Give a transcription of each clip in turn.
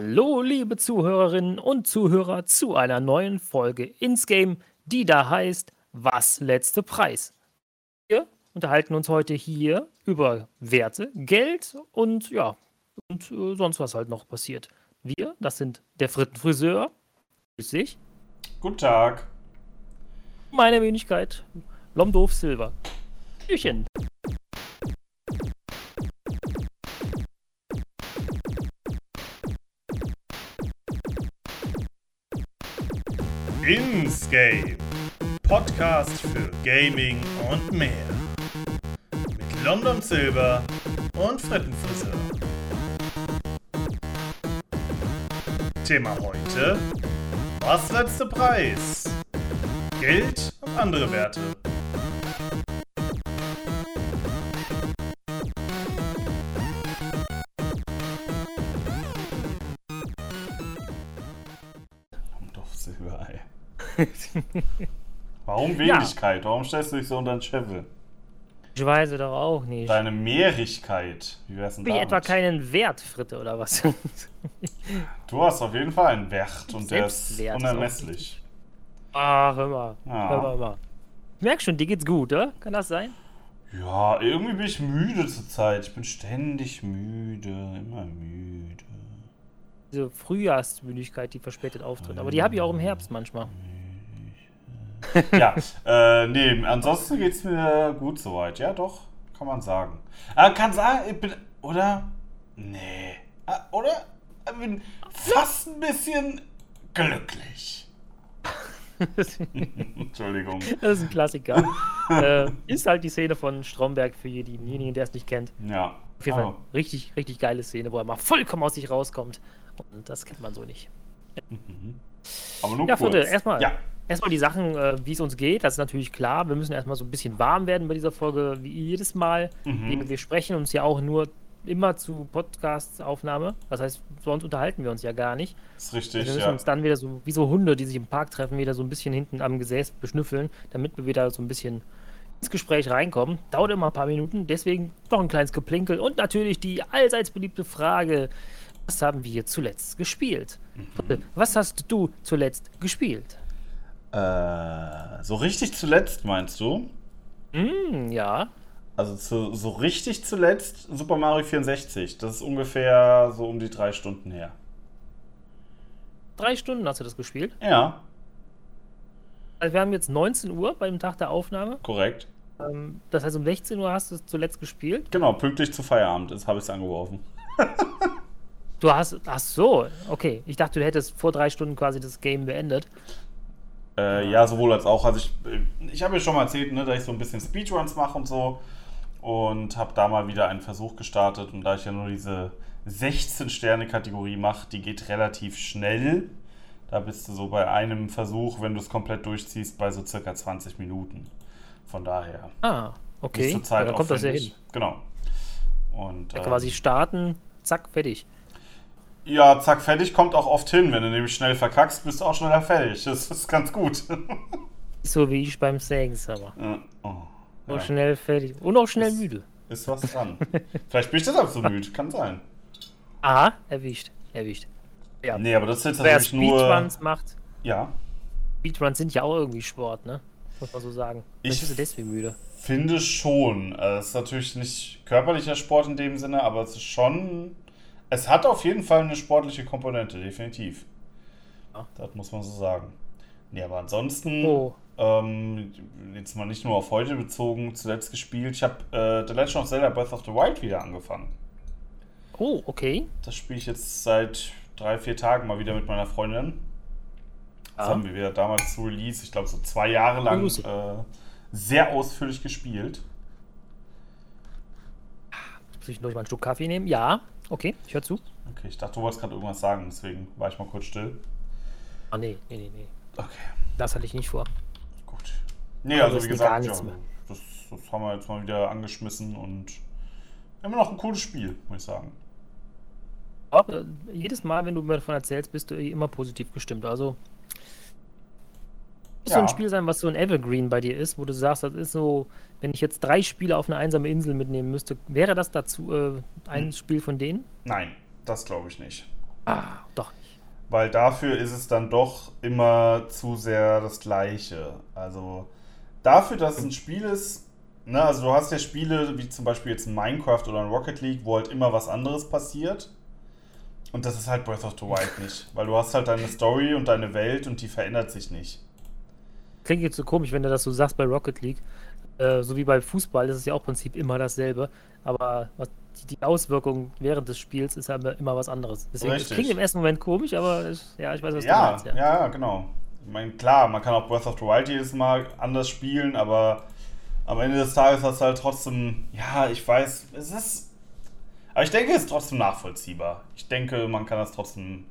Hallo, liebe Zuhörerinnen und Zuhörer, zu einer neuen Folge ins Game, die da heißt Was letzte Preis. Wir unterhalten uns heute hier über Werte, Geld und ja, und äh, sonst was halt noch passiert. Wir, das sind der Frittenfriseur, grüß dich, Guten Tag. meine Wenigkeit, Lomdorf Silber. Tschüchen. Ins. Podcast für Gaming und mehr. Mit London Silver und Frittenfriseur. Thema heute: Was letzte Preis? Geld und andere Werte. Warum Wenigkeit? Warum stellst du dich so unter den Scheffel? Ich weiß es doch auch nicht. Deine Mehrigkeit. Wie wär's denn Habe ich etwa keinen Wert, Fritte, oder was? Du hast auf jeden Fall einen Wert und der ist unermesslich. Ach, hör mal. Ja. Hör mal, hör mal. Ich merk schon, dir geht's gut, oder? Kann das sein? Ja, irgendwie bin ich müde zurzeit. Ich bin ständig müde, immer müde. Diese Frühjahrsmüdigkeit, die verspätet auftritt. Aber die habe ich auch im Herbst manchmal. Ja, äh, nee, ansonsten geht's mir gut soweit. Ja, doch, kann man sagen. Aber kann sagen, ich bin, oder? Nee. Ah, Oder? Ich bin fast ein bisschen glücklich. Entschuldigung. Das ist ein Klassiker. äh, ist halt die Szene von Stromberg für denjenigen, der es nicht kennt. Ja. Auf jeden Fall aber- richtig, richtig geile Szene, wo er mal vollkommen aus sich rauskommt. Und das kennt man so nicht. Aber nur Ja, kurz. Fritte, erstmal Ja. Erstmal die Sachen, äh, wie es uns geht. Das ist natürlich klar. Wir müssen erstmal so ein bisschen warm werden bei dieser Folge, wie jedes Mal. Mhm. Wir- sprechen uns ja auch nur immer zu Podcast-Aufnahme. Das heißt, sonst unterhalten wir uns ja gar nicht. Ist Also richtig, wir müssen ja. uns dann wieder so, wie so Hunde, die sich im Park treffen, wieder so ein bisschen hinten am Gesäß beschnüffeln, damit wir wieder so ein bisschen ins Gespräch reinkommen. Dauert immer ein paar Minuten, deswegen noch ein kleines Geplinkel und natürlich die allseits beliebte Frage: Was haben wir zuletzt gespielt? Mhm. Was hast du zuletzt gespielt? Äh, so richtig zuletzt, meinst du? Hm, ja. Also zu, so richtig zuletzt Super Mario 64. Das ist ungefähr so um die drei Stunden her. Drei Stunden hast du das gespielt. Ja, Also wir haben jetzt 19 Uhr beim Tag der Aufnahme. korrekt. Ähm, das heißt, um 16 Uhr hast du es zuletzt gespielt. Genau, pünktlich zu Feierabend habe ich es angeworfen. Du hast. Ach so, okay. Ich dachte, du hättest vor drei Stunden quasi das Game beendet. Äh, ja, sowohl als auch. Also ich, ich habe ja schon mal erzählt, ne, dass ich so ein bisschen Speedruns mache und so. Und habe da mal wieder einen Versuch gestartet. Und da ich ja nur diese 16-Sterne-Kategorie mache, die geht relativ schnell. Da bist du so bei einem Versuch, wenn du es komplett durchziehst, bei so circa 20 Minuten. Von daher. Ah, okay. Zur Zeit ja, dann kommt das ja hin. Genau. Und, Ja, ähm, quasi starten, zack, fertig. Ja, zack, fertig kommt auch oft hin. Wenn du nämlich schnell verkackst, bist du auch schneller fertig. Das ist ganz gut. So wie ich beim Sägenhammer. Ja, oh, So ja. schnell fertig. Und auch schnell Ist- müde. Ist was dran. Vielleicht bin ich deshalb so müde. Kann sein. Aha, erwischt. Erwischt. Ja. Nee, aber das ist jetzt Wer natürlich nur. Speedruns macht, Ja. Speedruns sind ja auch irgendwie Sport, ne? Muss man so sagen. Ich- bist du deswegen müde. Finde schon. Also, Es ist natürlich nicht körperlicher Sport in dem Sinne, aber es ist schon. Es hat auf jeden Fall eine sportliche Komponente, definitiv. Ja. Das muss man so sagen. Nee, aber ansonsten. Oh. Ähm, jetzt mal nicht nur auf heute bezogen, zuletzt gespielt. Ich habe äh, The Legend of Zelda Breath of the Wild wieder angefangen. Oh, okay. Das spiele ich jetzt seit drei, vier Tagen mal wieder mit meiner Freundin. Das Ja. haben wir wieder damals zu Release, ich glaube so zwei Jahre lang äh, sehr ausführlich gespielt. Zwischendurch mal ein Stück Kaffee nehmen. Ja, okay, ich höre zu. Okay, ich dachte, du wolltest gerade irgendwas sagen, deswegen war ich mal kurz still. Ah, nee, nee, nee, nee. Okay, Das hatte ich nicht vor. gut. Nee, Also also wie gar gesagt, nichts ja, mehr. das, das haben wir jetzt mal wieder angeschmissen und immer noch ein cooles Spiel, muss ich sagen. Aber äh, jedes Mal, wenn du mir davon erzählst, bist du eh immer positiv gestimmt. Also muss so ein Ja. Spiel sein, was so ein Evergreen bei dir ist, wo du sagst, das ist so, wenn ich jetzt drei Spiele auf eine einsame Insel mitnehmen müsste, wäre das dazu äh, ein Hm. Spiel von denen? Nein, das glaube ich nicht. Ah, doch nicht. Weil dafür ist es dann doch immer zu sehr das Gleiche. Also dafür, dass es ein Spiel ist, ne, also du hast ja Spiele wie zum Beispiel jetzt ein Minecraft oder ein Rocket League, wo halt immer was anderes passiert. Und das ist halt Breath of the Wild nicht. Weil du hast halt deine Story und deine Welt und die verändert sich nicht. Klingt jetzt so komisch, wenn du das so sagst bei Rocket League. Äh, so wie bei Fußball ist es ja auch im Prinzip immer dasselbe. Aber was, die, Auswirkung während des Spiels ist ja immer was anderes. Deswegen es Richtig. klingt im ersten Moment komisch, aber ich, ja, ich weiß, was Ja, du meinst. ja, ja, genau. Ich meine, klar, man kann auch Breath of the Wild jedes Mal anders spielen, aber am Ende des Tages hast du halt trotzdem, ja, ich weiß, es ist. Aber ich denke, es ist trotzdem nachvollziehbar. Ich denke, man kann das trotzdem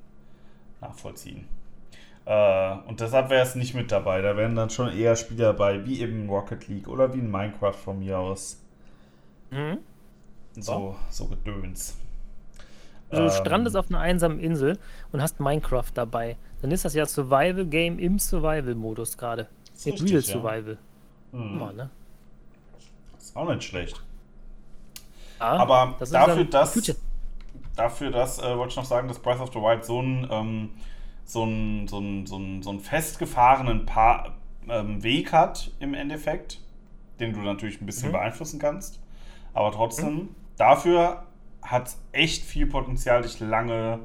nachvollziehen. Äh, und deshalb wäre es nicht mit dabei. Da wären dann schon eher Spiele dabei, wie eben Rocket League oder wie in Minecraft von mir aus. Mhm. So, so Gedöns. Also du Ähm, strandest auf einer einsamen Insel und hast Minecraft dabei. Dann ist das ja Survival-Game im Survival-Modus gerade. richtig, Real ja. Survival. Hm, Ja, ne? Ist auch nicht schlecht. Ja, Aber das dafür, dass, dafür, dass, äh, wollte ich noch sagen, dass Breath of the Wild so einen, ähm, so einen, so einen, so einen, so einen festgefahrenen pa ähm, Weg hat im Endeffekt, den du natürlich ein bisschen Mhm. beeinflussen kannst. Aber trotzdem, dafür hat es echt viel Potenzial, dich lange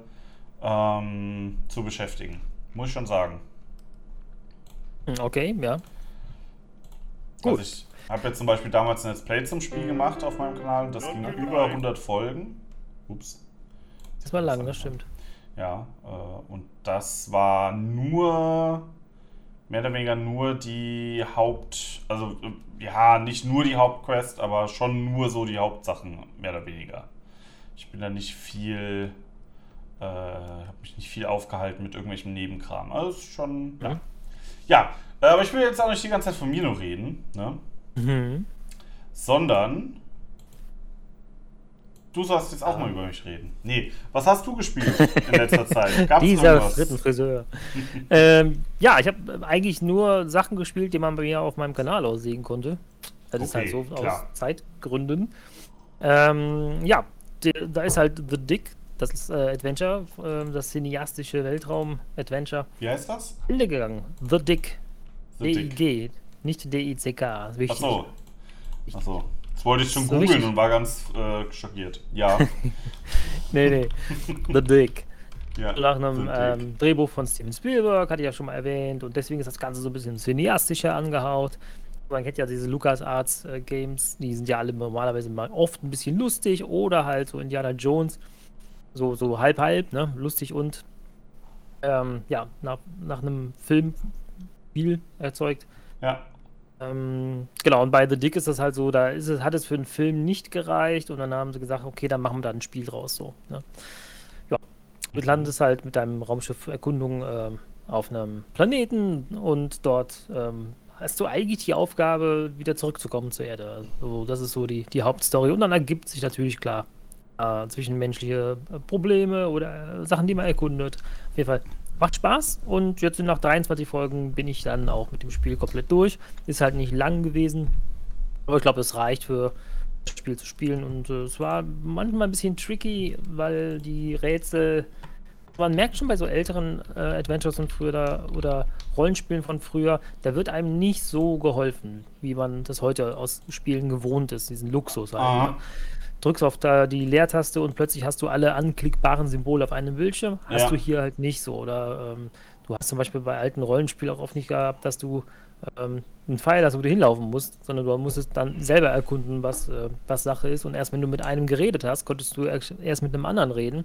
ähm, zu beschäftigen. Muss ich schon sagen. Hm, Okay, ja. Also Gut. ich habe jetzt zum Beispiel damals ein Let's Play zum Spiel gemacht auf meinem Kanal. Das ging über 100 Folgen. Ups. Das war lang, das stimmt. Ja, äh, und das war nur, mehr oder weniger nur die Haupt, also äh, ja, nicht nur die Hauptquest, aber schon nur so die Hauptsachen, mehr oder weniger. Ich bin da nicht viel, äh, habe mich nicht viel aufgehalten mit irgendwelchem Nebenkram. Also ist schon, ja. Mhm. Ja, äh, aber ich will jetzt auch nicht die ganze Zeit von mir nur reden, ne? Mhm. sondern du sollst jetzt auch mal über mich reden. Nee, was hast du gespielt in letzter Zeit? Gab's Dieser? Frittenfriseur. ähm, ja, ich habe eigentlich nur Sachen gespielt, die man bei mir auf meinem Kanal aussehen konnte. Das ist halt Okay, so klar. aus Zeitgründen. Ähm, ja, da ist halt The Dick, das ist äh, Adventure, äh, das cineastische Weltraum-Adventure, Wie heißt das? Ende gegangen. The Dick. D-I-G, nicht D-I-C-K. ist Wichtig. Achso. Achso. Das wollte ich schon So googeln und war ganz äh, schockiert. Ja. Nee, nee. The Dick. ja. Nach einem ähm, Drehbuch von Steven Spielberg, hatte ich ja schon mal erwähnt, und deswegen ist das Ganze so ein bisschen cineastischer angehaut. Man kennt ja diese LucasArts äh, Games, die sind ja alle normalerweise mal oft ein bisschen lustig oder halt so Indiana Jones, so, so halb halb, ne? Lustig und ähm, ja, nach, nach einem Film viel erzeugt. ja. Ähm, genau, und bei The Dick ist das halt so, da ist es, hat es für einen Film nicht gereicht und dann haben sie gesagt, okay, dann machen wir da ein Spiel draus so. Ne? Ja. Du landest halt mit deinem Raumschiff Erkundung ähm, auf einem Planeten und dort ähm, hast du eigentlich die Aufgabe, wieder zurückzukommen zur Erde. Also, das ist so die, die Hauptstory. Und dann ergibt sich natürlich klar äh, zwischenmenschliche äh, Probleme oder äh, Sachen, die man erkundet. Auf jeden Fall macht Spaß und jetzt nach 23 Folgen bin ich dann auch mit dem Spiel komplett durch. Ist halt nicht lang gewesen, aber ich glaube, es reicht für das Spiel zu spielen und äh, es war manchmal ein bisschen tricky, weil die Rätsel man merkt schon bei so älteren äh, Adventures von früher da, oder Rollenspielen von früher, da wird einem nicht so geholfen, wie man das heute aus Spielen gewohnt ist, diesen Luxus halt. Drückst auf da die Leertaste und plötzlich hast du alle anklickbaren Symbole auf einem Bildschirm. Hast Ja. du hier halt nicht so. Oder ähm, du hast zum Beispiel bei alten Rollenspielen auch oft nicht gehabt, dass du ähm, einen Pfeil hast, wo du hinlaufen musst, sondern du musstest dann selber erkunden, was, äh, was Sache ist. Und erst wenn du mit einem geredet hast, konntest du erst mit einem anderen reden.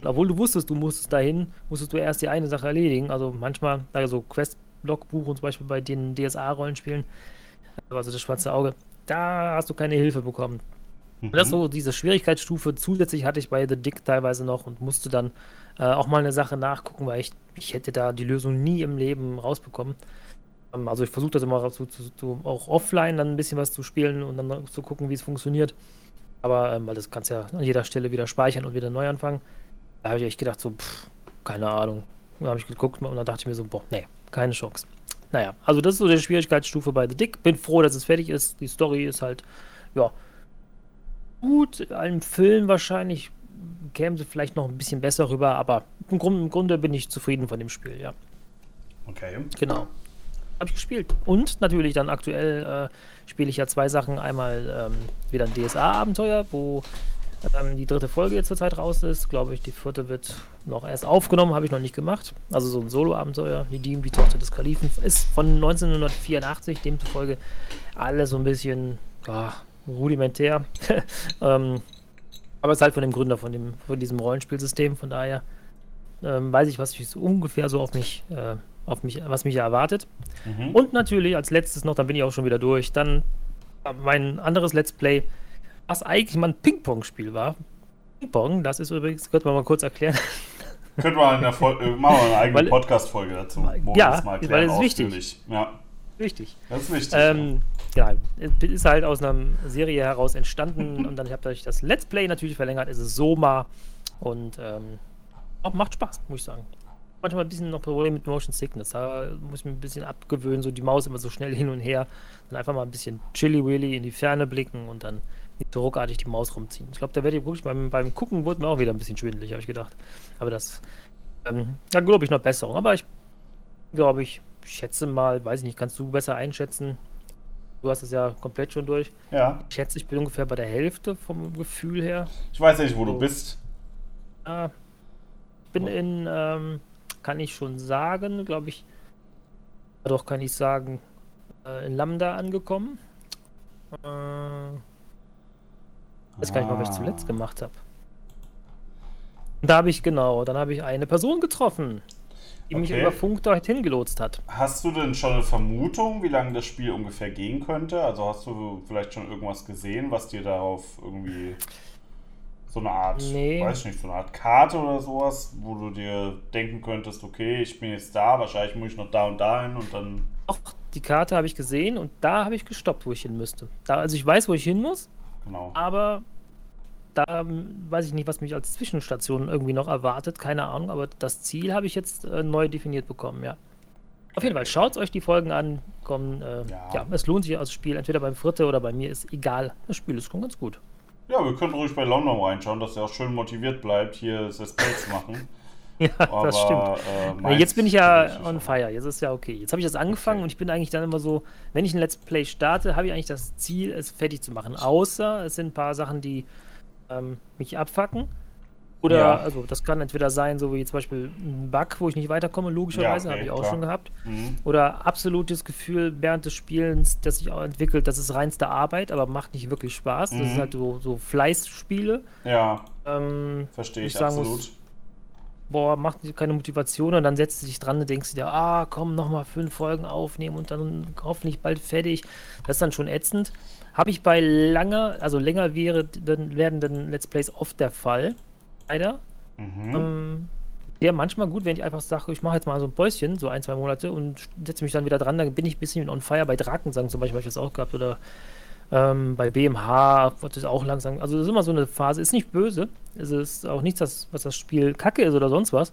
Und obwohl du wusstest, du musstest dahin, musstest du erst die eine Sache erledigen. Also manchmal, also Quest-Logbuch zum Beispiel bei den DSA-Rollenspielen, also das schwarze Auge, da hast du keine Hilfe bekommen. Und das so diese Schwierigkeitsstufe. Zusätzlich hatte ich bei The Dick teilweise noch und musste dann äh, auch mal eine Sache nachgucken, weil ich, ich hätte da die Lösung nie im Leben rausbekommen. Ähm, also ich versuche das immer zu, zu, zu, auch offline dann ein bisschen was zu spielen und dann zu gucken, wie es funktioniert. Aber ähm, weil das kannst ja an jeder Stelle wieder speichern und wieder neu anfangen. Da habe ich echt gedacht, so, pff, keine Ahnung. Da habe ich geguckt und dann dachte ich mir so, boah, nee, keine Chance. Naja, also das ist so die Schwierigkeitsstufe bei The Dick. Bin froh, dass es fertig ist. Die Story ist halt, ja, gut. Ein Film wahrscheinlich kämen sie vielleicht noch ein bisschen besser rüber, aber im Grunde, im Grunde bin ich zufrieden von dem Spiel, ja. Okay. Genau. Habe ich gespielt. Und natürlich dann aktuell äh, spiele ich ja zwei Sachen. Einmal ähm, wieder ein DSA-Abenteuer, wo ähm, die dritte Folge jetzt zurzeit raus ist. Glaube ich, die vierte wird noch erst aufgenommen, habe ich noch nicht gemacht. Also so ein Solo-Abenteuer, die Diem, die Tochter des Kalifen, ist von 1984, demzufolge alles so ein bisschen oh, rudimentär. ähm, aber es ist halt von dem Gründer von, dem, von diesem Rollenspielsystem, von daher ähm, weiß ich, was ich so ungefähr so auf mich, äh, auf mich, was mich erwartet. Mhm. Und natürlich als letztes noch, dann bin ich auch schon wieder durch, dann mein anderes Let's Play was eigentlich mal ein Ping-Pong-Spiel war. Ping-Pong, das ist übrigens, könnte man mal kurz erklären. Folge, äh, machen wir eine eigene Podcast-Folge dazu. ja, weil es ist wichtig. Ja. Wichtig. Das ist wichtig. Ähm, ja, es ist halt aus einer Serie heraus entstanden und dann habe ich das Let's Play natürlich verlängert. Es ist Soma und ähm, macht Spaß, muss ich sagen. Manchmal ein bisschen noch Probleme mit Motion Sickness. Da muss ich mir ein bisschen abgewöhnen, so die Maus immer so schnell hin und her. Dann einfach mal ein bisschen chilly-willy in die Ferne blicken und dann nicht so ruckartig die Maus rumziehen. Ich glaube, da werde ich wirklich beim, beim Gucken wurde mir auch wieder ein bisschen schwindelig, habe ich gedacht. Aber das, ähm, da glaube ich noch Besserung. Aber ich glaube, ich schätze mal, weiß ich nicht, kannst du besser einschätzen? Du hast es ja komplett schon durch. Ja. Ich schätze, ich bin ungefähr bei der Hälfte vom Gefühl her. Ich weiß nicht, wo so. du bist. Ah, bin in, ähm, kann ich schon sagen, glaube ich, doch kann ich sagen, äh, in Lambda angekommen. Äh, weiß gar nicht mehr, was ich zuletzt gemacht habe. Da habe ich, genau, dann habe ich eine Person getroffen, die okay. mich über Funk dorthin gelotst hat. Hast du denn schon eine Vermutung, wie lange das Spiel ungefähr gehen könnte? Also hast du vielleicht schon irgendwas gesehen, was dir darauf irgendwie so eine Art, nee. weiß nicht, so eine Art Karte oder sowas, wo du dir denken könntest, okay, ich bin jetzt da, wahrscheinlich muss ich noch da und da hin und dann. Auch die Karte habe ich gesehen und da habe ich gestoppt, wo ich hin müsste. Da, also ich weiß, wo ich hin muss, Genau. Aber da ähm, weiß ich nicht, was mich als Zwischenstation irgendwie noch erwartet, keine Ahnung, aber das Ziel habe ich jetzt äh, neu definiert bekommen, ja. Auf jeden Fall, schaut euch die Folgen an, kommen, äh, ja. ja. es lohnt sich als Spiel, entweder beim Fritte oder bei mir, ist egal. Das Spiel ist schon ganz gut. Ja, wir können ruhig bei London reinschauen, dass er auch schön motiviert bleibt, hier zu machen. ja, Aber, das stimmt. Äh, jetzt bin ich ja on fire, jetzt ist ja okay. Jetzt habe ich das angefangen okay. und ich bin eigentlich dann immer so, wenn ich ein Let's Play starte, habe ich eigentlich das Ziel, es fertig zu machen. Außer es sind ein paar Sachen, die ähm, mich abfacken. Oder, ja. also das kann entweder sein, so wie zum Beispiel ein Bug, wo ich nicht weiterkomme, logischerweise, ja, okay, habe ich auch klar. schon gehabt. Mhm. Oder absolutes Gefühl während des Spielens, das sich auch entwickelt, das ist reinste Arbeit, aber macht nicht wirklich Spaß. Mhm. Das ist halt so, so Fleißspiele. Ja. Ähm, Verstehe ich, ich absolut. Muss, boah, macht keine Motivation und dann setzt du dich dran und denkst dir, ah, komm, nochmal fünf Folgen aufnehmen und dann hoffentlich bald fertig. Das ist dann schon ätzend. Habe ich bei langer, also länger wäre, dann werdenden Let's Plays oft der Fall. Leider. Mhm. Ähm, ja, manchmal gut, wenn ich einfach sage, ich mache jetzt mal so ein Päuschen, so ein, zwei Monate und setze mich dann wieder dran, dann bin ich ein bisschen on fire. Bei Drakensang zum Beispiel habe ich das auch gehabt oder ähm, bei BMH wird es auch langsam. Also, das ist immer so eine Phase. Ist nicht böse. Es ist auch nichts, was das Spiel kacke ist oder sonst was.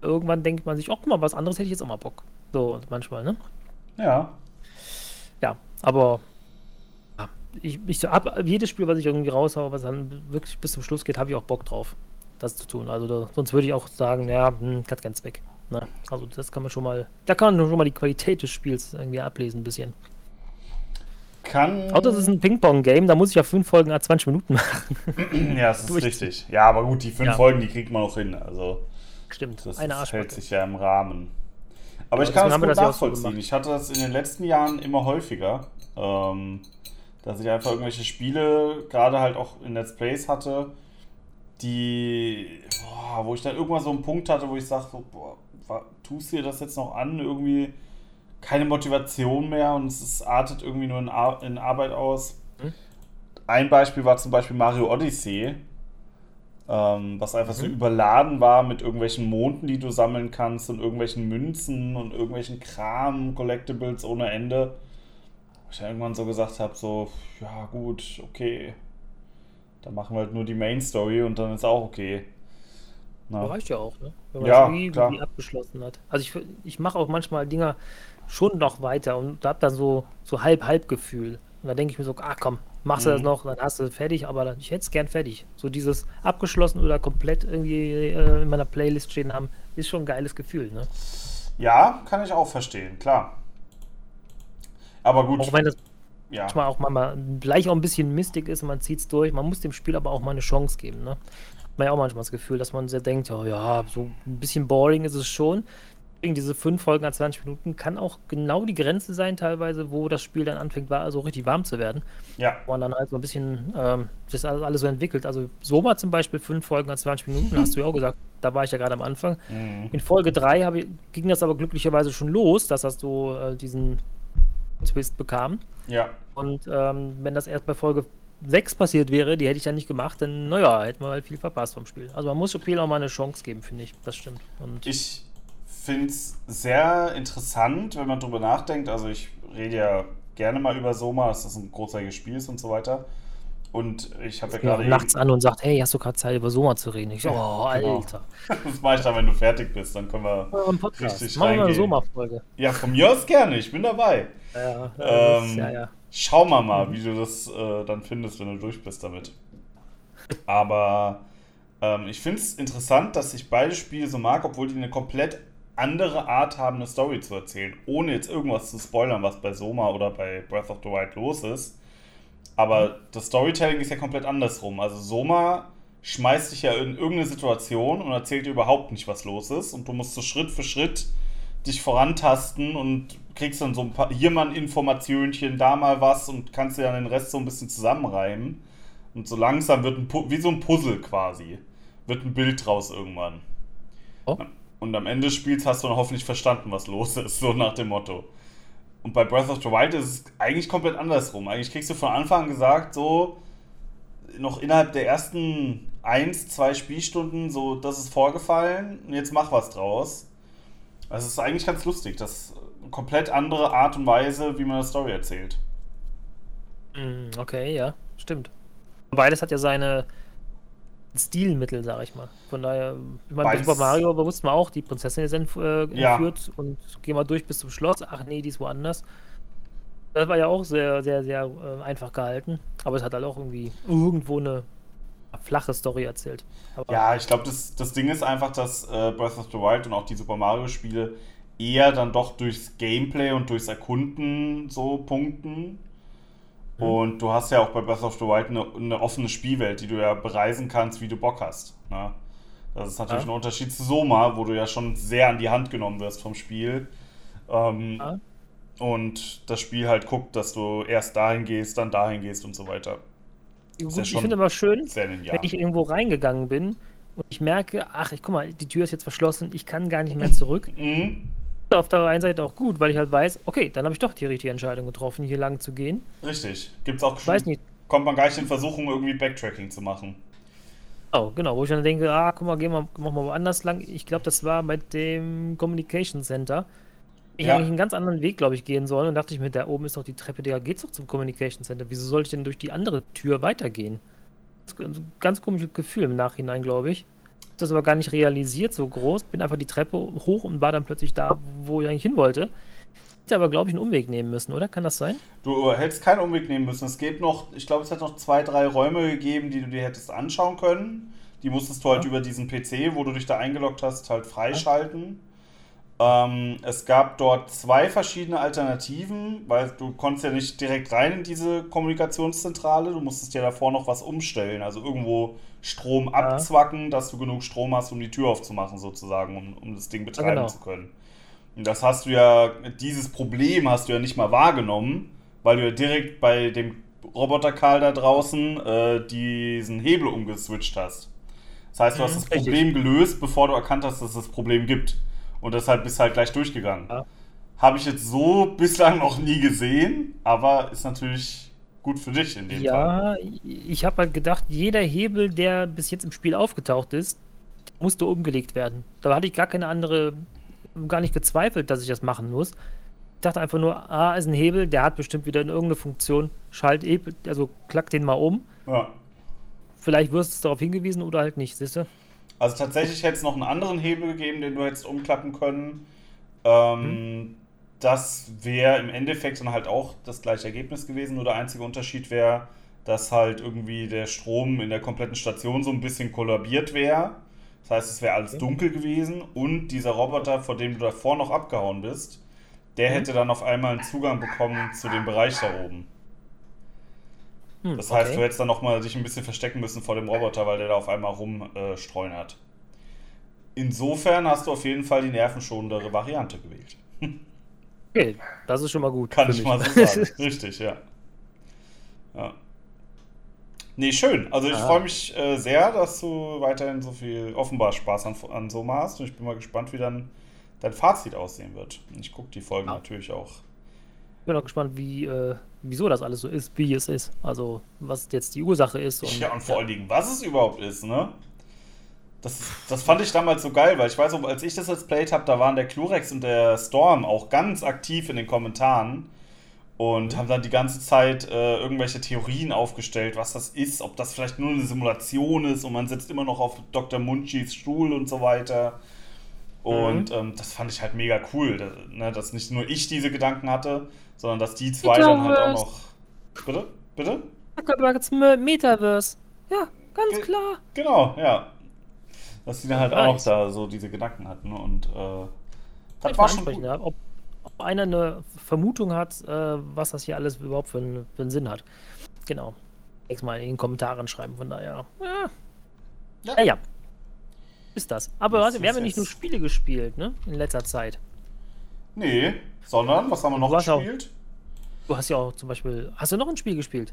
Irgendwann denkt man sich, oh, guck mal, was anderes hätte ich jetzt auch mal Bock. So manchmal, ne? Ja. Ja, aber ich, ich so ab, jedes Spiel, was ich irgendwie raushaue, was dann wirklich bis zum Schluss geht, habe ich auch Bock drauf, das zu tun. Also da, sonst würde ich auch sagen, ja, hm, hat keinen Zweck. Ne? Also das kann man schon mal, da kann man schon mal die Qualität des Spiels irgendwie ablesen ein bisschen. Kann. Auch das ist ein Ping-Pong-Game, da muss ich ja fünf Folgen a 20 Minuten machen. ja, das ist richtig. Ja, aber gut, die fünf ja. Folgen, die kriegt man auch hin. Also Stimmt, das eine ist, hält sich ja im Rahmen. Aber ja, ich kann es gut das nachvollziehen. So ich hatte das in den letzten Jahren immer häufiger. Ähm, dass ich einfach irgendwelche Spiele, gerade halt auch in Let's Plays hatte, die, boah, wo ich dann irgendwann so einen Punkt hatte, wo ich sage, so, boah, tust du dir das jetzt noch an? Irgendwie keine Motivation mehr und es artet irgendwie nur in, Ar in Arbeit aus. Hm? Ein Beispiel war zum Beispiel Mario Odyssey, ähm, was einfach mhm. so überladen war mit irgendwelchen Monden, die du sammeln kannst und irgendwelchen Münzen und irgendwelchen Kram, Collectibles ohne Ende ich irgendwann so gesagt habe, so, ja gut, okay, dann machen wir halt nur die Main Story und dann ist auch okay. Na. Reicht ja auch, ne? Wenn man ja, das irgendwie abgeschlossen hat. Also ich, ich mache auch manchmal Dinger schon noch weiter und habe dann so, so halb-halb Gefühl. Und da denke ich mir so, ah komm, machst du das Mhm. noch, dann hast du es fertig, aber dann- ich hätte es gern fertig. So dieses abgeschlossen oder komplett irgendwie äh, in meiner Playlist stehen haben, ist schon ein geiles Gefühl, ne? Ja, kann ich auch verstehen, klar. Aber gut, Auch wenn das ja. manchmal auch mal gleich auch ein bisschen Mystik ist und man zieht es durch. Man muss dem Spiel aber auch mal eine Chance geben, ne? Hat man ja auch manchmal das Gefühl, dass man sehr denkt, oh, ja, so ein bisschen boring ist es schon. Deswegen diese fünf Folgen an 20 Minuten kann auch genau die Grenze sein, teilweise, wo das Spiel dann anfängt, war, also richtig warm zu werden. Ja, Wo man dann halt so ein bisschen ähm, das alles alles so entwickelt. Also Soma zum Beispiel, fünf Folgen an 20 Minuten, hast du ja auch gesagt, da war ich ja gerade am Anfang. Mhm. In Folge 3 ich, ging das aber glücklicherweise schon los, dass das so äh, diesen Twist bekam. ja. Und ähm, wenn das erst bei Folge 6 passiert wäre, die hätte ich dann nicht gemacht, dann, naja, hätten wir halt viel verpasst vom Spiel. Also man muss Spiel auch mal eine Chance geben, finde ich. Das stimmt. Und Ich finde es sehr interessant, wenn man drüber nachdenkt. Also ich rede ja gerne mal über Soma, dass das ein großartiges Spiel ist und so weiter. Und ich habe ja gerade nachts an und sagt, hey, hast du gerade Zeit über Soma zu reden? Ich oh, genau. Alter. das mache ich dann, wenn du fertig bist, dann können wir. Podcast. Richtig Machen wir eine. Soma-Folge. Ja, von mir aus gerne, ich bin dabei. Ja, das ist- Ähm, ja, ja. Schauen wir mal, wie du das äh, dann findest, wenn du durch bist damit. Aber ähm, ich finde es interessant, dass ich beide Spiele so mag, obwohl die eine komplett andere Art haben, eine Story zu erzählen. Ohne jetzt irgendwas zu spoilern, was bei Soma oder bei Breath of the Wild los ist. Aber das Storytelling ist ja komplett andersrum. Also Soma schmeißt dich ja in irgendeine Situation und erzählt dir überhaupt nicht, was los ist. Und du musst so Schritt für Schritt dich vorantasten und kriegst dann so ein paar, hier mal ein Informationchen, da mal was und kannst dir dann den Rest so ein bisschen zusammenreimen. Und so langsam wird ein, wie so ein Puzzle quasi, wird ein Bild draus irgendwann. Oh. Und am Ende des Spiels hast du dann hoffentlich verstanden, was los ist, so nach dem Motto. Und bei Breath of the Wild ist es eigentlich komplett andersrum. Eigentlich kriegst du von Anfang an gesagt, so noch innerhalb der ersten eins, zwei Spielstunden, so das ist vorgefallen und jetzt mach was draus. Also es ist eigentlich ganz lustig. Das ist eine komplett andere Art und Weise, wie man eine Story erzählt. Mm, Okay, ja, stimmt. Beides hat ja seine Stilmittel, sag ich mal. Von daher, ich meine, bei Super Mario wussten wir auch, die Prinzessin ist äh, Ja. entführt und gehen wir durch bis zum Schloss. Ach nee, die ist woanders. Das war ja auch sehr, sehr, sehr äh, einfach gehalten. Aber es hat halt auch irgendwie irgendwo eine flache Story erzählt. Aber Ja, ich glaube, das, das Ding ist einfach, dass äh, Breath of the Wild und auch die Super Mario-Spiele eher dann doch durchs Gameplay und durchs Erkunden so punkten. Mhm. Und du hast ja auch bei Breath of the Wild eine, eine offene Spielwelt, die du ja bereisen kannst, wie du Bock hast. Ne? Das ist natürlich Ja. ein Unterschied zu Soma, wo du ja schon sehr an die Hand genommen wirst vom Spiel. Ähm, Ja. Und das Spiel halt guckt, dass du erst dahin gehst, dann dahin gehst und so weiter. gut, ja ich finde immer schön, wenn ich irgendwo reingegangen bin und ich merke, ach, ich guck mal, die Tür ist jetzt verschlossen, ich kann gar nicht mehr zurück. Mhm. Auf der einen Seite auch gut, weil ich halt weiß, okay, dann habe ich doch die richtige Entscheidung getroffen, hier lang zu gehen. Richtig. Gibt's auch Ich weiß nicht. kommt man gar nicht in Versuchung, irgendwie Backtracking zu machen. Oh, genau, wo ich dann denke, ah, guck mal, gehen wir, machen wir woanders lang. Ich glaube, das war bei dem Communication Center. Ich Ja. eigentlich einen ganz anderen Weg, glaube ich, gehen sollen. Und dachte ich mir, da oben ist doch die Treppe, da geht's doch zum Communication Center. Wieso soll ich denn durch die andere Tür weitergehen? Das ist ein ganz komisches Gefühl im Nachhinein, glaube ich. Das aber gar nicht realisiert, so groß. Bin einfach die Treppe hoch und war dann plötzlich da, wo ich eigentlich hin wollte. Hätte aber, glaube ich, einen Umweg nehmen müssen, oder? Kann das sein? Du hättest keinen Umweg nehmen müssen. Es gibt noch, ich glaube, es hat noch zwei, drei Räume gegeben, die du dir hättest anschauen können. Die musstest du halt Ja. über diesen PC, wo du dich da eingeloggt hast, halt freischalten. Ähm, es gab dort zwei verschiedene Alternativen, weil du konntest ja nicht direkt rein in diese Kommunikationszentrale. Du musstest ja davor noch was umstellen, also irgendwo Strom abzwacken, dass du genug Strom hast, um die Tür aufzumachen, sozusagen, um, um das Ding betreiben genau. zu können. Und das hast du ja, dieses Problem hast du ja nicht mal wahrgenommen, weil du ja direkt bei dem Roboter Karl da draußen äh, diesen Hebel umgeswitcht hast. Das heißt, du hast Mhm, das richtig. Problem gelöst, bevor du erkannt hast, dass es das Problem gibt. Und deshalb bist du halt gleich durchgegangen. Ja. Habe ich jetzt so bislang noch nie gesehen, aber ist natürlich gut für dich in dem Fall. Ja, ich habe halt gedacht, jeder Hebel, der bis jetzt im Spiel aufgetaucht ist, musste umgelegt werden. Da hatte ich gar keine andere, gar nicht gezweifelt, dass ich das machen muss. Ich dachte einfach nur, ah, ist ein Hebel, der hat bestimmt wieder in irgendeine Funktion, schalt, eh- also klack den mal um. Ja. Vielleicht wirst du darauf hingewiesen oder halt nicht, siehst du? Also tatsächlich hätte es noch einen anderen Hebel gegeben, den du hättest umklappen können. Ähm, das wäre im Endeffekt dann halt auch das gleiche Ergebnis gewesen, nur der einzige Unterschied wäre, dass halt irgendwie der Strom in der kompletten Station so ein bisschen kollabiert wäre. Das heißt, es wäre alles dunkel gewesen und dieser Roboter, vor dem du davor noch abgehauen bist, der mhm. hätte dann auf einmal einen Zugang bekommen zu dem Bereich da oben. Hm, das heißt, okay. du hättest dann nochmal dich ein bisschen verstecken müssen vor dem Roboter, weil der da auf einmal rumstreuen äh, hat. Insofern hast du auf jeden Fall die nervenschonendere Variante gewählt. Okay, das ist schon mal gut. Kann ich mich. mal so sagen. Richtig, ja. ja. Nee, schön. Also ich freue mich äh, sehr, dass du weiterhin so viel offenbar Spaß an, an Soma hast und ich bin mal gespannt, wie dann dein Fazit aussehen wird. Ich gucke die Folgen ja. natürlich auch. Ich bin auch gespannt, wie, äh, wieso das alles so ist, wie es ist. Also was jetzt die Ursache ist. Und, ja, und vor ja. allen Dingen, was es überhaupt ist, ne? Das, das fand ich damals so geil, weil ich weiß, als ich das jetzt played habe, da waren der Clurex und der Storm auch ganz aktiv in den Kommentaren und haben dann die ganze Zeit äh, irgendwelche Theorien aufgestellt, was das ist, ob das vielleicht nur eine Simulation ist und man sitzt immer noch auf Dr. Munchis Stuhl und so weiter. Und mhm. ähm, das fand ich halt mega cool, dass, ne, dass nicht nur ich diese Gedanken hatte, sondern dass die zwei dann halt auch noch. Bitte? Bitte? Metaverse. Ja, ganz Ge klar. Genau, ja. Dass die dann halt auch noch da so diese Gedanken hatten. Und äh, das war schon gut. Ob, ob einer eine Vermutung hat, äh, was das hier alles überhaupt für, ein, für einen Sinn hat. Genau. Nächstes Mal in den Kommentaren schreiben, von daher. Ja. Ja. ja, ja. Ist das. Aber das warte, wir haben ja nicht nur Spiele gespielt, ne? In letzter Zeit. Nee, sondern, was haben wir noch du gespielt? Auch, du hast ja auch zum Beispiel. Hast du noch ein Spiel gespielt?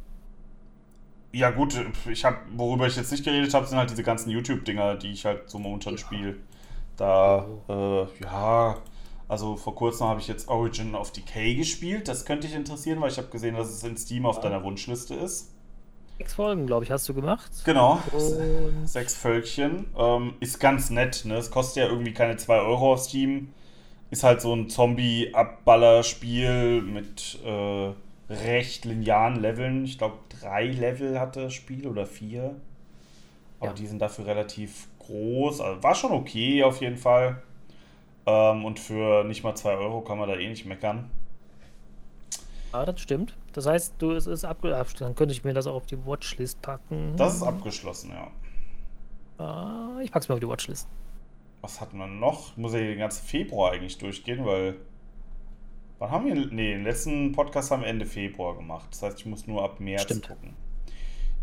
Ja, gut, ich habe, worüber ich jetzt nicht geredet habe, sind halt diese ganzen YouTube-Dinger, die ich halt so momentan ja. spiele. Da, oh. äh, ja, also vor kurzem habe ich jetzt Origin of Decay gespielt. Das könnte dich interessieren, weil ich habe gesehen, dass es in Steam auf deiner Wunschliste ist. Sechs Folgen, glaube ich, hast du gemacht. Genau. Und Sechs Völkchen. Ähm, ist ganz nett, ne? Es kostet ja irgendwie keine 2 Euro auf Steam. Ist halt so ein Zombie-Abballer-Spiel mit äh, recht linearen Leveln. Ich glaube, drei Level hatte das Spiel oder vier. Aber ja. die sind dafür relativ groß. Also war schon okay auf jeden Fall. Ähm, und für nicht mal 2 Euro kann man da eh nicht meckern. Ja, das stimmt. Das heißt, du es ist abgeschlossen. Dann könnte ich mir das auch auf die Watchlist packen. Das ist abgeschlossen, ja. Ah, ich pack's mir auf die Watchlist. Was hat man noch? Muss ja den ganzen Februar eigentlich durchgehen, weil. Wann haben wir. Nee, den letzten Podcast haben wir Ende Februar gemacht. Das heißt, ich muss nur ab März Stimmt. gucken.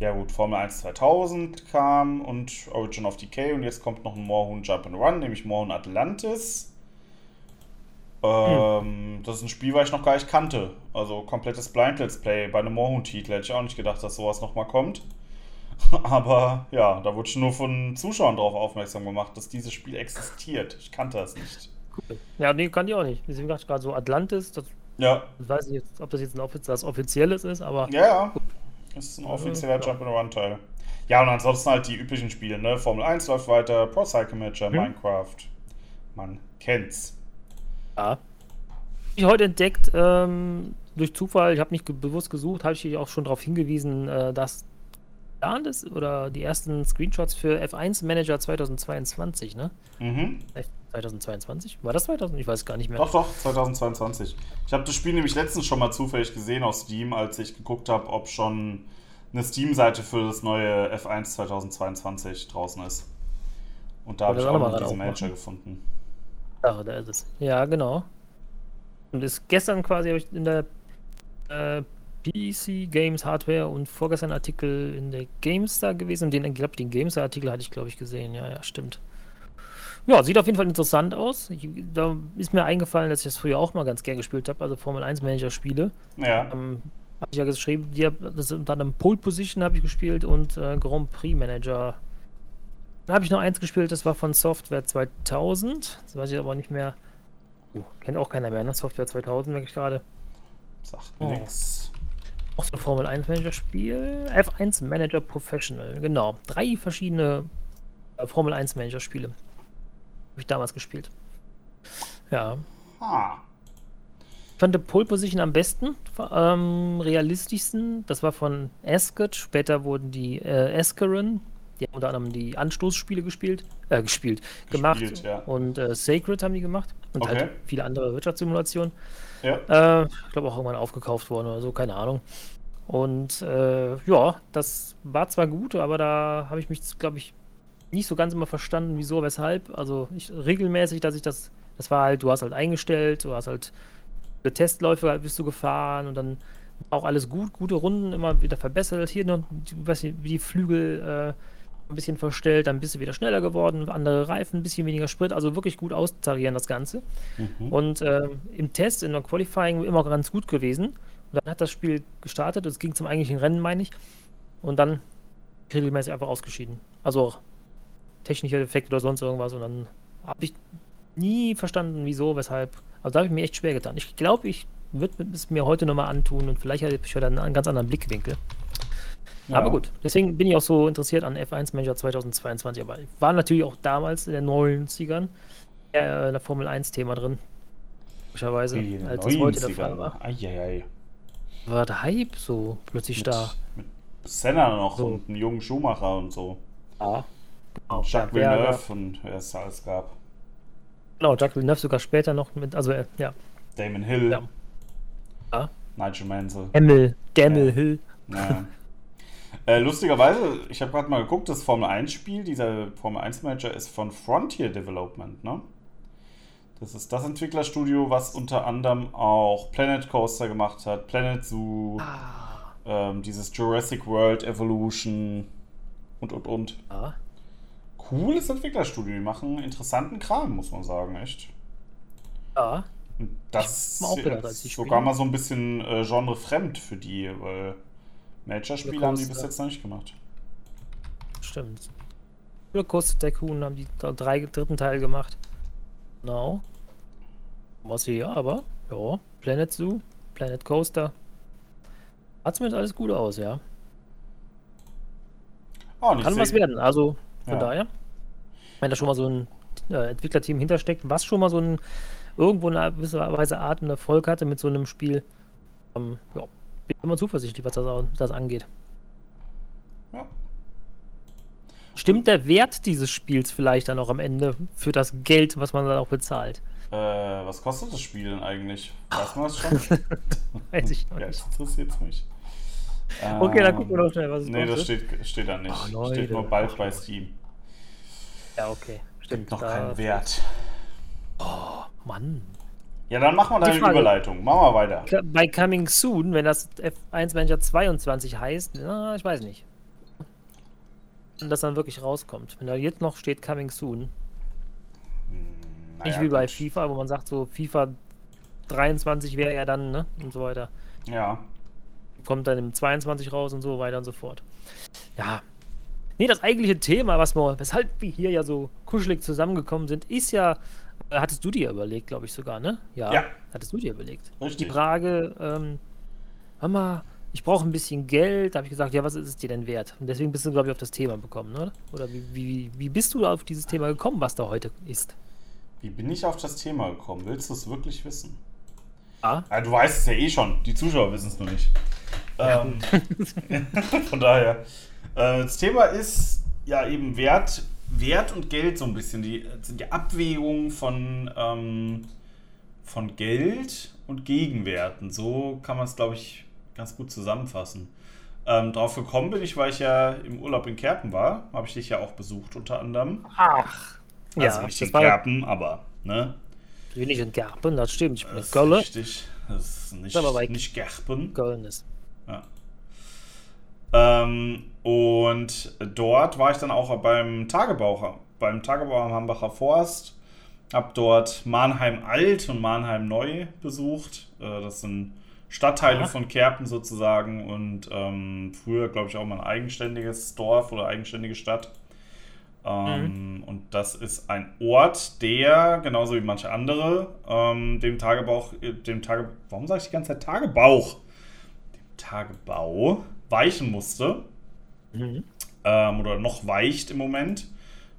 Ja, gut, Formel 1 2000 kam und Origin of Decay und jetzt kommt noch ein Moorhuhn Jump and Run, nämlich Moorhuhn Atlantis. Ähm, hm. Das ist ein Spiel, was ich noch gar nicht kannte. Also komplettes Blind Let's Play bei einem Moorhuhn-Titel. Hätte ich auch nicht gedacht, dass sowas nochmal kommt. Aber ja, da wurde ich nur von Zuschauern darauf aufmerksam gemacht, dass dieses Spiel existiert. Ich kannte das nicht. Ja, nee, kannte ich auch nicht. Deswegen dachte ich gerade so Atlantis. Das, ja. Ich weiß nicht, ob das jetzt ein offiz das Offizielles ist, aber. Ja, ja. Das ist ein offizieller ja. Jump-and-Run-Teil. Ja, und ansonsten halt die üblichen Spiele, ne? Formel 1 läuft weiter, Pro Cycle Manager, hm. Minecraft. Man kennt's. Ja. Ich heute entdeckt, ähm, durch Zufall, ich habe nicht bewusst gesucht, habe ich dich auch schon darauf hingewiesen, äh, dass geplant ist oder die ersten Screenshots für F1 Manager 2022, ne? Mhm. 2022? War das 2000? Ich weiß gar nicht mehr. Doch, doch, 2022. Ich habe das Spiel nämlich letztens schon mal zufällig gesehen auf Steam, als ich geguckt habe, ob schon eine Steam-Seite für das neue F1 2022 draußen ist. Und da habe ich auch noch diesen Manager gefunden. Ach, da ist es. Ja, genau. Und ist gestern quasi ich in der äh, PC Games Hardware und vorgestern Artikel in der GameStar gewesen. Den, ich glaube, den GameStar Artikel hatte ich, glaube ich, gesehen. Ja, ja, stimmt. Ja, sieht auf jeden Fall interessant aus. Ich, da ist mir eingefallen, dass ich das früher auch mal ganz gern gespielt habe, also Formel 1 Manager Spiele. Ja. Ähm, habe ich ja geschrieben, die, das unter einem Pole Position habe ich gespielt und äh, Grand Prix Manager. Dann habe ich noch eins gespielt, das war von Software 2000. Das weiß ich aber nicht mehr. Uh, kennt auch keiner mehr, ne? Software 2000, merke ich gerade. Sagt oh. nichts. Auch so ein Formel 1 Manager Spiel. F1 Manager Professional, genau. Drei verschiedene äh, Formel 1 Manager Spiele. Habe ich damals gespielt. Ja. Ah. Ich fand die Pole Position am besten, ähm, realistischsten. Das war von Ascot. Später wurden die äh, Ascaron, die haben unter anderem die Anstoßspiele gespielt, äh, gespielt, gespielt gemacht. Ja. Und äh, Sacred haben die gemacht. Und Okay. halt viele andere Wirtschaftssimulationen. Ja. Äh, ich glaube auch irgendwann aufgekauft worden oder so, keine Ahnung. Und äh, ja, das war zwar gut, aber da habe ich mich, glaube ich, nicht so ganz immer verstanden, wieso, weshalb. Also ich regelmäßig, dass ich das, das war halt, du hast halt eingestellt, du hast halt Testläufe bist du gefahren und dann auch alles gut, gute Runden, immer wieder verbessert. Hier noch, weiß nicht, wie die Flügel äh, ein bisschen verstellt, dann bist du wieder schneller geworden, andere Reifen, ein bisschen weniger Sprit, also wirklich gut austarieren das Ganze. Mhm. Und ähm, im Test, in der Qualifying immer ganz gut gewesen. Und dann hat das Spiel gestartet, es ging zum eigentlichen Rennen, meine ich. Und dann regelmäßig einfach ausgeschieden. Also auch technischer Defekt oder sonst irgendwas. Und dann habe ich nie verstanden, wieso, weshalb. Also da habe ich mir echt schwer getan. Ich glaube, ich würde es mir heute nochmal antun und vielleicht habe ich heute einen ganz anderen Blickwinkel. Ja. Aber gut, deswegen bin ich auch so interessiert an F1 Manager 2022. Aber ich war natürlich auch damals in den 90ern äh, in der Formel 1 Thema drin. Den als es heute der 90ern. Fall war. Eieiei. War der Hype so plötzlich Mit, da. mit Senna noch So. und einen jungen Schumacher und so. Ja. Genau, Jacques ja, Villeneuve und wer es alles gab. Genau, Jacques Villeneuve sogar später noch mit, also äh, ja, Damon Hill, Ja. Ja. Nigel Mansell. Hemmel, Demmel Ja. Hill. Ja. äh, lustigerweise, ich habe gerade mal geguckt, das Formel 1 Spiel, dieser Formel 1 Manager ist von Frontier Development, ne? Das ist das Entwicklerstudio, was unter anderem auch Planet Coaster gemacht hat, Planet Zoo, Ah. ähm, dieses Jurassic World Evolution und und und. Ja. Cooles Entwicklerstudio, die machen interessanten Kram, muss man sagen, echt. ja. Und das ist gedacht, sogar mal so ein bisschen äh, genrefremd für die, weil Major-Spiele haben die bis jetzt noch nicht gemacht. Stimmt. Rollercoaster Tycoon haben die drei, dritten Teil gemacht. Genau. Was hier, aber, ja, Planet Zoo, Planet Coaster. Hat zumindest alles gut aus, ja. Oh, Kann was werden, also von Ja. daher. Wenn da schon mal so ein äh, Entwicklerteam hintersteckt, was schon mal so ein irgendwo in einer gewisser Weise Art und Erfolg hatte mit so einem Spiel, ähm, ja, bin immer zuversichtlich, was das, das angeht. Ja. Stimmt der Wert dieses Spiels vielleicht dann auch am Ende für das Geld, was man dann auch bezahlt? Äh, was kostet das Spiel denn eigentlich? Weiß man das schon? Weiß ich noch ja, nicht. das interessiert mich. Okay, dann gucken wir doch schnell, was es Nee, das kostet. steht, steht da nicht. Ach, Leute. steht nur bald Ach, bei. Steam. Ja, okay. Stimmt. Noch keinen Wert. Mann. Ja, dann machen wir Die deine Frage- Überleitung. Machen wir weiter. Bei Coming Soon, wenn das F1 Manager 22 heißt, na, ich weiß nicht. Wenn das dann wirklich rauskommt. Wenn da jetzt noch steht Coming Soon. nicht Naja, wie bei gut. FIFA, wo man sagt, so FIFA 23 wäre ja dann, ne? Und so weiter. Ja. Kommt dann im 22 raus und so weiter und so fort. Ja. Nee, das eigentliche Thema, was wir, weshalb wir hier ja so kuschelig zusammengekommen sind, ist ja, äh, hattest du dir überlegt, glaube ich sogar, ne? Ja. Ja. Hattest du dir überlegt. Richtig. Die Frage, ähm, Mama, ich brauche ein bisschen Geld. Da habe ich gesagt, ja, was ist es dir denn wert? Und deswegen bist du, glaube ich, auf das Thema gekommen, oder? Oder wie, wie, wie bist du auf dieses Thema gekommen, was da heute ist? Wie bin ich auf das Thema gekommen? Willst du es wirklich wissen? Ah, Ja, du weißt es ja eh schon. Die Zuschauer wissen es nur nicht. Ähm, von daher. Äh, das Thema ist ja eben Wert, Wert und Geld so ein bisschen. Die, die Abwägung von, ähm, von Geld und Gegenwerten. So kann man es, glaube ich, ganz gut zusammenfassen. Ähm, drauf gekommen bin ich, weil ich ja im Urlaub in Kerpen war. Habe ich dich ja auch besucht, unter anderem. ach. Also ja, nicht das in Kerpen, aber, ne? bin ich in Gerpen, das stimmt. Ich bin in Das ist Köln. richtig. Das ist nicht, nicht Gerpen. Köln ist. Ähm, und dort war ich dann auch beim Tagebau, beim Tagebau am Hambacher Forst. Hab dort Mannheim Alt und Mannheim Neu besucht. Äh, das sind Stadtteile Aha. von Kerpen sozusagen und ähm, früher, glaube ich, auch mal ein eigenständiges Dorf oder eigenständige Stadt. Ähm, Und das ist ein Ort, der, genauso wie manche andere, ähm, dem Tagebau, dem Tage, warum sage ich die ganze Zeit Tagebauch? Dem Tagebau weichen musste Mhm. ähm, oder noch weicht im Moment,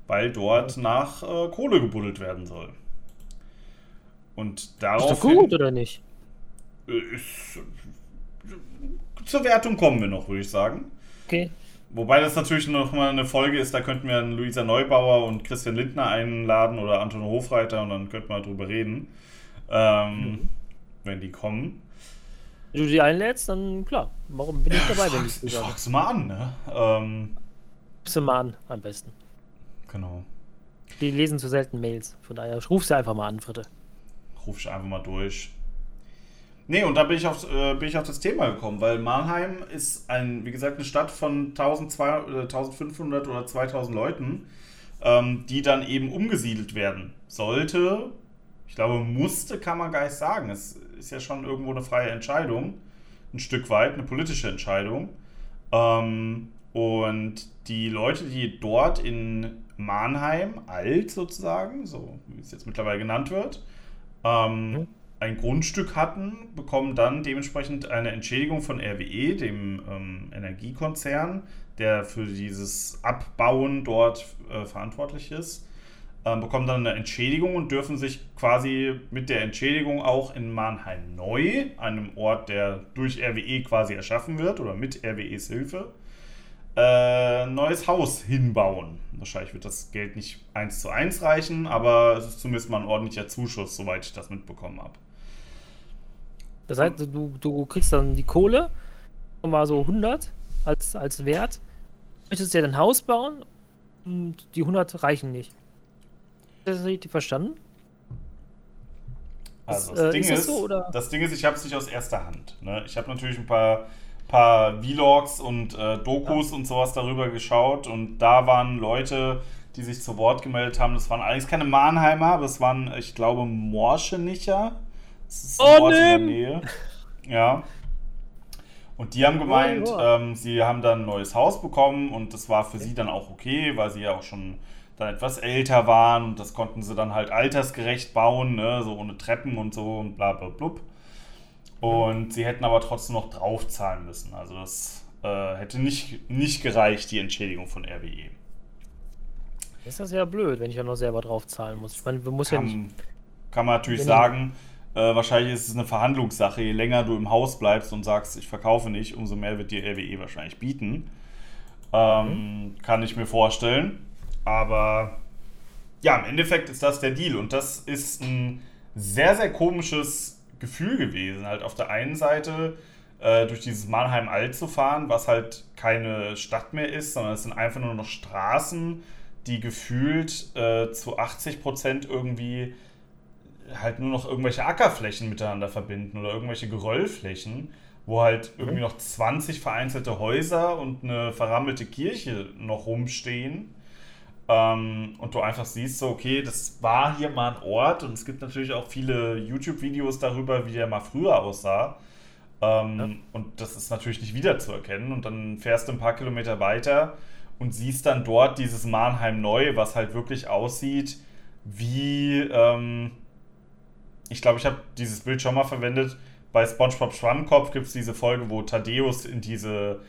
weil dort nach äh, Kohle gebuddelt werden soll. Und Ist darauf doch gut, oder nicht? ist, zur Wertung kommen wir noch, würde ich sagen. Okay. Wobei das natürlich noch mal eine Folge ist, da könnten wir Luisa Neubauer und Christian Lindner einladen oder Anton Hofreiter und dann könnten wir drüber reden, ähm, mhm. wenn die kommen. Wenn du die einlädst, dann klar. Warum bin ich ja, dabei, wenn ich Ich frag's mal an, ne? Ähm, du mal an, am besten. Genau. Die lesen zu selten Mails. Von daher ruf sie einfach mal an, Fritte. Ruf ich einfach mal durch. Nee, und da bin ich, auf, äh, bin ich auf das Thema gekommen, weil Mannheim ist, ein, wie gesagt, eine Stadt von 1200, 1500 oder 2000 Leuten, ähm, die dann eben umgesiedelt werden sollte. Ich glaube, musste kann man gar nicht sagen. Es ist ja schon irgendwo eine freie Entscheidung, ein Stück weit, eine politische Entscheidung. Ähm, und die Leute, die dort in Mannheim, alt sozusagen, so wie es jetzt mittlerweile genannt wird, ähm, mhm ein Grundstück hatten, bekommen dann dementsprechend eine Entschädigung von RWE, dem ähm, Energiekonzern, der für dieses Abbauen dort äh, verantwortlich ist, bekommen dann eine Entschädigung und dürfen sich quasi mit der Entschädigung auch in Mannheim neu, einem Ort, der durch RWE quasi erschaffen wird oder mit RWEs Hilfe, äh, neues Haus hinbauen. Wahrscheinlich wird das Geld nicht eins zu eins reichen, aber es ist zumindest mal ein ordentlicher Zuschuss, soweit ich das mitbekommen habe. Das heißt, du, du kriegst dann die Kohle, mal so 100 als, als Wert, möchtest dir ein Haus bauen und die 100 reichen nicht. Das richtig verstanden? Also das, äh, Ding ist, das, so, das, Ding ist, ich habe es nicht aus erster Hand. Ne? Ich habe natürlich ein paar, paar Vlogs und äh, Dokus ja. und sowas darüber geschaut und da waren Leute, die sich zu Wort gemeldet haben. Das waren eigentlich keine Mannheimer, aber es waren, ich glaube, Morschenicher das ist ein oh, Ort in der Nähe. Ja. Und die haben gemeint, oh, ähm, sie haben dann ein neues Haus bekommen und das war für sie dann auch okay, weil sie ja auch schon dann etwas älter waren und das konnten sie dann halt altersgerecht bauen, ne? so ohne Treppen und so und bla bla blub. Und sie hätten aber trotzdem noch draufzahlen müssen. Also das äh, hätte nicht, nicht gereicht, die Entschädigung von RWE. Ist das ja blöd, wenn ich ja noch selber draufzahlen muss. Ich meine, wir muss kann, ja nicht. Kann man natürlich sagen, äh, wahrscheinlich ist es eine Verhandlungssache. Je länger du im Haus bleibst und sagst, ich verkaufe nicht, umso mehr wird dir RWE wahrscheinlich bieten. Ähm, mhm. Kann ich mir vorstellen. Aber ja, im Endeffekt ist das der Deal. Und das ist ein sehr, sehr komisches Gefühl gewesen. Halt auf der einen Seite äh, durch dieses Mannheim Alt zu fahren, was halt keine Stadt mehr ist, sondern es sind einfach nur noch Straßen, die gefühlt äh, zu 80 Prozent irgendwie halt nur noch irgendwelche Ackerflächen miteinander verbinden oder irgendwelche Geröllflächen, wo halt irgendwie noch 20 vereinzelte Häuser und eine verrammelte Kirche noch rumstehen. Ähm, und du einfach siehst, so, okay, das war hier mal ein Ort und es gibt natürlich auch viele YouTube-Videos darüber, wie der mal früher aussah. Ähm, ja. Und das ist natürlich nicht wiederzuerkennen. Und dann fährst du ein paar Kilometer weiter und siehst dann dort dieses Mannheim neu, was halt wirklich aussieht wie, ähm, ich glaube, ich habe dieses Bild schon mal verwendet. Bei SpongeBob Schwammkopf gibt es diese Folge, wo Thaddeus in diese,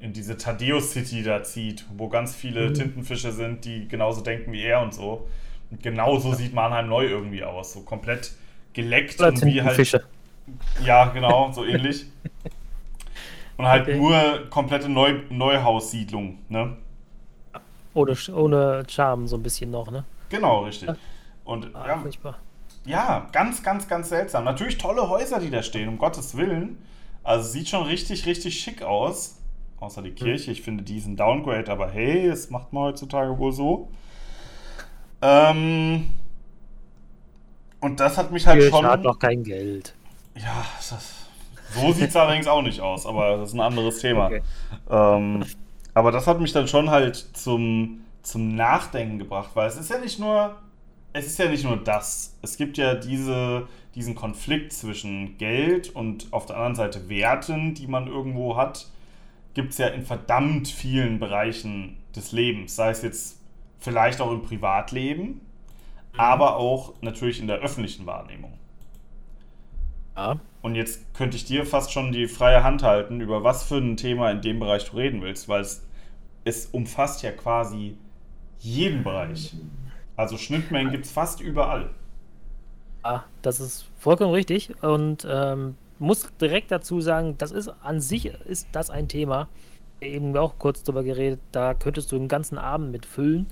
in diese Thaddeus City da zieht, wo ganz viele mhm. Tintenfische sind, die genauso denken wie er und so. Und genauso sieht Mannheim neu irgendwie aus. So komplett geleckt Oder und wie halt. Ja, genau, so ähnlich. Und halt okay. nur komplette Neu Neuhaussiedlung, ne? Ohne, ohne Charme so ein bisschen noch, ne? Genau, richtig. Und ah, ja, furchtbar. Ja, ganz, ganz, ganz seltsam. Natürlich tolle Häuser, die da stehen, um Gottes Willen. Also sieht schon richtig, richtig schick aus. Außer die Kirche. Ich finde diesen Downgrade, aber hey, das macht man heutzutage wohl so. Ähm, und das hat mich halt Kirche schon. hat noch kein Geld. Ja, das, so sieht es allerdings auch nicht aus, aber das ist ein anderes Thema. Okay. Ähm, aber das hat mich dann schon halt zum, zum Nachdenken gebracht, weil es ist ja nicht nur es ist ja nicht nur das. Es gibt ja diese, diesen Konflikt zwischen Geld und auf der anderen Seite Werten, die man irgendwo hat, gibt es ja in verdammt vielen Bereichen des Lebens. Sei es jetzt vielleicht auch im Privatleben, mhm. aber auch natürlich in der öffentlichen Wahrnehmung. Ja. Und jetzt könnte ich dir fast schon die freie Hand halten, über was für ein Thema in dem Bereich du reden willst, weil es, es umfasst ja quasi jeden Bereich. Also Schnittmengen gibt es fast überall. Ah, das ist vollkommen richtig und ähm, muss direkt dazu sagen, das ist an sich ist das ein Thema, eben auch kurz darüber geredet, da könntest du den ganzen Abend mit füllen.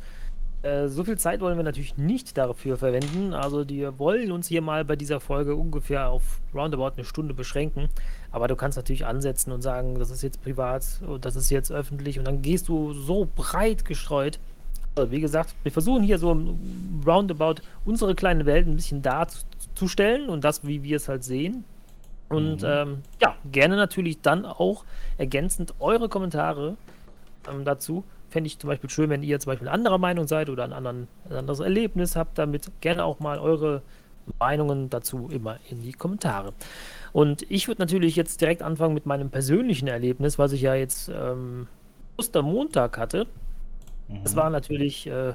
Äh, so viel Zeit wollen wir natürlich nicht dafür verwenden. Also wir wollen uns hier mal bei dieser Folge ungefähr auf roundabout eine Stunde beschränken. Aber du kannst natürlich ansetzen und sagen, das ist jetzt privat und das ist jetzt öffentlich und dann gehst du so breit gestreut. Also wie gesagt, wir versuchen hier so roundabout unsere kleine Welt ein bisschen darzustellen und das, wie wir es halt sehen. Und mhm. ähm, ja, gerne natürlich dann auch ergänzend eure Kommentare ähm, dazu. Fände ich zum Beispiel schön, wenn ihr zum Beispiel anderer Meinung seid oder ein, anderen, ein anderes Erlebnis habt, damit gerne auch mal eure Meinungen dazu immer in die Kommentare. Und ich würde natürlich jetzt direkt anfangen mit meinem persönlichen Erlebnis, was ich ja jetzt ähm, Ostermontag hatte. Mhm. Das war natürlich äh,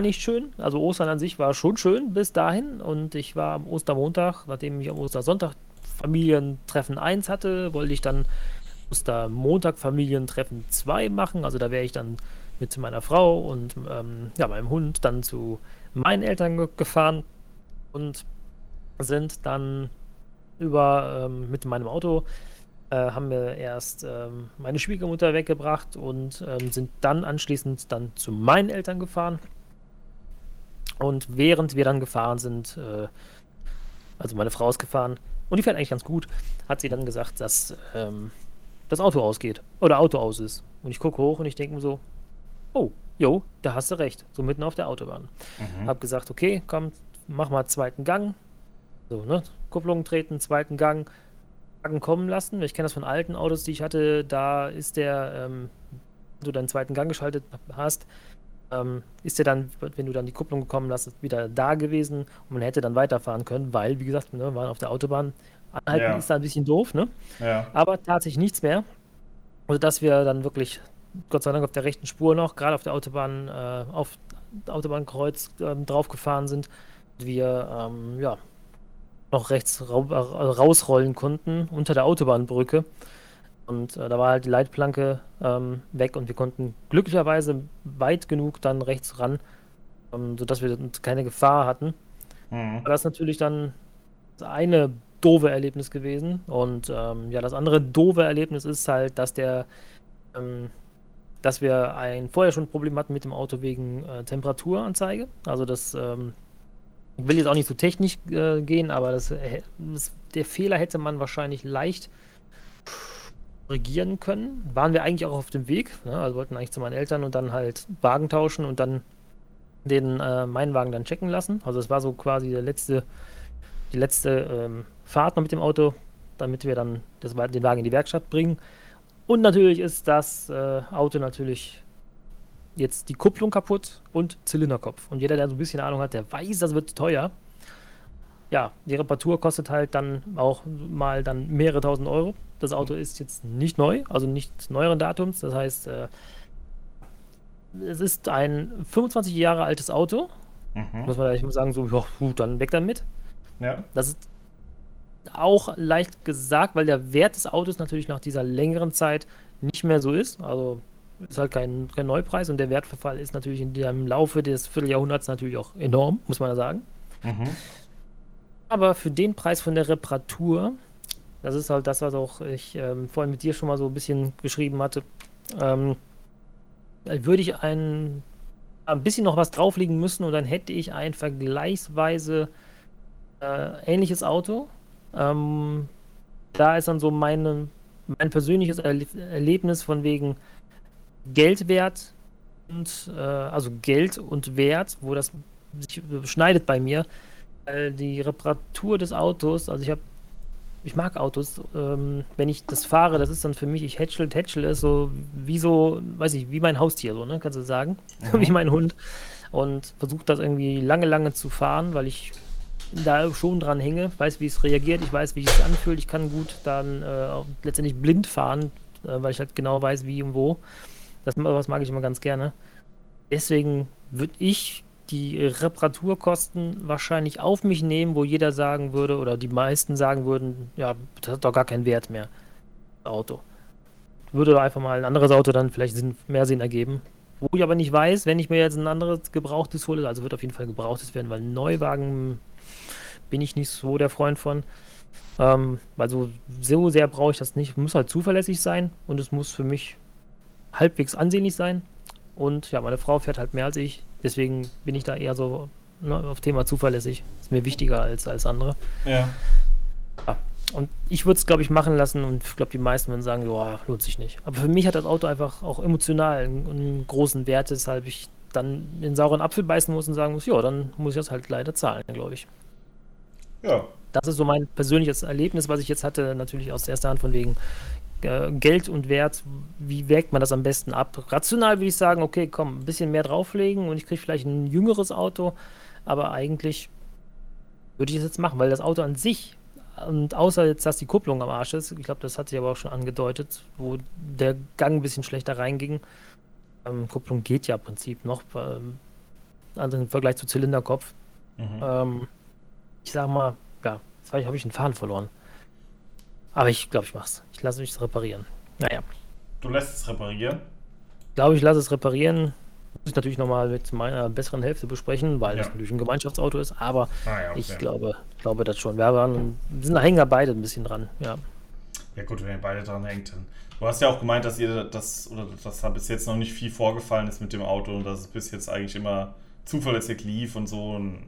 nicht schön. Also Ostern an sich war schon schön bis dahin. Und ich war am Ostermontag, nachdem ich am Ostersonntag Familientreffen 1 hatte, wollte ich dann Ostermontag Familientreffen 2 machen. Also da wäre ich dann mit meiner Frau und ähm, ja, meinem Hund dann zu meinen Eltern gefahren und sind dann über ähm, mit meinem Auto äh, haben wir erst ähm, meine Schwiegermutter weggebracht und ähm, sind dann anschließend dann zu meinen Eltern gefahren. Und während wir dann gefahren sind, äh, also meine Frau ist gefahren und die fährt eigentlich ganz gut, hat sie dann gesagt, dass ähm, das Auto ausgeht oder Auto aus ist. Und ich gucke hoch und ich denke mir so, oh, jo, da hast du recht, so mitten auf der Autobahn. Mhm. Hab gesagt, okay, komm, mach mal zweiten Gang. So, ne? Kupplung treten, zweiten Gang, Wagen kommen lassen. Ich kenne das von alten Autos, die ich hatte, da ist der, ähm, wenn du deinen zweiten Gang geschaltet hast, ähm, ist er dann, wenn du dann die Kupplung gekommen hast, wieder da gewesen und man hätte dann weiterfahren können, weil, wie gesagt, wir ne, waren auf der Autobahn. Anhalten ja. ist da ein bisschen doof, ne? Ja. Aber tatsächlich nichts mehr. Also, dass wir dann wirklich, Gott sei Dank, auf der rechten Spur noch, gerade auf der Autobahn, äh, auf Autobahnkreuz äh, draufgefahren sind, wir, ähm, ja, noch rechts ra rausrollen konnten unter der Autobahnbrücke. Und äh, da war halt die Leitplanke ähm, weg und wir konnten glücklicherweise weit genug dann rechts ran, ähm, sodass wir keine Gefahr hatten. Mhm. Das ist natürlich dann das eine doofe Erlebnis gewesen. Und ähm, ja, das andere doofe Erlebnis ist halt, dass der, ähm, dass wir ein vorher schon ein Problem hatten mit dem Auto wegen äh, Temperaturanzeige. Also das ähm, ich will jetzt auch nicht so technisch äh, gehen, aber das, äh, das, der Fehler hätte man wahrscheinlich leicht regieren können. Waren wir eigentlich auch auf dem Weg. Ne? Also wollten eigentlich zu meinen Eltern und dann halt Wagen tauschen und dann den äh, meinen Wagen dann checken lassen. Also es war so quasi der letzte, die letzte ähm, Fahrt noch mit dem Auto, damit wir dann das, den Wagen in die Werkstatt bringen. Und natürlich ist das äh, Auto natürlich jetzt die Kupplung kaputt und Zylinderkopf. Und jeder, der so ein bisschen Ahnung hat, der weiß, das wird teuer ja, die Reparatur kostet halt dann auch mal dann mehrere tausend Euro. Das Auto ist jetzt nicht neu, also nicht neueren Datums. Das heißt, äh, es ist ein 25 Jahre altes Auto. Mhm. Muss man vielleicht sagen, so, ja, gut, dann weg damit. Ja. Das ist auch leicht gesagt, weil der Wert des Autos natürlich nach dieser längeren Zeit nicht mehr so ist. Also ist halt kein, kein Neupreis und der Wertverfall ist natürlich in dem Laufe des Vierteljahrhunderts natürlich auch enorm, muss man ja sagen. Mhm. Aber für den Preis von der Reparatur, das ist halt das, was auch ich ähm, vorhin mit dir schon mal so ein bisschen geschrieben hatte, ähm, würde ich ein, ein bisschen noch was drauflegen müssen und dann hätte ich ein vergleichsweise äh, ähnliches Auto. Ähm, da ist dann so meine, mein persönliches Erle Erlebnis von wegen Geldwert und äh, also Geld und Wert, wo das sich schneidet bei mir weil die Reparatur des Autos, also ich habe, ich mag Autos, ähm, wenn ich das fahre, das ist dann für mich, ich hätschel, hätschel ist so wie so, weiß ich, wie mein Haustier, so, ne, kannst du sagen, mhm. wie mein Hund und versuche das irgendwie lange, lange zu fahren, weil ich da schon dran hänge, weiß, wie es reagiert, ich weiß, wie es sich anfühlt, ich kann gut dann äh, letztendlich blind fahren, äh, weil ich halt genau weiß, wie und wo. Das, das mag ich immer ganz gerne. Deswegen würde ich die Reparaturkosten wahrscheinlich auf mich nehmen, wo jeder sagen würde oder die meisten sagen würden, ja, das hat doch gar keinen Wert mehr. Auto. Würde einfach mal ein anderes Auto dann vielleicht mehr Sinn ergeben. Wo ich aber nicht weiß, wenn ich mir jetzt ein anderes Gebrauchtes hole, also wird auf jeden Fall Gebrauchtes werden, weil Neuwagen bin ich nicht so der Freund von. Ähm, also so sehr brauche ich das nicht. Muss halt zuverlässig sein und es muss für mich halbwegs ansehnlich sein. Und ja, meine Frau fährt halt mehr als ich. Deswegen bin ich da eher so ne, auf Thema zuverlässig. Ist mir wichtiger als, als andere. Ja. ja. Und ich würde es, glaube ich, machen lassen und ich glaube, die meisten würden sagen, ja, lohnt sich nicht. Aber für mich hat das Auto einfach auch emotional einen, einen großen Wert, weshalb ich dann den sauren Apfel beißen muss und sagen muss, ja, dann muss ich das halt leider zahlen, glaube ich. Ja. Das ist so mein persönliches Erlebnis, was ich jetzt hatte, natürlich aus erster Hand von wegen äh, Geld und Wert. Wie wägt man das am besten ab? Rational würde ich sagen, okay, komm, ein bisschen mehr drauflegen und ich kriege vielleicht ein jüngeres Auto, aber eigentlich würde ich das jetzt machen, weil das Auto an sich und außer jetzt, dass die Kupplung am Arsch ist, ich glaube, das hat sich aber auch schon angedeutet, wo der Gang ein bisschen schlechter reinging. Ähm, Kupplung geht ja im Prinzip noch, ähm, also im Vergleich zu Zylinderkopf. Mhm. Ähm, ich sag mal, ja, jetzt habe ich einen Faden verloren. Aber ich glaube, ich mach's. Ich lasse mich reparieren. Naja. Du lässt es reparieren? Ich glaube, ich lasse es reparieren. Muss ich natürlich nochmal mit meiner besseren Hälfte besprechen, weil ja. das natürlich ein Gemeinschaftsauto ist. Aber ah, ja, okay. ich glaube, glaube das schon. Wir, waren, sind da hängen ja beide ein bisschen dran. Ja. Ja gut, wenn ihr beide dran hängt, dann. Du hast ja auch gemeint, dass ihr das oder dass da bis jetzt noch nicht viel vorgefallen ist mit dem Auto und dass es bis jetzt eigentlich immer zuverlässig lief und so. Und,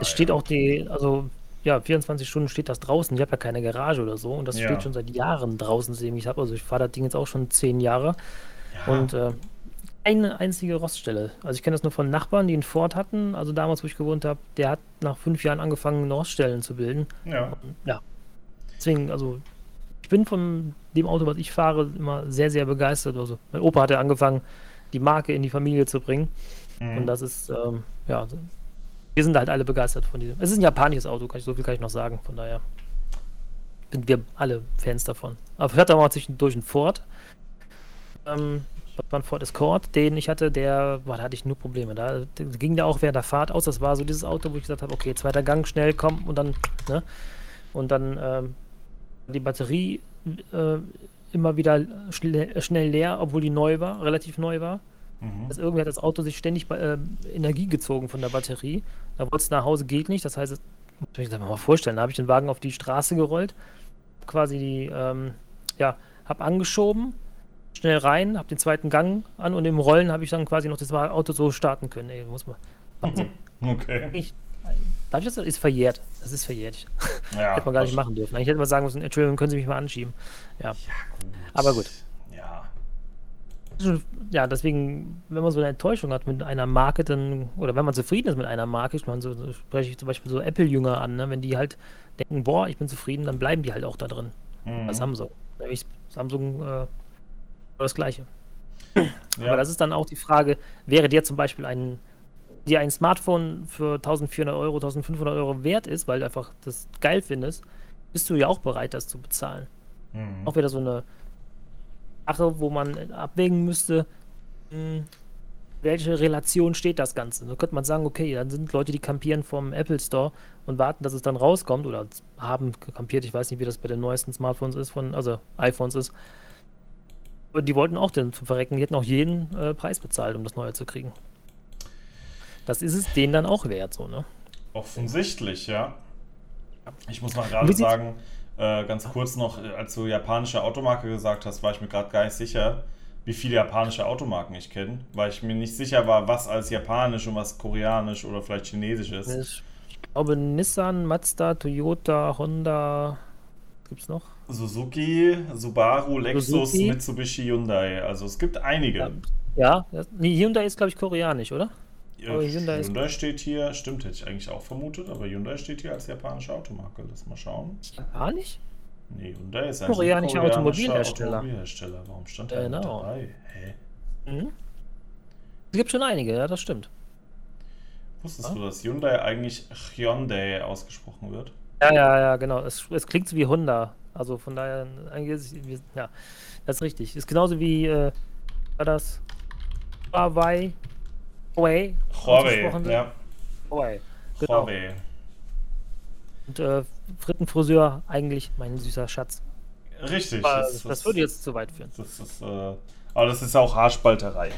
es steht auch die, also ja, 24 Stunden steht das draußen. Ich habe ja keine Garage oder so und das ja. steht schon seit Jahren draußen, sehe ich habe. Also ich fahre das Ding jetzt auch schon zehn Jahre ja. und äh, eine einzige Roststelle. Also ich kenne das nur von Nachbarn, die einen Ford hatten. Also damals, wo ich gewohnt habe, der hat nach fünf Jahren angefangen, Roststellen zu bilden. Ja. Und, ja. Deswegen, also ich bin von dem Auto, was ich fahre, immer sehr, sehr begeistert. Also mein Opa hat ja angefangen, die Marke in die Familie zu bringen. Mhm. Und das ist, ähm, ja, wir sind halt alle begeistert von diesem. Es ist ein japanisches Auto, ich, so viel kann ich noch sagen. Von daher sind wir alle Fans davon. Aber ich hatte auch mal zwischendurch einen Ford. Ähm, das war ein Ford Escort, den ich hatte, der, boah, da hatte ich nur Probleme. Da, da ging der auch während der Fahrt aus. Das war so dieses Auto, wo ich gesagt habe, okay, zweiter Gang, schnell, komm und dann, ne? Und dann ähm, die Batterie äh, immer wieder schnell, schnell leer, obwohl die neu war, relativ neu war. Mhm. Also irgendwie hat das Auto sich ständig äh, Energie gezogen von der Batterie. Da wollte es nach Hause, geht nicht. Das heißt, das muss ich mir mal vorstellen, da habe ich den Wagen auf die Straße gerollt, quasi die, ähm, ja, habe angeschoben, schnell rein, habe den zweiten Gang an und im Rollen habe ich dann quasi noch das Auto so starten können. Ey, muss man. Okay. Ich, darf ich das? Ist verjährt. Das ist verjährt. Ja, hätte man gar nicht machen dürfen. Ich hätte mal sagen müssen, Entschuldigung, können Sie mich mal anschieben. Ja. ja gut. Aber gut ja, deswegen, wenn man so eine Enttäuschung hat mit einer Marke, dann, oder wenn man zufrieden ist mit einer Marke, ich meine, so, so spreche ich zum Beispiel so Apple-Jünger an, ne? wenn die halt denken, boah, ich bin zufrieden, dann bleiben die halt auch da drin. Mhm. Bei Samsung. Nämlich Samsung äh, das Gleiche. Ja. Aber das ist dann auch die Frage, wäre dir zum Beispiel ein, dir ein Smartphone für 1400 Euro, 1500 Euro wert ist, weil du einfach das geil findest, bist du ja auch bereit, das zu bezahlen. Mhm. Auch wieder so eine Sache, wo man abwägen müsste, hm, welche Relation steht das Ganze. Da könnte man sagen, okay, dann sind Leute, die kampieren vom Apple Store und warten, dass es dann rauskommt oder haben kampiert. Ich weiß nicht, wie das bei den neuesten Smartphones ist, von, also iPhones ist. Und die wollten auch den zum Verrecken, die hätten auch jeden äh, Preis bezahlt, um das Neue zu kriegen. Das ist es denen dann auch wert, so, ne? Offensichtlich, ja. Ich muss mal gerade sagen, äh, ganz kurz noch, äh, als du japanische Automarke gesagt hast, war ich mir gerade gar nicht sicher, wie viele japanische Automarken ich kenne, weil ich mir nicht sicher war, was als japanisch und was koreanisch oder vielleicht chinesisch ist. Ich glaube Nissan, Mazda, Toyota, Honda, gibt's noch? Suzuki, Subaru, Lexus, Suzuki. Mitsubishi, Hyundai. Also es gibt einige. Ja, ja Hyundai ist glaube ich koreanisch, oder? Ja, Hyundai, Hyundai steht hier, stimmt, hätte ich eigentlich auch vermutet, aber Hyundai steht hier als japanische Automarke. Lass mal schauen. Japanisch? Nee, Hyundai ist ein koreanischer Automobilhersteller. Automobilhersteller. Warum stand da genau. dabei? Hä? Mhm. Es gibt schon einige, ja, das stimmt. Wusstest ja? du, dass Hyundai eigentlich Hyundai ausgesprochen wird? Ja, ja, ja, genau. Es, es klingt so wie Honda. Also von daher, eigentlich ist, ja, das ist richtig. Ist genauso wie, äh, war das Huawei Huawei. Huawei, ja. Huawei, genau. Huawei. Und äh, Frittenfriseur eigentlich mein süßer Schatz. Richtig. Aber das, das, würde jetzt zu weit führen. Das ist, äh, aber das ist auch Haarspalterei.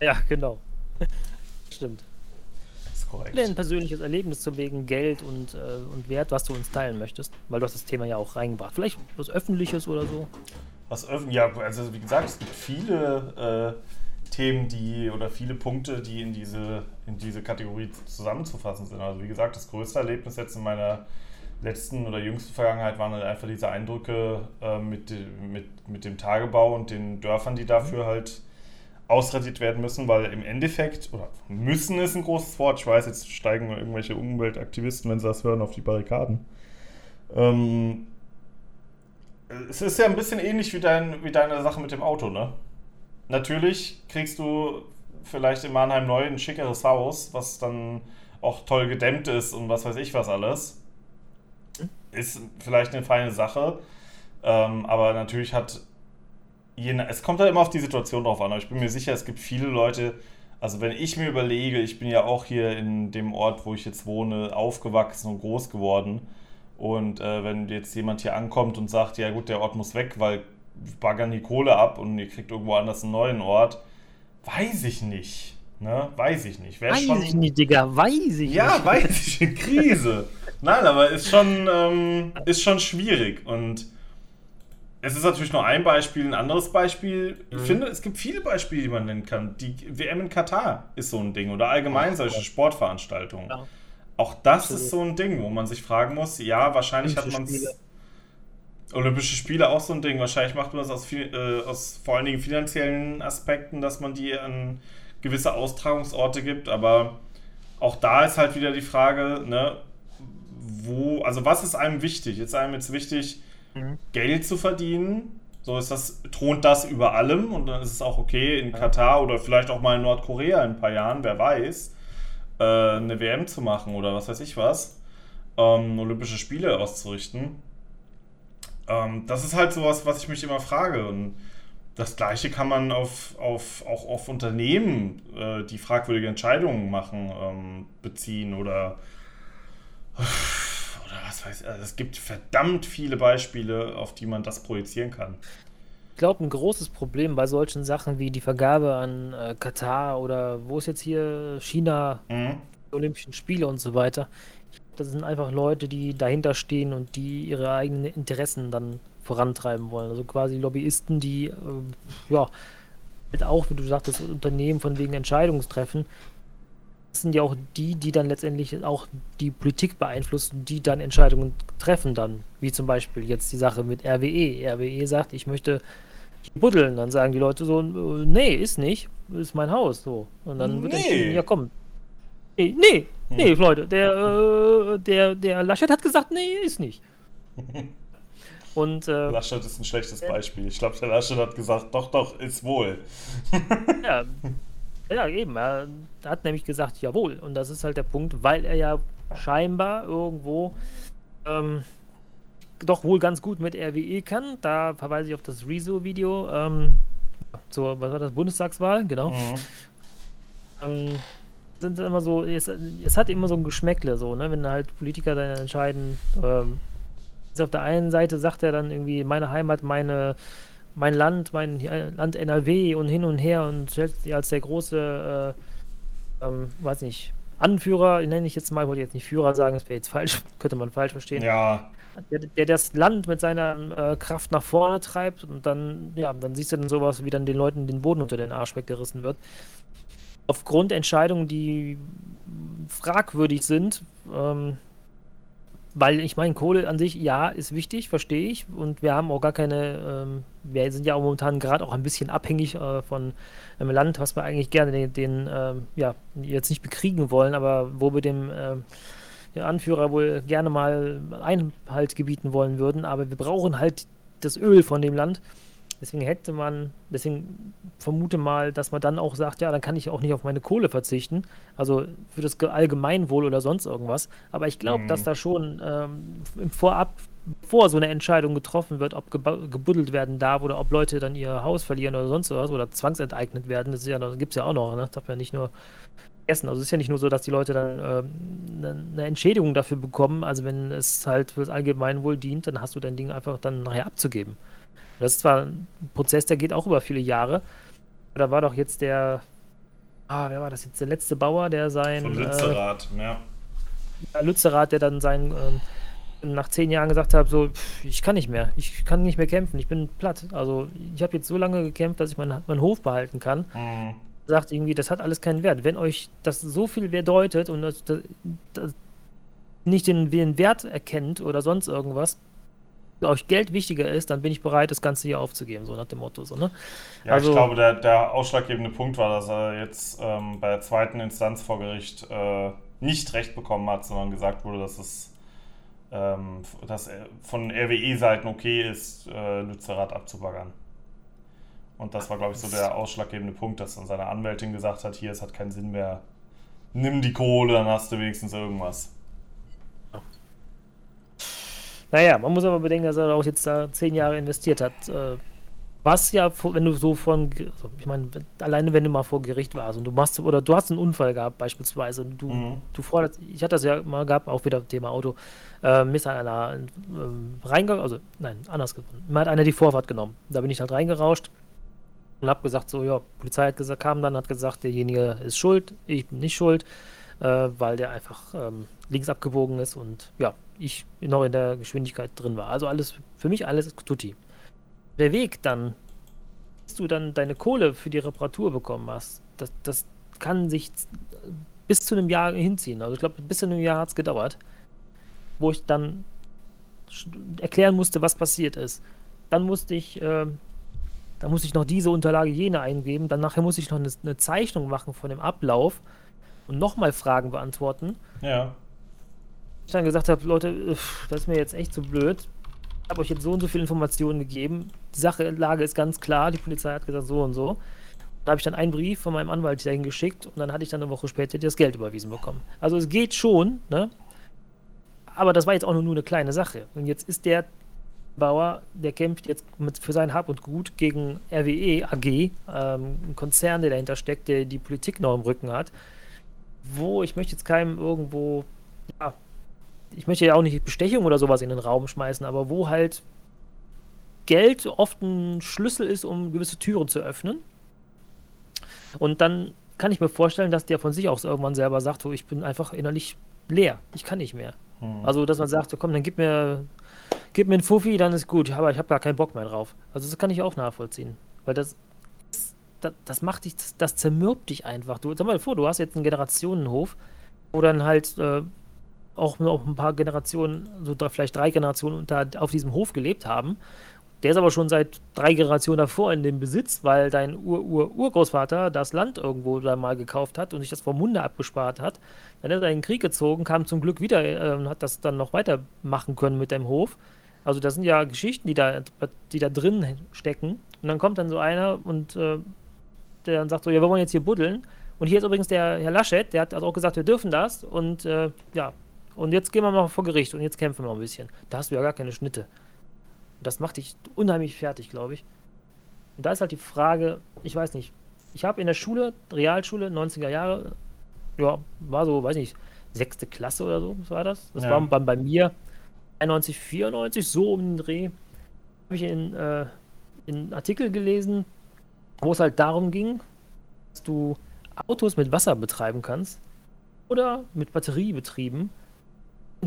Ja, genau. Stimmt. korrekt. Ein persönliches Erlebnis zu wegen Geld und, äh, und Wert, was du uns teilen möchtest, weil du hast das Thema ja auch reingebracht. Vielleicht was Öffentliches oder so. Was öffentlich, ja, also wie gesagt, es gibt viele äh, Themen, die oder viele Punkte, die in diese, in diese Kategorie zusammenzufassen sind. Also wie gesagt, das größte Erlebnis jetzt in meiner letzten oder jüngsten Vergangenheit waren halt einfach diese Eindrücke äh, mit, mit, mit dem Tagebau und den Dörfern, die dafür halt ausradiert werden müssen, weil im Endeffekt, oder müssen ist ein großes Wort, ich weiß, jetzt steigen irgendwelche Umweltaktivisten, wenn sie das hören, auf die Barrikaden. Ähm, es ist ja ein bisschen ähnlich wie, dein, wie deine Sache mit dem Auto, ne? Natürlich kriegst du vielleicht in Mannheim neu ein schickeres Haus, was dann auch toll gedämmt ist und was weiß ich was alles. Ist vielleicht eine feine Sache. Ähm, aber natürlich hat je, es kommt halt immer auf die Situation drauf an, aber ich bin mir sicher, es gibt viele Leute, also wenn ich mir überlege, ich bin ja auch hier in dem Ort, wo ich jetzt wohne, aufgewachsen und groß geworden. Und äh, wenn jetzt jemand hier ankommt und sagt, ja gut, der Ort muss weg, weil baggern die Kohle ab und ihr kriegt irgendwo anders einen neuen Ort, weiß ich nicht. Ne? Weiß ich nicht. Wär weiß schon, ich nicht, Digga, weiß ich ja, nicht. Ja, weiß ich, Krise. Nein, aber ist schon, ähm, ist schon schwierig und es ist natürlich nur ein Beispiel, ein anderes Beispiel. Ich mhm. finde, es gibt viele Beispiele, die man nennen kann. Die WM in Katar ist so ein Ding oder allgemein solche Sportveranstaltungen. Ja. Auch das Absolut. ist so ein Ding, wo man sich fragen muss, ja, wahrscheinlich hat man es. Olympische Spiele auch so ein Ding. Wahrscheinlich macht man das aus, viel, äh, aus vor allen Dingen finanziellen Aspekten, dass man die an gewisse Austragungsorte gibt. Aber auch da ist halt wieder die Frage, ne, wo, also was ist einem wichtig? Ist einem jetzt wichtig, mhm. Geld zu verdienen. So ist das, thront das über allem und dann ist es auch okay, in Katar oder vielleicht auch mal in Nordkorea in ein paar Jahren, wer weiß, äh, eine WM zu machen oder was weiß ich was, ähm, Olympische Spiele auszurichten. Ähm, das ist halt sowas, was ich mich immer frage. Und das Gleiche kann man auf, auf, auch auf Unternehmen, äh, die fragwürdige Entscheidungen machen, ähm, beziehen oder was weiß ich, also es gibt verdammt viele Beispiele, auf die man das projizieren kann. Ich glaube, ein großes Problem bei solchen Sachen wie die Vergabe an äh, Katar oder wo ist jetzt hier China, mhm. Olympischen Spiele und so weiter. Das sind einfach Leute, die dahinter stehen und die ihre eigenen Interessen dann vorantreiben wollen. Also quasi Lobbyisten, die äh, ja halt auch, wie du sagtest, Unternehmen von wegen Entscheidungstreffen das sind ja auch die, die dann letztendlich auch die Politik beeinflussen, die dann Entscheidungen treffen dann. Wie zum Beispiel jetzt die Sache mit RWE. RWE sagt, ich möchte buddeln. Dann sagen die Leute so, nee, ist nicht, ist mein Haus. So. Und dann wird nee. ja komm. Nee, nee, nee, hm. Leute, der, äh, der, der Laschet hat gesagt, nee, ist nicht. Und, äh, Laschet ist ein schlechtes Beispiel. Ich glaube, der Laschet hat gesagt, doch, doch, ist wohl. ja, ja, eben. Er hat nämlich gesagt, jawohl. Und das ist halt der Punkt, weil er ja scheinbar irgendwo ähm, doch wohl ganz gut mit RWE kann. Da verweise ich auf das Rezo-Video ähm, zur, was war das, Bundestagswahl, genau. Mhm. Ähm, sind immer so, es, es, hat immer so ein Geschmäckle, so, ne, wenn halt Politiker dann entscheiden, ähm, auf der einen Seite sagt er dann irgendwie, meine Heimat, meine mein Land, mein Land NRW und hin und her und stellt sie als der große, äh, ähm, weiß nicht, Anführer, nenne ich jetzt mal, wollte jetzt nicht Führer sagen, das wäre jetzt falsch, könnte man falsch verstehen. Ja. Der, der das Land mit seiner äh, Kraft nach vorne treibt und dann, ja, dann siehst du dann sowas, wie dann den Leuten den Boden unter den Arsch weggerissen wird. Aufgrund Entscheidungen, die fragwürdig sind, ähm, weil ich meine, Kohle an sich, ja, ist wichtig, verstehe ich. Und wir haben auch gar keine, ähm, wir sind ja auch momentan gerade auch ein bisschen abhängig äh, von einem Land, was wir eigentlich gerne den, den ähm, ja, jetzt nicht bekriegen wollen, aber wo wir dem äh, Anführer wohl gerne mal Einhalt gebieten wollen würden. Aber wir brauchen halt das Öl von dem Land. Deswegen hätte man, deswegen vermute mal, dass man dann auch sagt, ja, dann kann ich auch nicht auf meine Kohle verzichten, also für das Allgemeinwohl oder sonst irgendwas. Aber ich glaube, mhm. dass da schon ähm, im Vorab, bevor so eine Entscheidung getroffen wird, ob gebuddelt werden darf oder ob Leute dann ihr Haus verlieren oder sonst was oder zwangsenteignet werden, das, ja, das gibt es ja auch noch, ne? das darf ja nicht nur vergessen. Also es ist ja nicht nur so, dass die Leute dann ähm, eine Entschädigung dafür bekommen, also wenn es halt für das Allgemeinwohl dient, dann hast du dein Ding einfach dann nachher abzugeben. Das ist zwar ein Prozess, der geht auch über viele Jahre. Da war doch jetzt der, ah, wer war das jetzt? Der letzte Bauer, der sein. Von Lützerath, äh, ja. Lützerath, der dann sein. Ähm, nach zehn Jahren gesagt habe, so, pff, ich kann nicht mehr, ich kann nicht mehr kämpfen, ich bin platt. Also ich habe jetzt so lange gekämpft, dass ich meinen mein Hof behalten kann. Mhm. Sagt irgendwie, das hat alles keinen Wert. Wenn euch das so viel bedeutet und das, das, das nicht den, den Wert erkennt oder sonst irgendwas, euch Geld wichtiger ist, dann bin ich bereit, das Ganze hier aufzugeben, so nach dem Motto. So, ne? Ja, also, ich glaube, der, der ausschlaggebende Punkt war, dass er jetzt ähm, bei der zweiten Instanz vor Gericht äh, nicht recht bekommen hat, sondern gesagt wurde, dass es ähm, dass von RWE-Seiten okay ist, äh, Lützerath abzubaggern. Und das war, glaube ich, so der ausschlaggebende Punkt, dass dann seine Anwältin gesagt hat, hier, es hat keinen Sinn mehr, nimm die Kohle, dann hast du wenigstens irgendwas. Naja, man muss aber bedenken, dass er auch jetzt da zehn Jahre investiert hat. Äh, was ja, wenn du so von, ich meine, alleine wenn du mal vor Gericht warst und du machst, oder du hast einen Unfall gehabt beispielsweise, du, mhm. du forderst, ich hatte das ja mal gehabt, auch wieder Thema Auto, äh, mir ist einer äh, reingegangen, also nein, anders gesagt, mir hat einer die Vorfahrt genommen. Da bin ich halt reingerauscht und hab gesagt, so, ja, Polizei hat gesagt, kam dann, hat gesagt, derjenige ist schuld, ich bin nicht schuld, äh, weil der einfach ähm, links abgebogen ist und ja, ich noch in der Geschwindigkeit drin war. Also alles, für mich alles tutti. Der Weg dann, bis du dann deine Kohle für die Reparatur bekommen hast, das, das kann sich bis zu einem Jahr hinziehen. Also ich glaube, bis zu einem Jahr hat es gedauert, wo ich dann erklären musste, was passiert ist. Dann musste ich, äh, dann musste ich noch diese Unterlage jene eingeben. Dann nachher musste ich noch eine, eine Zeichnung machen von dem Ablauf und nochmal Fragen beantworten. Ja ich dann gesagt habe, Leute, das ist mir jetzt echt zu so blöd. Ich habe euch jetzt so und so viele Informationen gegeben. Die Sache, Lage ist ganz klar. Die Polizei hat gesagt so und so. Da habe ich dann einen Brief von meinem Anwalt dahin geschickt und dann hatte ich dann eine Woche später das Geld überwiesen bekommen. Also es geht schon, ne? Aber das war jetzt auch nur eine kleine Sache. Und jetzt ist der Bauer, der kämpft jetzt mit, für sein Hab und Gut gegen RWE AG, ähm, ein Konzern, der dahinter steckt, der die Politik noch im Rücken hat. Wo ich möchte jetzt keinem irgendwo ja, ich möchte ja auch nicht Bestechung oder sowas in den Raum schmeißen, aber wo halt Geld oft ein Schlüssel ist, um gewisse Türen zu öffnen. Und dann kann ich mir vorstellen, dass der von sich auch irgendwann selber sagt, so, ich bin einfach innerlich leer, ich kann nicht mehr. Hm. Also, dass man sagt, so, komm, dann gib mir, gib mir einen Fuffi, dann ist gut, aber ich habe gar keinen Bock mehr drauf. Also, das kann ich auch nachvollziehen, weil das, das, das macht dich, das, das zermürbt dich einfach. Du, sag mal vor, du hast jetzt einen Generationenhof, wo dann halt äh, auch noch ein paar Generationen, so vielleicht drei Generationen unter, auf diesem Hof gelebt haben. Der ist aber schon seit drei Generationen davor in dem Besitz, weil dein Ur-Ur-Urgroßvater das Land irgendwo da mal gekauft hat und sich das vom Munde abgespart hat. Dann ist er in den Krieg gezogen, kam zum Glück wieder äh, und hat das dann noch weitermachen können mit dem Hof. Also das sind ja Geschichten, die da, die da drin stecken. Und dann kommt dann so einer und äh, der dann sagt so, ja, wir wollen jetzt hier buddeln. Und hier ist übrigens der Herr Laschet, der hat also auch gesagt, wir dürfen das. Und äh, ja, und jetzt gehen wir mal vor Gericht und jetzt kämpfen wir mal ein bisschen. Da hast du ja gar keine Schnitte. Das macht dich unheimlich fertig, glaube ich. Und da ist halt die Frage, ich weiß nicht, ich habe in der Schule, Realschule, 90er Jahre, ja, war so, weiß nicht, sechste Klasse oder so, was war das? Das ja. war bei, bei mir 91, 94, so um den Dreh. Habe ich in, äh, in Artikel gelesen, wo es halt darum ging, dass du Autos mit Wasser betreiben kannst oder mit Batterie betrieben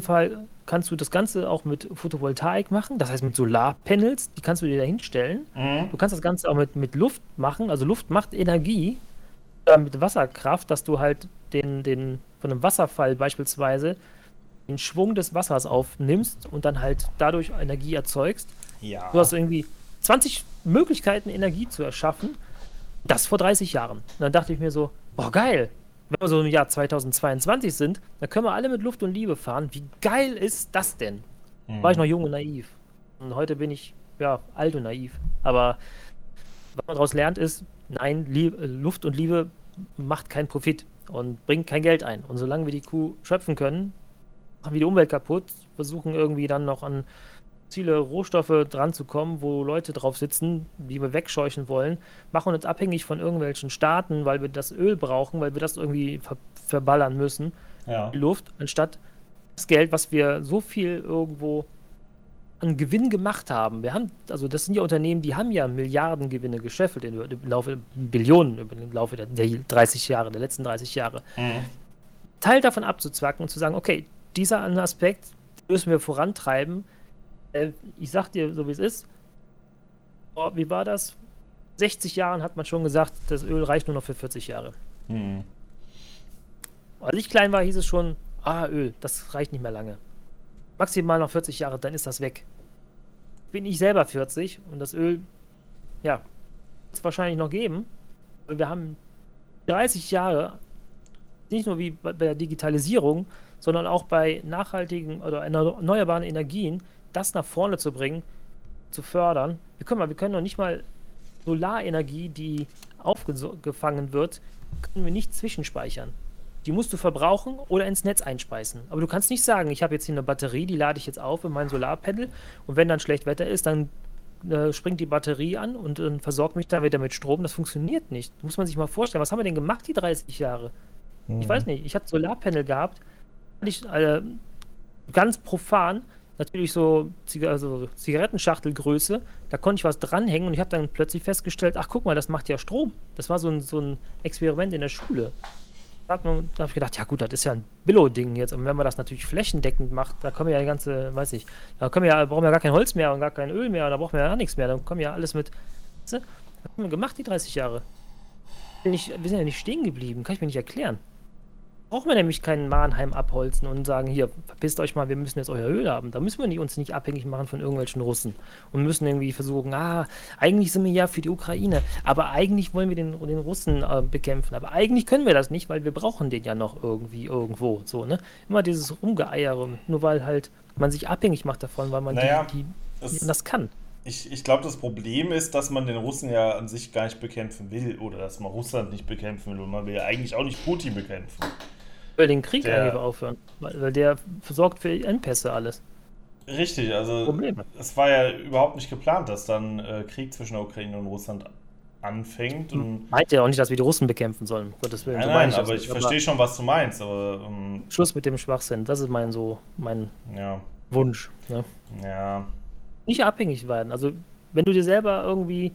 Fall kannst du das Ganze auch mit Photovoltaik machen, das heißt mit Solarpanels, die kannst du dir da hinstellen. Mhm. Du kannst das Ganze auch mit, mit Luft machen, also Luft macht Energie äh, mit Wasserkraft, dass du halt den, den von einem Wasserfall beispielsweise den Schwung des Wassers aufnimmst und dann halt dadurch Energie erzeugst. Ja. Du hast irgendwie 20 Möglichkeiten, Energie zu erschaffen. Das vor 30 Jahren. Und dann dachte ich mir so, boah, geil, wenn wir so im Jahr 2022 sind, dann können wir alle mit Luft und Liebe fahren. Wie geil ist das denn? Mhm. War ich noch jung und naiv. Und heute bin ich, ja, alt und naiv. Aber was man daraus lernt, ist, nein, Liebe, Luft und Liebe macht keinen Profit und bringt kein Geld ein. Und solange wir die Kuh schöpfen können, machen wir die Umwelt kaputt, versuchen irgendwie dann noch an Ziele, Rohstoffe dran zu kommen, wo Leute drauf sitzen, die wir wegscheuchen wollen, machen uns abhängig von irgendwelchen Staaten, weil wir das Öl brauchen, weil wir das irgendwie ver verballern müssen, ja. die Luft, anstatt das Geld, was wir so viel irgendwo an Gewinn gemacht haben. Wir haben, also das sind ja Unternehmen, die haben ja Milliardengewinne gescheffelt im Laufe, Billionen im Laufe der, der 30 Jahre, der letzten 30 Jahre. Mhm. Teil davon abzuzwacken und zu sagen, okay, dieser Aspekt müssen wir vorantreiben. Äh, ich sag dir, so wie es ist, oh, wie war das? 60 Jahren hat man schon gesagt, das Öl reicht nur noch für 40 Jahre. Mhm. Als ich klein war, hieß es schon, ah, Öl, das reicht nicht mehr lange. Maximal noch 40 Jahre, dann ist das weg. Bin ich selber 40 und das Öl, ja, wird es wahrscheinlich noch geben. Wir haben 30 Jahre, nicht nur wie bei der Digitalisierung, sondern auch bei nachhaltigen oder erneuerbaren Energien, das nach vorne zu bringen, zu fördern. Wir können, mal, wir können noch nicht mal Solarenergie, die aufgefangen wird, können wir nicht zwischenspeichern. Die musst du verbrauchen oder ins Netz einspeisen. Aber du kannst nicht sagen, ich habe jetzt hier eine Batterie, die lade ich jetzt auf in mein Solarpanel und wenn dann schlecht Wetter ist, dann äh, springt die Batterie an und äh, versorgt mich dann wieder mit Strom. Das funktioniert nicht. Muss man sich mal vorstellen. Was haben wir denn gemacht die 30 Jahre? Mhm. Ich weiß nicht. Ich hatte Solarpanel gehabt. Ich, äh, ganz profan natürlich so Ziga also Zigarettenschachtelgröße. Da konnte ich was dranhängen und ich habe dann plötzlich festgestellt, ach guck mal, das macht ja Strom. Das war so ein, so ein Experiment in der Schule. Da habe ich gedacht, ja gut, das ist ja ein Billo-Ding jetzt. Und wenn man das natürlich flächendeckend macht, da kommen ja die ganze, weiß ich, da wir ja, brauchen wir ja gar kein Holz mehr und gar kein Öl mehr, da brauchen wir ja gar nichts mehr. Dann kommen ja alles mit. Was haben wir gemacht, die 30 Jahre? wir sind ja nicht stehen geblieben, kann ich mir nicht erklären brauchen wir nämlich keinen Mannheim abholzen und sagen, hier, verpisst euch mal, wir müssen jetzt euer Öl haben. Da müssen wir nicht, uns nicht abhängig machen von irgendwelchen Russen und müssen irgendwie versuchen, ah, eigentlich sind wir ja für die Ukraine, aber eigentlich wollen wir den, den Russen äh, bekämpfen. Aber eigentlich können wir das nicht, weil wir brauchen den ja noch irgendwie irgendwo. So, ne? Immer dieses Rumgeeiere, nur weil halt man sich abhängig macht davon, weil man naja, die, die, die das kann. Ich, ich glaube, das Problem ist, dass man den Russen ja an sich gar nicht bekämpfen will oder dass man Russland nicht bekämpfen will und man will ja eigentlich auch nicht Putin bekämpfen will den Krieg der, eigentlich aufhören, weil, weil der versorgt für Endpässe alles. Richtig, also Probleme. es war ja überhaupt nicht geplant, dass dann äh, Krieg zwischen der Ukraine und Russland anfängt. Und Meint ja auch nicht, dass wir die Russen bekämpfen sollen, um Gottes Willen. Nein, nein, ich aber ich verstehe schon, was du meinst. Aber, ähm, Schluss mit dem Schwachsinn, das ist mein so mein ja. Wunsch. Ne? Ja. Nicht abhängig werden. Also wenn du dir selber irgendwie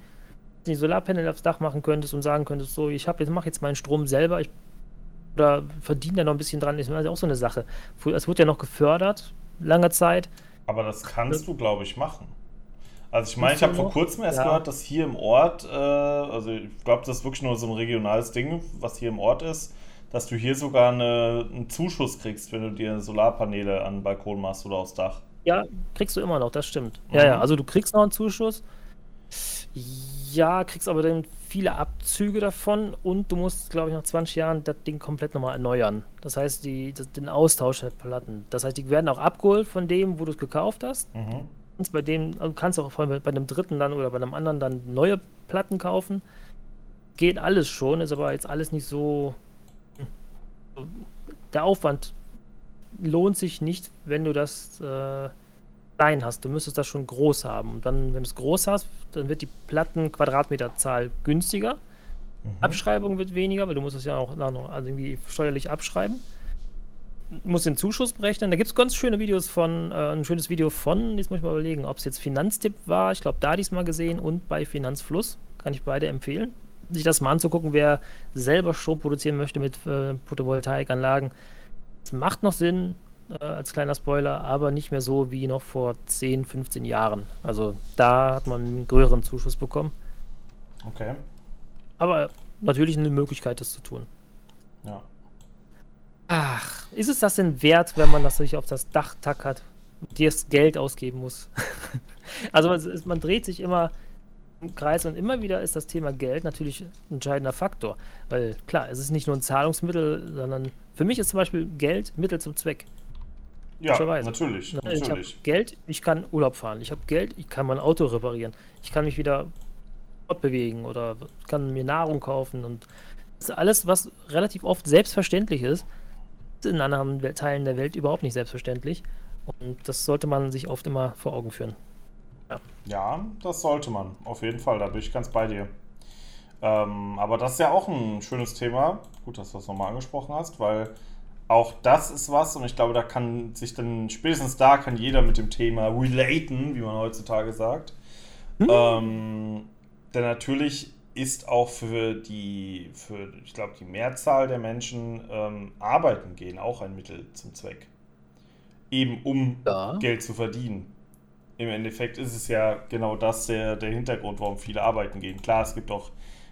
die Solarpanel aufs Dach machen könntest und sagen könntest, so, ich habe jetzt mache jetzt meinen Strom selber, ich oder verdienen da noch ein bisschen dran, ist auch so eine Sache. Es wurde ja noch gefördert, lange Zeit. Aber das kannst du, glaube ich, machen. Also ich meine, ich habe vor kurzem erst ja. gehört, dass hier im Ort, äh, also ich glaube, das ist wirklich nur so ein regionales Ding, was hier im Ort ist, dass du hier sogar eine, einen Zuschuss kriegst, wenn du dir Solarpaneele an den Balkon machst oder aufs Dach. Ja, kriegst du immer noch, das stimmt. Mhm. Ja, ja, also du kriegst noch einen Zuschuss. Ja, kriegst aber dann viele Abzüge davon und du musst, glaube ich, nach 20 Jahren das Ding komplett nochmal erneuern. Das heißt, die, das, den Austausch der Platten. Das heißt, die werden auch abgeholt von dem, wo du es gekauft hast. Mhm. Und bei dem, du kannst auch bei einem dritten dann oder bei einem anderen dann neue Platten kaufen. Geht alles schon, ist aber jetzt alles nicht so. Der Aufwand lohnt sich nicht, wenn du das äh, klein hast. Du müsstest das schon groß haben. Und dann, wenn du es groß hast, dann wird die Platten-Quadratmeterzahl günstiger. Mhm. Abschreibung wird weniger, weil du musst es ja auch noch also irgendwie steuerlich abschreiben. Du musst den Zuschuss berechnen. Da gibt es ganz schöne Videos von, äh, ein schönes Video von, jetzt muss ich mal überlegen, ob es jetzt Finanztipp war. Ich glaube, da diesmal gesehen und bei Finanzfluss. Kann ich beide empfehlen. Sich das mal anzugucken, wer selber Strom produzieren möchte mit äh, Photovoltaikanlagen. Es macht noch Sinn, äh, als kleiner Spoiler, aber nicht mehr so wie noch vor 10, 15 Jahren. Also da hat man einen größeren Zuschuss bekommen. Okay. Aber natürlich eine Möglichkeit, das zu tun. Ja. Ach, ist es das denn wert, wenn man das sich auf das Dach tackert, dir das Geld ausgeben muss? also man, man dreht sich immer im Kreis und immer wieder ist das Thema Geld natürlich ein entscheidender Faktor. Weil klar, es ist nicht nur ein Zahlungsmittel, sondern für mich ist zum Beispiel Geld Mittel zum Zweck. Ja, natürlich. Ne, ich habe Geld, ich kann Urlaub fahren. Ich habe Geld, ich kann mein Auto reparieren. Ich kann mich wieder fortbewegen oder kann mir Nahrung kaufen. Und das ist alles, was relativ oft selbstverständlich ist, ist in anderen Teilen der Welt überhaupt nicht selbstverständlich. Und das sollte man sich oft immer vor Augen führen. Ja, ja das sollte man. Auf jeden Fall, da bin ich ganz bei dir. Ähm, aber das ist ja auch ein schönes Thema. Gut, dass du das nochmal angesprochen hast, weil auch das ist was und ich glaube, da kann sich dann, spätestens da kann jeder mit dem Thema relaten, wie man heutzutage sagt. Hm. Ähm, denn natürlich ist auch für die, für, ich glaube, die Mehrzahl der Menschen ähm, arbeiten gehen auch ein Mittel zum Zweck. Eben um ja. Geld zu verdienen. Im Endeffekt ist es ja genau das der, der Hintergrund, warum viele arbeiten gehen. Klar, es gibt auch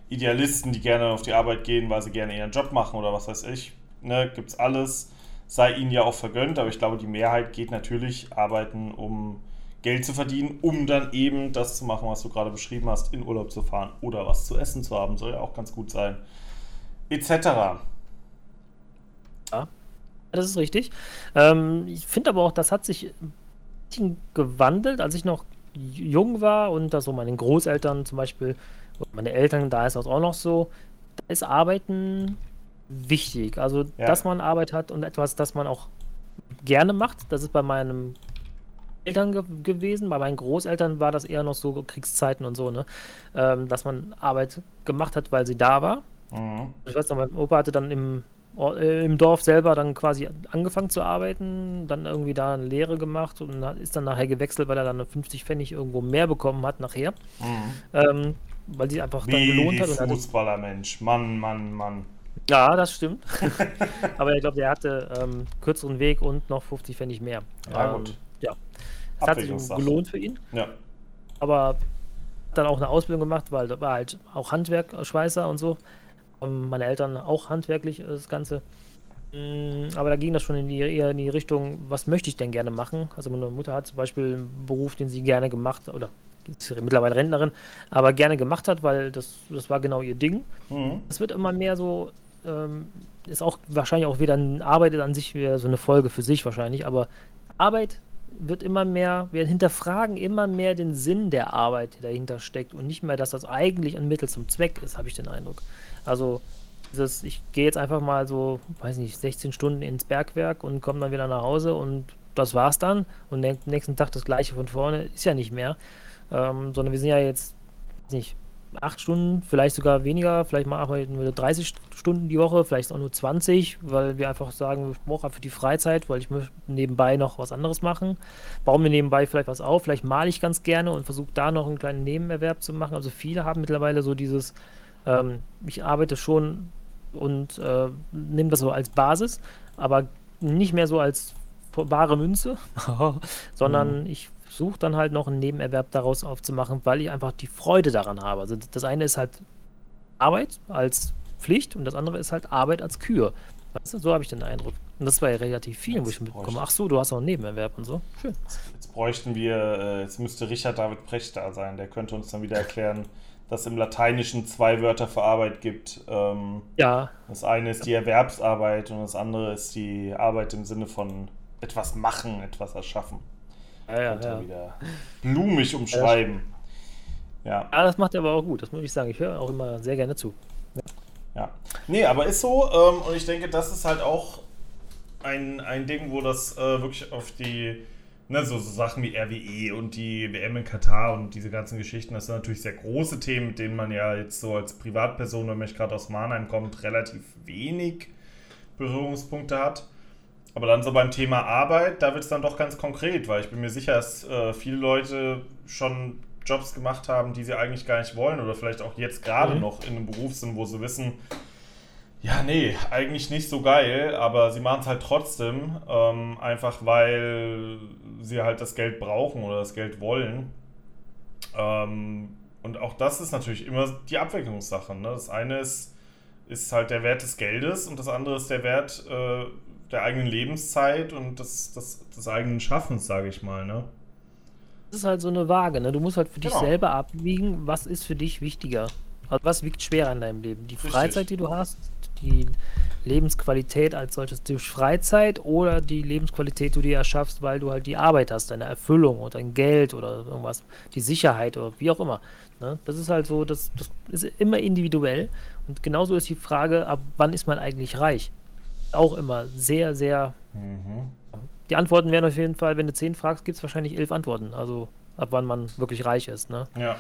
Idealisten, die gerne auf die Arbeit gehen, weil sie gerne ihren Job machen oder was weiß ich. Ne, gibt's alles. Sei ihnen ja auch vergönnt, aber ich glaube, die Mehrheit geht natürlich arbeiten, um Geld zu verdienen, um dann eben das zu machen, was du gerade beschrieben hast, in Urlaub zu fahren oder was zu essen zu haben, soll ja auch ganz gut sein. Etc. Ja, das ist richtig. Ähm, ich finde aber auch, das hat sich ein bisschen gewandelt, als ich noch jung war und da so meine Großeltern zum Beispiel, meine Eltern, da ist das auch noch so, da ist Arbeiten wichtig. Also, ja. dass man Arbeit hat und etwas, das man auch gerne macht. Das ist bei meinem Eltern ge gewesen. Bei meinen Großeltern war das eher noch so Kriegszeiten und so, ne? Ähm, dass man Arbeit gemacht hat, weil sie da war. Mhm. Ich weiß noch, mein Opa hatte dann im, äh, im Dorf selber dann quasi angefangen zu arbeiten, dann irgendwie da eine Lehre gemacht und ist dann nachher gewechselt, weil er dann 50 Pfennig irgendwo mehr bekommen hat nachher. Mhm. Ähm, weil sie einfach Wie dann gelohnt hat. Fußballermensch, Mann, Mann, Mann. Ja, das stimmt. Aber ich glaube, der hatte ähm, kürzeren Weg und noch 50 Pfennig mehr. Ja, ähm, gut. Ja, es hat sich gelohnt für ihn. Ja. Aber dann auch eine Ausbildung gemacht, weil da war halt auch Handwerk, Schweißer und so. Und meine Eltern auch handwerklich das Ganze. Mm, aber da ging das schon in die, eher in die Richtung, was möchte ich denn gerne machen? Also meine Mutter hat zum Beispiel einen Beruf, den sie gerne gemacht oder ist mittlerweile Rentnerin, aber gerne gemacht hat, weil das, das war genau ihr Ding. Mhm. Es wird immer mehr so, ähm, ist auch wahrscheinlich auch wieder ein Arbeit an sich wieder so eine Folge für sich wahrscheinlich, aber Arbeit wird immer mehr, wir hinterfragen immer mehr den Sinn der Arbeit, die dahinter steckt und nicht mehr, dass das eigentlich ein Mittel zum Zweck ist, habe ich den Eindruck. Also dieses, ich gehe jetzt einfach mal so, weiß nicht, 16 Stunden ins Bergwerk und komme dann wieder nach Hause und das war's dann und den nächsten Tag das gleiche von vorne, ist ja nicht mehr. Ähm, sondern wir sind ja jetzt nicht acht Stunden, vielleicht sogar weniger, vielleicht mal arbeiten wir 30 Stunden die Woche, vielleicht auch nur 20, weil wir einfach sagen, ich brauche für die Freizeit, weil ich möchte nebenbei noch was anderes machen. Bauen wir nebenbei vielleicht was auf, vielleicht male ich ganz gerne und versuche da noch einen kleinen Nebenerwerb zu machen. Also viele haben mittlerweile so dieses, ähm, ich arbeite schon und äh, nehme das so als Basis, aber nicht mehr so als wahre Münze, sondern mhm. ich versuche dann halt noch einen Nebenerwerb daraus aufzumachen, weil ich einfach die Freude daran habe. Also das eine ist halt Arbeit als Pflicht und das andere ist halt Arbeit als Kür. Weißt du, so habe ich den Eindruck. Und das war ja relativ viel, wo ich mitbekomme. Ach so, du hast auch einen Nebenerwerb und so. Schön. Jetzt bräuchten wir, äh, jetzt müsste Richard David Precht da sein. Der könnte uns dann wieder erklären, dass es im Lateinischen zwei Wörter für Arbeit gibt. Ähm, ja. Das eine ist die Erwerbsarbeit und das andere ist die Arbeit im Sinne von etwas machen, etwas erschaffen ja, ja, ja. wieder blumig umschreiben. Ja. ja, das macht er aber auch gut, das muss ich sagen. Ich höre auch immer sehr gerne zu. Ja. ja. Nee, aber ist so, ähm, und ich denke, das ist halt auch ein, ein Ding, wo das äh, wirklich auf die, ne, so, so, Sachen wie RWE und die WM in Katar und diese ganzen Geschichten, das sind natürlich sehr große Themen, mit denen man ja jetzt so als Privatperson, wenn man gerade aus Mannheim kommt, relativ wenig Berührungspunkte hat. Aber dann so beim Thema Arbeit, da wird es dann doch ganz konkret, weil ich bin mir sicher, dass äh, viele Leute schon Jobs gemacht haben, die sie eigentlich gar nicht wollen oder vielleicht auch jetzt gerade mhm. noch in einem Beruf sind, wo sie wissen, ja, nee, eigentlich nicht so geil, aber sie machen es halt trotzdem, ähm, einfach weil sie halt das Geld brauchen oder das Geld wollen. Ähm, und auch das ist natürlich immer die Abwicklungssache. Ne? Das eine ist, ist halt der Wert des Geldes und das andere ist der Wert, äh, der eigenen Lebenszeit und des, des, des eigenen Schaffens, sage ich mal, ne? Das ist halt so eine Waage, ne? Du musst halt für genau. dich selber abwiegen, was ist für dich wichtiger. Also was wiegt schwerer in deinem Leben? Die Richtig. Freizeit, die du hast, die Lebensqualität als solches durch Freizeit oder die Lebensqualität, die du dir erschaffst, weil du halt die Arbeit hast, deine Erfüllung oder dein Geld oder irgendwas, die Sicherheit oder wie auch immer. Ne? Das ist halt so, das, das ist immer individuell. Und genauso ist die Frage, ab wann ist man eigentlich reich? Auch immer sehr, sehr. Mhm. Die Antworten wären auf jeden Fall, wenn du zehn fragst, gibt es wahrscheinlich elf Antworten. Also ab wann man wirklich reich ist. Ne? Ja.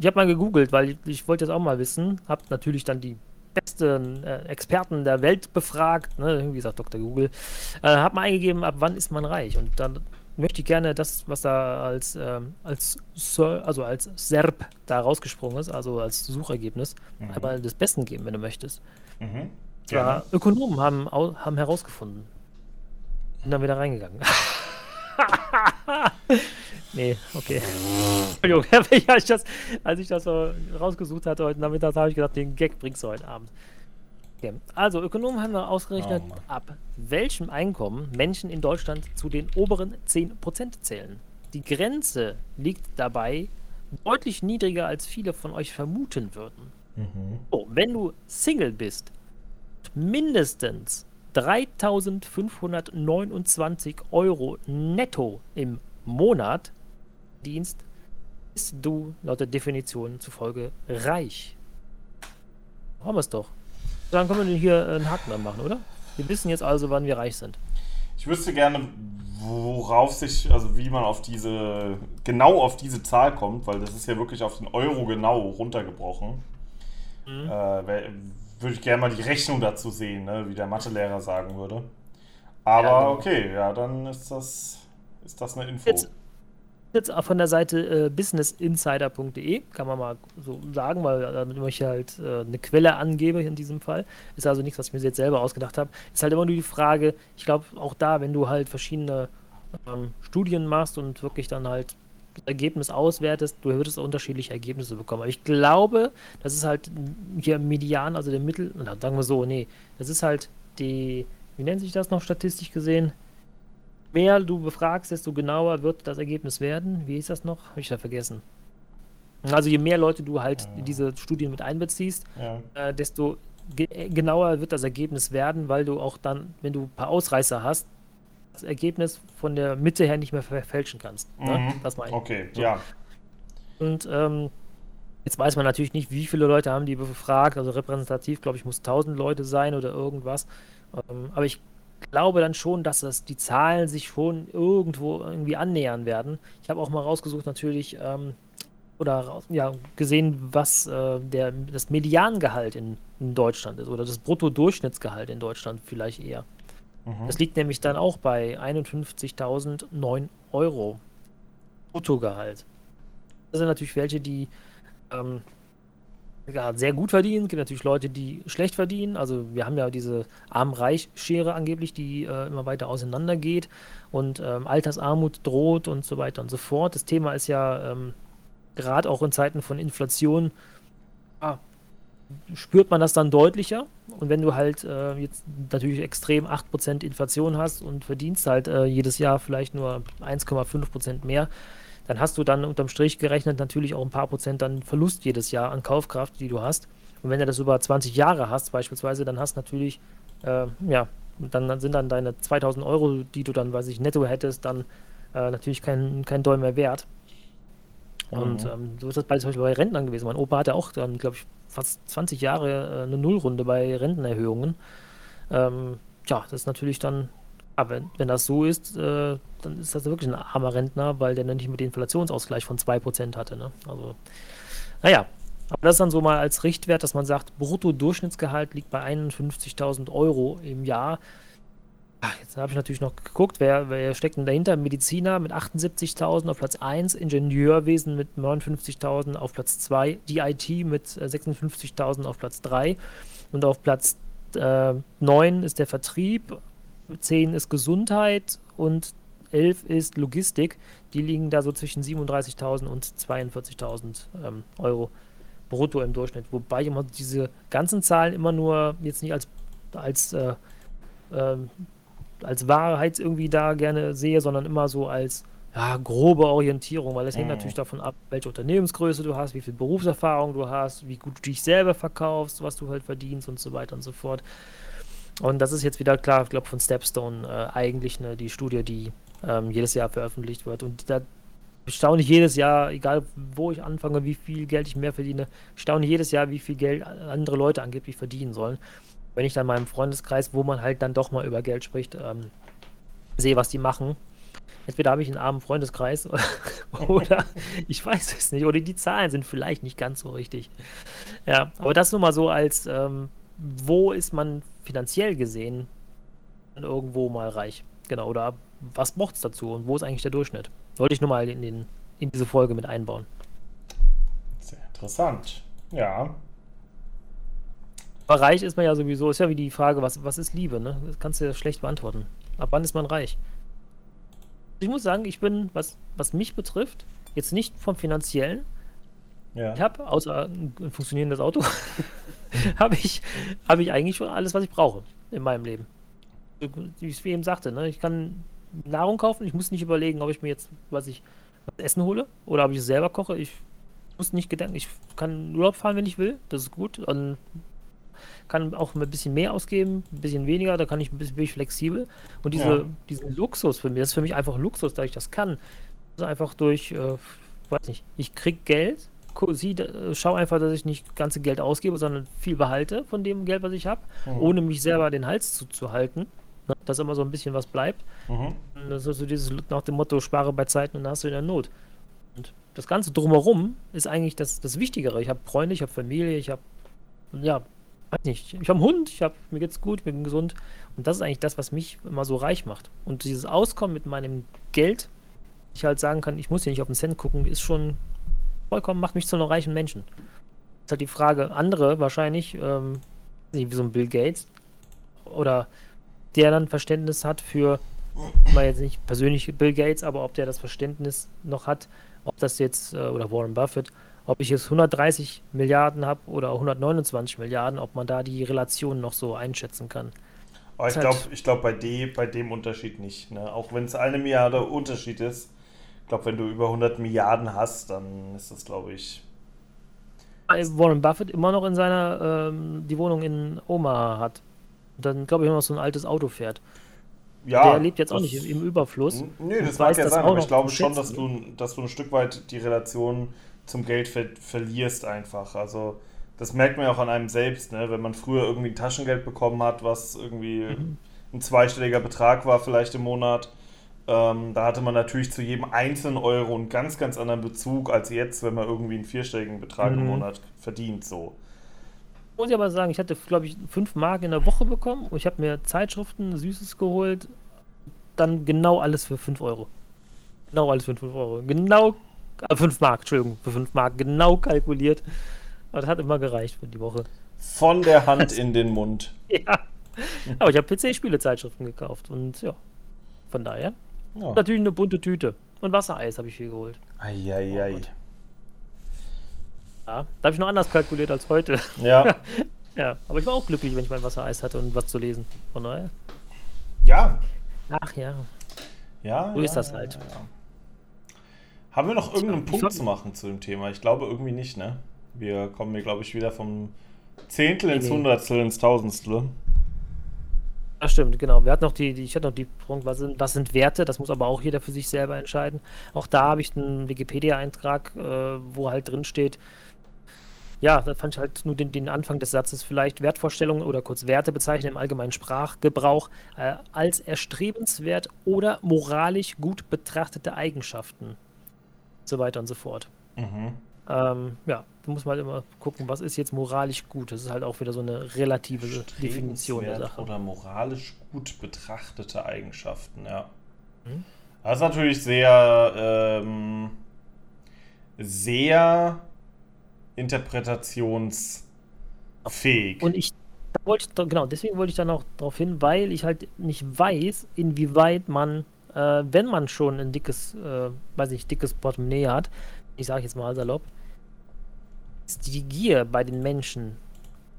Ich habe mal gegoogelt, weil ich, ich wollte jetzt auch mal wissen, habe natürlich dann die besten äh, Experten der Welt befragt, ne, wie gesagt, Dr. Google, äh, hat mal eingegeben, ab wann ist man reich. Und dann möchte ich gerne das, was da als, ähm, als, also als SERP da rausgesprungen ist, also als Suchergebnis, mhm. einmal des Besten geben, wenn du möchtest. Mhm. Zwar Ökonomen haben, haben herausgefunden. Sind dann wieder reingegangen. nee, okay. Entschuldigung, als ich das, als ich das so rausgesucht hatte heute Nachmittag, habe ich gedacht, den Gag bringst du heute Abend. Okay. Also, Ökonomen haben wir ausgerechnet, oh, ab welchem Einkommen Menschen in Deutschland zu den oberen 10% zählen. Die Grenze liegt dabei deutlich niedriger, als viele von euch vermuten würden. Mhm. So, wenn du Single bist, mindestens 3529 Euro netto im Monat Dienst, bist du laut der Definition zufolge reich. Haben wir es doch. Dann können wir hier einen Haken dran machen, oder? Wir wissen jetzt also, wann wir reich sind. Ich wüsste gerne, worauf sich, also wie man auf diese, genau auf diese Zahl kommt, weil das ist ja wirklich auf den Euro genau runtergebrochen. Mhm. Äh, würde ich gerne mal die Rechnung dazu sehen, ne? wie der Mathelehrer sagen würde. Aber ja, genau. okay, ja, dann ist das, ist das eine Info. Jetzt, jetzt von der Seite äh, businessinsider.de, kann man mal so sagen, weil damit ich halt äh, eine Quelle angebe in diesem Fall. Ist also nichts, was ich mir jetzt selber ausgedacht habe. Ist halt immer nur die Frage, ich glaube auch da, wenn du halt verschiedene ähm, Studien machst und wirklich dann halt Ergebnis auswertest, du würdest unterschiedliche Ergebnisse bekommen. Aber ich glaube, das ist halt hier Median, also der Mittel, na, sagen wir so, nee, das ist halt die, wie nennt sich das noch statistisch gesehen? Mehr du befragst, desto genauer wird das Ergebnis werden. Wie ist das noch? Habe ich da vergessen. Also je mehr Leute du halt in diese Studien mit einbeziehst, ja. äh, desto ge genauer wird das Ergebnis werden, weil du auch dann, wenn du ein paar Ausreißer hast, das Ergebnis von der Mitte her nicht mehr verfälschen kannst. Ne? Mhm. Das meine ich. Okay, so. ja. Und ähm, jetzt weiß man natürlich nicht, wie viele Leute haben die befragt. Also repräsentativ, glaube ich, muss 1000 Leute sein oder irgendwas. Ähm, aber ich glaube dann schon, dass das, die Zahlen sich schon irgendwo irgendwie annähern werden. Ich habe auch mal rausgesucht, natürlich, ähm, oder ja, gesehen, was äh, der, das Mediangehalt in, in Deutschland ist oder das Bruttodurchschnittsgehalt in Deutschland vielleicht eher. Mhm. Das liegt nämlich dann auch bei 51.009 Euro Bruttogehalt. Das sind natürlich welche, die ähm, ja, sehr gut verdienen. Es gibt natürlich Leute, die schlecht verdienen. Also wir haben ja diese Arm-Reich-Schere angeblich, die äh, immer weiter auseinandergeht und ähm, Altersarmut droht und so weiter und so fort. Das Thema ist ja ähm, gerade auch in Zeiten von Inflation ah, spürt man das dann deutlicher. Und wenn du halt äh, jetzt natürlich extrem 8% Inflation hast und verdienst halt äh, jedes Jahr vielleicht nur 1,5% mehr, dann hast du dann unterm Strich gerechnet natürlich auch ein paar Prozent dann Verlust jedes Jahr an Kaufkraft, die du hast. Und wenn du das über 20 Jahre hast beispielsweise, dann hast natürlich, äh, ja, dann sind dann deine 2000 Euro, die du dann, weiß ich, netto hättest, dann äh, natürlich kein, kein Doll mehr wert. Und mhm. ähm, so ist das beispielsweise bei Rentnern gewesen. Mein Opa hatte auch dann, glaube ich, fast 20 Jahre äh, eine Nullrunde bei Rentenerhöhungen. Ähm, ja, das ist natürlich dann, aber wenn, wenn das so ist, äh, dann ist das wirklich ein armer Rentner, weil der dann nicht mit dem Inflationsausgleich von 2% hatte. Ne? Also, naja, aber das ist dann so mal als Richtwert, dass man sagt, Brutto-Durchschnittsgehalt liegt bei 51.000 Euro im Jahr. Ach, jetzt habe ich natürlich noch geguckt, wer, wer steckt denn dahinter? Mediziner mit 78.000 auf Platz 1, Ingenieurwesen mit 59.000 auf Platz 2, die IT mit 56.000 äh, auf Platz 3 und auf Platz äh, 9 ist der Vertrieb, 10 ist Gesundheit und 11 ist Logistik. Die liegen da so zwischen 37.000 und 42.000 ähm, Euro brutto im Durchschnitt. Wobei ich immer diese ganzen Zahlen immer nur jetzt nicht als, als äh, ähm, als Wahrheit irgendwie da gerne sehe, sondern immer so als ja, grobe Orientierung, weil es mhm. hängt natürlich davon ab, welche Unternehmensgröße du hast, wie viel Berufserfahrung du hast, wie gut du dich selber verkaufst, was du halt verdienst und so weiter und so fort. Und das ist jetzt wieder klar, ich glaube von Stepstone äh, eigentlich ne, die Studie, die ähm, jedes Jahr veröffentlicht wird. Und da staune ich jedes Jahr, egal wo ich anfange, wie viel Geld ich mehr verdiene, staune jedes Jahr, wie viel Geld andere Leute angeblich verdienen sollen wenn ich dann in meinem Freundeskreis, wo man halt dann doch mal über Geld spricht, ähm, sehe, was die machen. Entweder habe ich einen armen Freundeskreis oder ich weiß es nicht. Oder die Zahlen sind vielleicht nicht ganz so richtig. Ja, aber das nur mal so als, ähm, wo ist man finanziell gesehen irgendwo mal reich? Genau, oder was braucht es dazu und wo ist eigentlich der Durchschnitt? Wollte ich nur mal in, den, in diese Folge mit einbauen. Sehr interessant. Ja. Aber reich ist man ja sowieso, ist ja wie die Frage, was, was ist Liebe, ne? Das kannst du ja schlecht beantworten. Ab wann ist man reich? Ich muss sagen, ich bin, was, was mich betrifft, jetzt nicht vom Finanziellen. Ja. Ich habe, außer ein funktionierendes Auto, habe ich, hab ich eigentlich schon alles, was ich brauche in meinem Leben. Wie ich es eben sagte, ne? ich kann Nahrung kaufen, ich muss nicht überlegen, ob ich mir jetzt, was ich, was Essen hole oder ob ich es selber koche. Ich muss nicht gedenken, ich kann Urlaub fahren, wenn ich will, das ist gut. Und kann auch ein bisschen mehr ausgeben, ein bisschen weniger, da kann ich ein bisschen bin ich flexibel. Und diese, ja. diesen Luxus für mich, das ist für mich einfach Luxus, da ich das kann. Also einfach durch, äh, weiß nicht, ich krieg Geld, sie, schau einfach, dass ich nicht ganze Geld ausgebe, sondern viel behalte von dem Geld, was ich habe, mhm. ohne mich selber den Hals zuzuhalten. Ne, dass immer so ein bisschen was bleibt. Mhm. Das ist so dieses nach dem Motto, spare bei Zeiten und dann hast du in der Not. Und das Ganze drumherum ist eigentlich das, das Wichtigere. Ich habe Freunde, ich habe Familie, ich habe ja, weiß nicht, ich habe einen Hund, ich habe, mir geht's gut, ich bin gesund. Und das ist eigentlich das, was mich immer so reich macht. Und dieses Auskommen mit meinem Geld, ich halt sagen kann, ich muss hier nicht auf den Cent gucken, ist schon vollkommen, macht mich zu einem reichen Menschen. Das ist halt die Frage, andere wahrscheinlich, ähm, wie so ein Bill Gates oder der dann Verständnis hat für, mal jetzt nicht persönlich Bill Gates, aber ob der das Verständnis noch hat, ob das jetzt, äh, oder Warren Buffett, ob ich jetzt 130 Milliarden habe oder 129 Milliarden, ob man da die Relation noch so einschätzen kann. Aber ich glaube, ich glaub bei, bei dem Unterschied nicht. Ne? Auch wenn es eine Milliarde Unterschied ist, ich glaube, wenn du über 100 Milliarden hast, dann ist das, glaube ich. Warren Buffett immer noch in seiner, ähm, die Wohnung in Omaha hat. Dann, glaube ich, noch so ein altes Auto fährt. Ja, der lebt jetzt auch nicht im Überfluss. Nee, das mag ja sein, aber ich glaube schon, dass du, dass du ein Stück weit die Relation zum Geld ver verlierst einfach. Also das merkt man ja auch an einem selbst, ne? wenn man früher irgendwie Taschengeld bekommen hat, was irgendwie mhm. ein zweistelliger Betrag war vielleicht im Monat. Ähm, da hatte man natürlich zu jedem einzelnen Euro einen ganz, ganz anderen Bezug als jetzt, wenn man irgendwie einen vierstelligen Betrag mhm. im Monat verdient. So. Muss ich aber sagen, ich hatte, glaube ich, fünf Mark in der Woche bekommen und ich habe mir Zeitschriften, Süßes geholt, dann genau alles für 5 Euro. Genau alles für 5 Euro. Genau äh, 5 Mark, Entschuldigung, für 5 Mark genau kalkuliert. Aber das hat immer gereicht für die Woche. Von der Hand in den Mund. ja. Aber ich habe PC-Spiele-Zeitschriften gekauft und ja, von daher. Ja. Natürlich eine bunte Tüte. Und Wassereis habe ich viel geholt. Eieiei. Oh ja, da habe ich noch anders kalkuliert als heute. Ja. ja, aber ich war auch glücklich, wenn ich mein Wassereis hatte und was zu lesen. Von daher. Ja. Ach ja. Ja. So ja, ist das halt. Ja, ja. Haben wir noch irgendeinen Punkt zu machen zu dem Thema? Ich glaube irgendwie nicht, ne? Wir kommen hier, glaube ich, wieder vom Zehntel ins Hundertstel ins Tausendstel. Das stimmt, genau. Wir hatten noch die, die ich hatte noch die Punkt, was sind, was sind Werte? Das muss aber auch jeder für sich selber entscheiden. Auch da habe ich einen Wikipedia-Eintrag, äh, wo halt drin steht, ja, da fand ich halt nur den, den, Anfang des Satzes vielleicht Wertvorstellungen oder kurz Werte bezeichnen im allgemeinen Sprachgebrauch äh, als erstrebenswert oder moralisch gut betrachtete Eigenschaften so weiter und so fort. Mhm. Ähm, ja, da muss man halt immer gucken, was ist jetzt moralisch gut. Das ist halt auch wieder so eine relative Definition der Sache. Oder moralisch gut betrachtete Eigenschaften, ja. Mhm. Das ist natürlich sehr, ähm, sehr interpretationsfähig. Und ich wollte, genau, deswegen wollte ich dann auch darauf hin, weil ich halt nicht weiß, inwieweit man äh, wenn man schon ein dickes, äh, weiß ich, dickes Portemonnaie hat, ich sage jetzt mal salopp, ist die Gier bei den Menschen,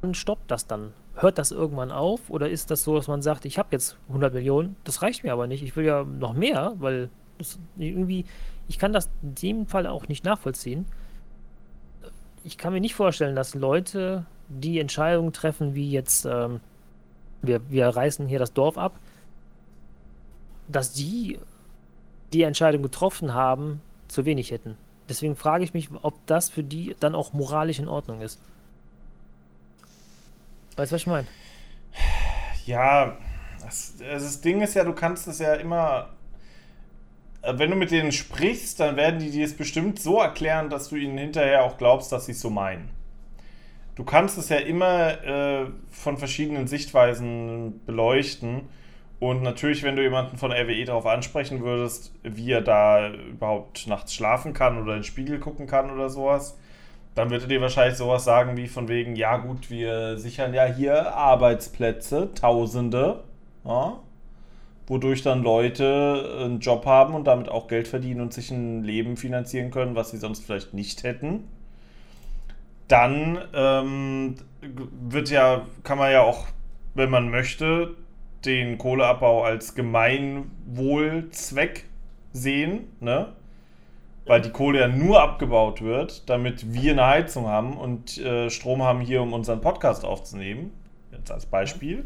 dann stoppt das dann. Hört das irgendwann auf oder ist das so, dass man sagt, ich habe jetzt 100 Millionen, das reicht mir aber nicht, ich will ja noch mehr, weil irgendwie, ich kann das in dem Fall auch nicht nachvollziehen. Ich kann mir nicht vorstellen, dass Leute die Entscheidung treffen, wie jetzt, ähm, wir, wir reißen hier das Dorf ab, dass die die Entscheidung getroffen haben, zu wenig hätten. Deswegen frage ich mich, ob das für die dann auch moralisch in Ordnung ist. Weißt du, was ich meine? Ja, das, das Ding ist ja, du kannst es ja immer. Äh, wenn du mit denen sprichst, dann werden die dir es bestimmt so erklären, dass du ihnen hinterher auch glaubst, dass sie es so meinen. du kannst es ja immer äh, von verschiedenen Sichtweisen beleuchten. Und natürlich, wenn du jemanden von RWE darauf ansprechen würdest, wie er da überhaupt nachts schlafen kann oder in den Spiegel gucken kann oder sowas, dann würde dir wahrscheinlich sowas sagen wie von wegen, ja gut, wir sichern ja hier Arbeitsplätze, Tausende, ja, wodurch dann Leute einen Job haben und damit auch Geld verdienen und sich ein Leben finanzieren können, was sie sonst vielleicht nicht hätten. Dann ähm, wird ja, kann man ja auch, wenn man möchte, den Kohleabbau als Gemeinwohlzweck sehen, ne? Weil die Kohle ja nur abgebaut wird, damit wir eine Heizung haben und äh, Strom haben hier, um unseren Podcast aufzunehmen. Jetzt als Beispiel.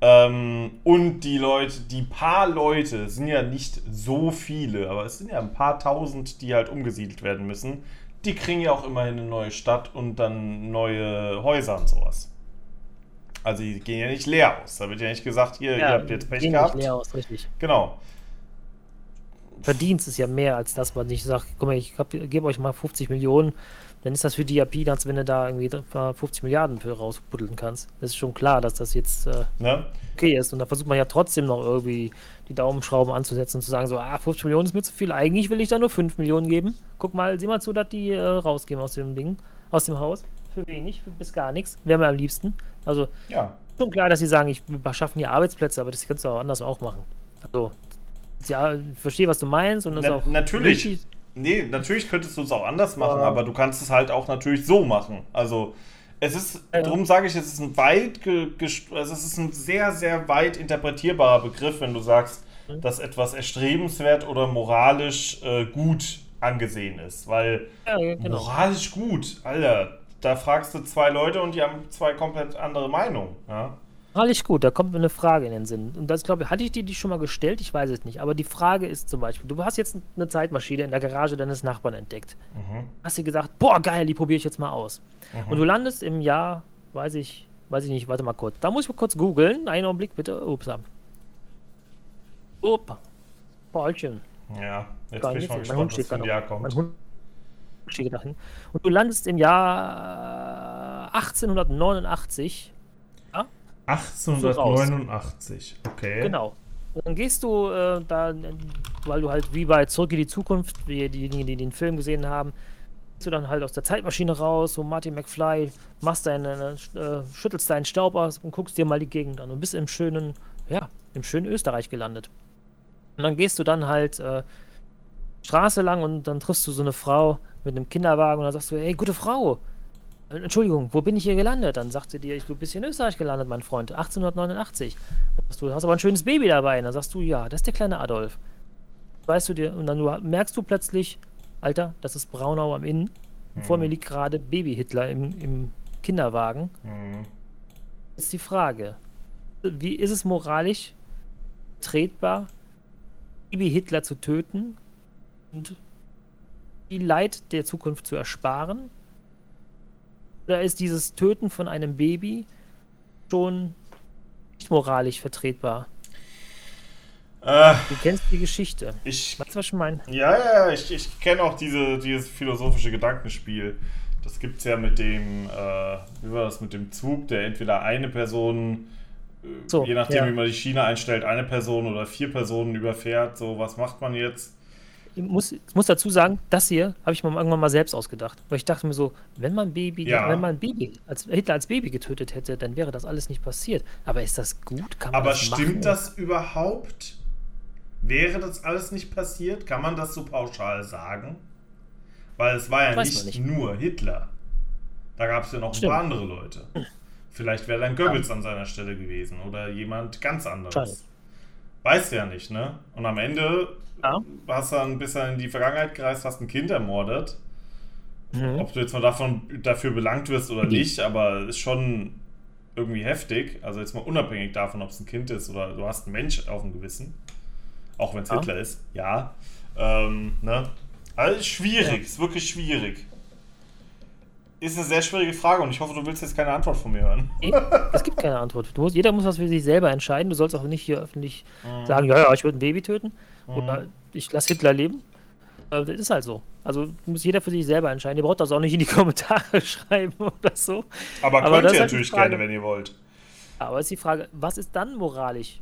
Ähm, und die Leute, die paar Leute, sind ja nicht so viele, aber es sind ja ein paar tausend, die halt umgesiedelt werden müssen. Die kriegen ja auch immerhin eine neue Stadt und dann neue Häuser und sowas. Also die gehen ja nicht leer aus. Da wird ja nicht gesagt, hier, ja, ihr habt jetzt Pech gehen gehabt. Nicht leer aus, richtig. Genau. Verdienst ist ja mehr als das, was ich sage, guck mal, ich gebe euch mal 50 Millionen, dann ist das für DAP, als wenn du da irgendwie 50 Milliarden für rausbuddeln kannst. Das ist schon klar, dass das jetzt äh, ne? okay ist. Und da versucht man ja trotzdem noch irgendwie die Daumenschrauben anzusetzen und zu sagen, so, ah, 50 Millionen ist mir zu viel. Eigentlich will ich da nur 5 Millionen geben. Guck mal, sieh mal zu, dass die äh, rausgehen aus dem Ding, aus dem Haus. Für wenig, für bis gar nichts. Wäre mir am liebsten. Also, ja. schon klar, dass sie sagen, ich, wir schaffen hier Arbeitsplätze, aber das kannst du auch anders auch machen. Also, ja, ich verstehe, was du meinst und das Na, auch. Natürlich. Richtig, Nee, natürlich könntest du es auch anders machen, ja. aber du kannst es halt auch natürlich so machen. Also es ist, ja. darum sage ich, es ist ein weit, also es ist ein sehr, sehr weit interpretierbarer Begriff, wenn du sagst, mhm. dass etwas erstrebenswert oder moralisch äh, gut angesehen ist. Weil ja, genau. moralisch gut, Alter, da fragst du zwei Leute und die haben zwei komplett andere Meinungen. Ja? Alles gut, da kommt mir eine Frage in den Sinn. Und das, glaube ich, hatte ich dir die schon mal gestellt? Ich weiß es nicht. Aber die Frage ist zum Beispiel, du hast jetzt eine Zeitmaschine in der Garage deines Nachbarn entdeckt. Mhm. Hast dir gesagt, boah, geil, die probiere ich jetzt mal aus. Mhm. Und du landest im Jahr, weiß ich, weiß ich nicht, warte mal kurz. Da muss ich mal kurz googeln. Einen Augenblick bitte. Ups. Opa. Paulchen. Ja, jetzt bin ich mal gespannt, was ein Jahr kommt. Mein Hund steht da hin. Und du landest im Jahr 1889 1889, okay. Genau. Und dann gehst du äh, da, weil du halt wie bei Zurück in die Zukunft, wie diejenigen, die den Film gesehen haben, gehst du dann halt aus der Zeitmaschine raus, so Marty McFly, machst deine, äh, schüttelst deinen Staub aus und guckst dir mal die Gegend an und bist im schönen, ja, im schönen Österreich gelandet. Und dann gehst du dann halt äh, Straße lang und dann triffst du so eine Frau mit einem Kinderwagen und dann sagst du, ey, gute Frau, Entschuldigung, wo bin ich hier gelandet? Dann sagt sie dir, du bist hier in Österreich gelandet, mein Freund, 1889. Du hast aber ein schönes Baby dabei. Und dann sagst du, ja, das ist der kleine Adolf. Weißt du dir, und dann merkst du plötzlich, Alter, das ist Braunau am Inn. Mhm. Vor mir liegt gerade Baby Hitler im, im Kinderwagen. Mhm. Ist die Frage, wie ist es moralisch tretbar, Baby Hitler zu töten und die Leid der Zukunft zu ersparen? Oder ist dieses Töten von einem Baby schon nicht moralisch vertretbar? Äh, du kennst die Geschichte. Ich, weißt du, was ich meine? Ja, ja, ich, ich kenne auch diese, dieses philosophische Gedankenspiel. Das gibt es ja mit dem, äh, wie war das, mit dem Zug, der entweder eine Person, äh, so, je nachdem, ja. wie man die Schiene einstellt, eine Person oder vier Personen überfährt. So, was macht man jetzt? Ich muss, ich muss dazu sagen, das hier habe ich mir irgendwann mal selbst ausgedacht. Weil ich dachte mir so, wenn man Baby, ja. wenn man Baby, als Hitler als Baby getötet hätte, dann wäre das alles nicht passiert. Aber ist das gut? Kann man Aber das stimmt machen? das überhaupt? Wäre das alles nicht passiert? Kann man das so pauschal sagen? Weil es war ja nicht, nicht, nur Hitler. Da gab es ja noch Stimmt. ein paar andere Leute. Vielleicht wäre dann Goebbels ja. an seiner Stelle gewesen oder jemand ganz anderes. Schade. Weißt du ja nicht, ne? Und am Ende ja. hast dann ein bisschen in die Vergangenheit gereist, hast ein Kind ermordet. Mhm. Ob du jetzt mal davon, dafür belangt wirst oder mhm. nicht, aber ist schon irgendwie heftig. Also jetzt mal unabhängig davon, ob es ein Kind ist oder du hast einen Mensch auf dem Gewissen. Auch wenn es ja. Hitler ist, ja. Ähm, ne? Also schwierig, ja. ist wirklich schwierig. Ist eine sehr schwierige Frage und ich hoffe, du willst jetzt keine Antwort von mir hören. Es gibt keine Antwort. Musst, jeder muss was für sich selber entscheiden. Du sollst auch nicht hier öffentlich mhm. sagen, ja, ja, ich würde ein Baby töten. Mhm. Oder ich lasse Hitler leben. Äh, das ist halt so. Also muss jeder für sich selber entscheiden. Ihr braucht das auch nicht in die Kommentare schreiben oder so. Aber, Aber könnt ihr halt natürlich gerne, wenn ihr wollt. Aber ist die Frage, was ist dann moralisch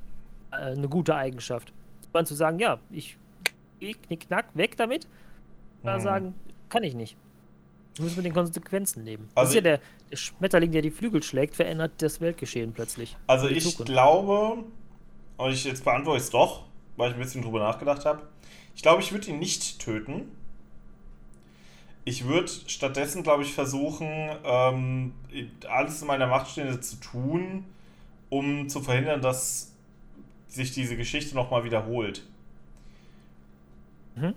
äh, eine gute Eigenschaft? Man zu sagen, ja, ich gehe knick-knack, weg damit. Oder hm. sagen, kann ich nicht. Du musst mit den Konsequenzen leben. Also das ist ja der, der, Schmetterling, der die Flügel schlägt, verändert das Weltgeschehen plötzlich. Also ich Zukunft. glaube, und ich jetzt beantworte es doch, weil ich ein bisschen drüber nachgedacht habe. Ich glaube, ich würde ihn nicht töten. Ich würde stattdessen, glaube ich, versuchen, ähm, alles in meiner Macht Stehende zu tun, um zu verhindern, dass sich diese Geschichte nochmal wiederholt. Mhm.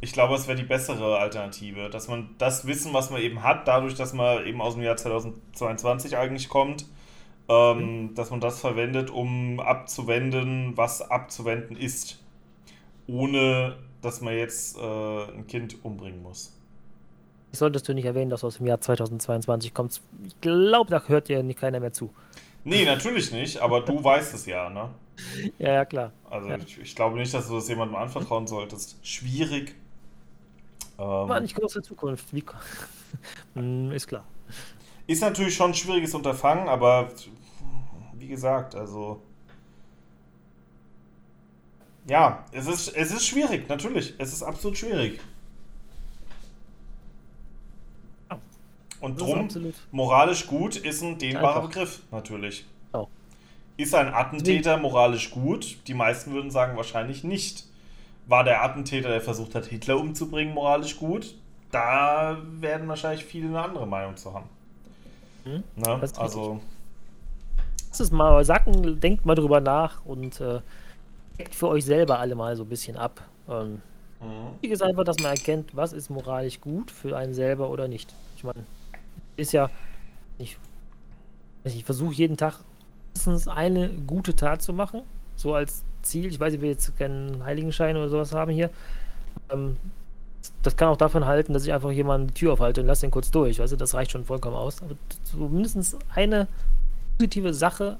Ich glaube, es wäre die bessere Alternative, dass man das Wissen, was man eben hat, dadurch, dass man eben aus dem Jahr 2022 eigentlich kommt, ähm, mhm. dass man das verwendet, um abzuwenden, was abzuwenden ist. Ohne, dass man jetzt äh, ein Kind umbringen muss. Solltest du nicht erwähnen, dass du aus dem Jahr 2022 kommst. Ich glaube, da hört dir nicht keiner mehr zu. Nee, natürlich nicht, aber du weißt es ja, ne? Ja, ja, klar. Also ja. Ich, ich, glaube nicht, dass du das jemandem anvertrauen solltest. Schwierig. Ähm, War nicht große Zukunft. Wie, hm, ist klar. Ist natürlich schon ein schwieriges Unterfangen, aber wie gesagt, also. Ja, es ist, es ist schwierig, natürlich. Es ist absolut schwierig. Und drum, moralisch gut ist ein dehnbarer Begriff, natürlich. Oh. Ist ein Attentäter moralisch gut? Die meisten würden sagen, wahrscheinlich nicht. War der Attentäter, der versucht hat, Hitler umzubringen, moralisch gut? Da werden wahrscheinlich viele eine andere Meinung zu haben. Hm? Ne? Also. Lass es mal sacken, denkt mal drüber nach und äh, deckt für euch selber alle mal so ein bisschen ab. Ähm, mhm. Wichtig ist einfach, dass man erkennt, was ist moralisch gut für einen selber oder nicht. Ich meine, ist ja, ich, ich versuche jeden Tag mindestens eine gute Tat zu machen, so als Ziel. Ich weiß, ich will jetzt keinen Heiligenschein oder sowas haben hier. Ähm, das kann auch davon halten, dass ich einfach jemanden die Tür aufhalte und lasse den kurz durch. Weißt du, das reicht schon vollkommen aus. Aber so mindestens eine positive Sache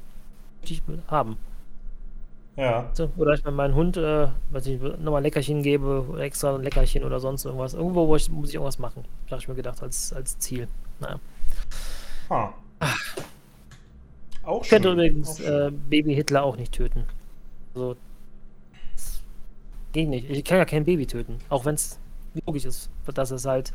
möchte ich haben. Ja. So, oder ich meinen Hund, äh, weiß ich, nochmal Leckerchen gebe, oder extra ein Leckerchen oder sonst irgendwas. Irgendwo wo ich, muss ich irgendwas machen. Da habe ich mir gedacht, als, als Ziel. Naja. Ah. Auch ich könnte übrigens äh, Baby Hitler auch nicht töten. Also, geht nicht. Ich kann ja kein Baby töten. Auch wenn es logisch ist, dass es halt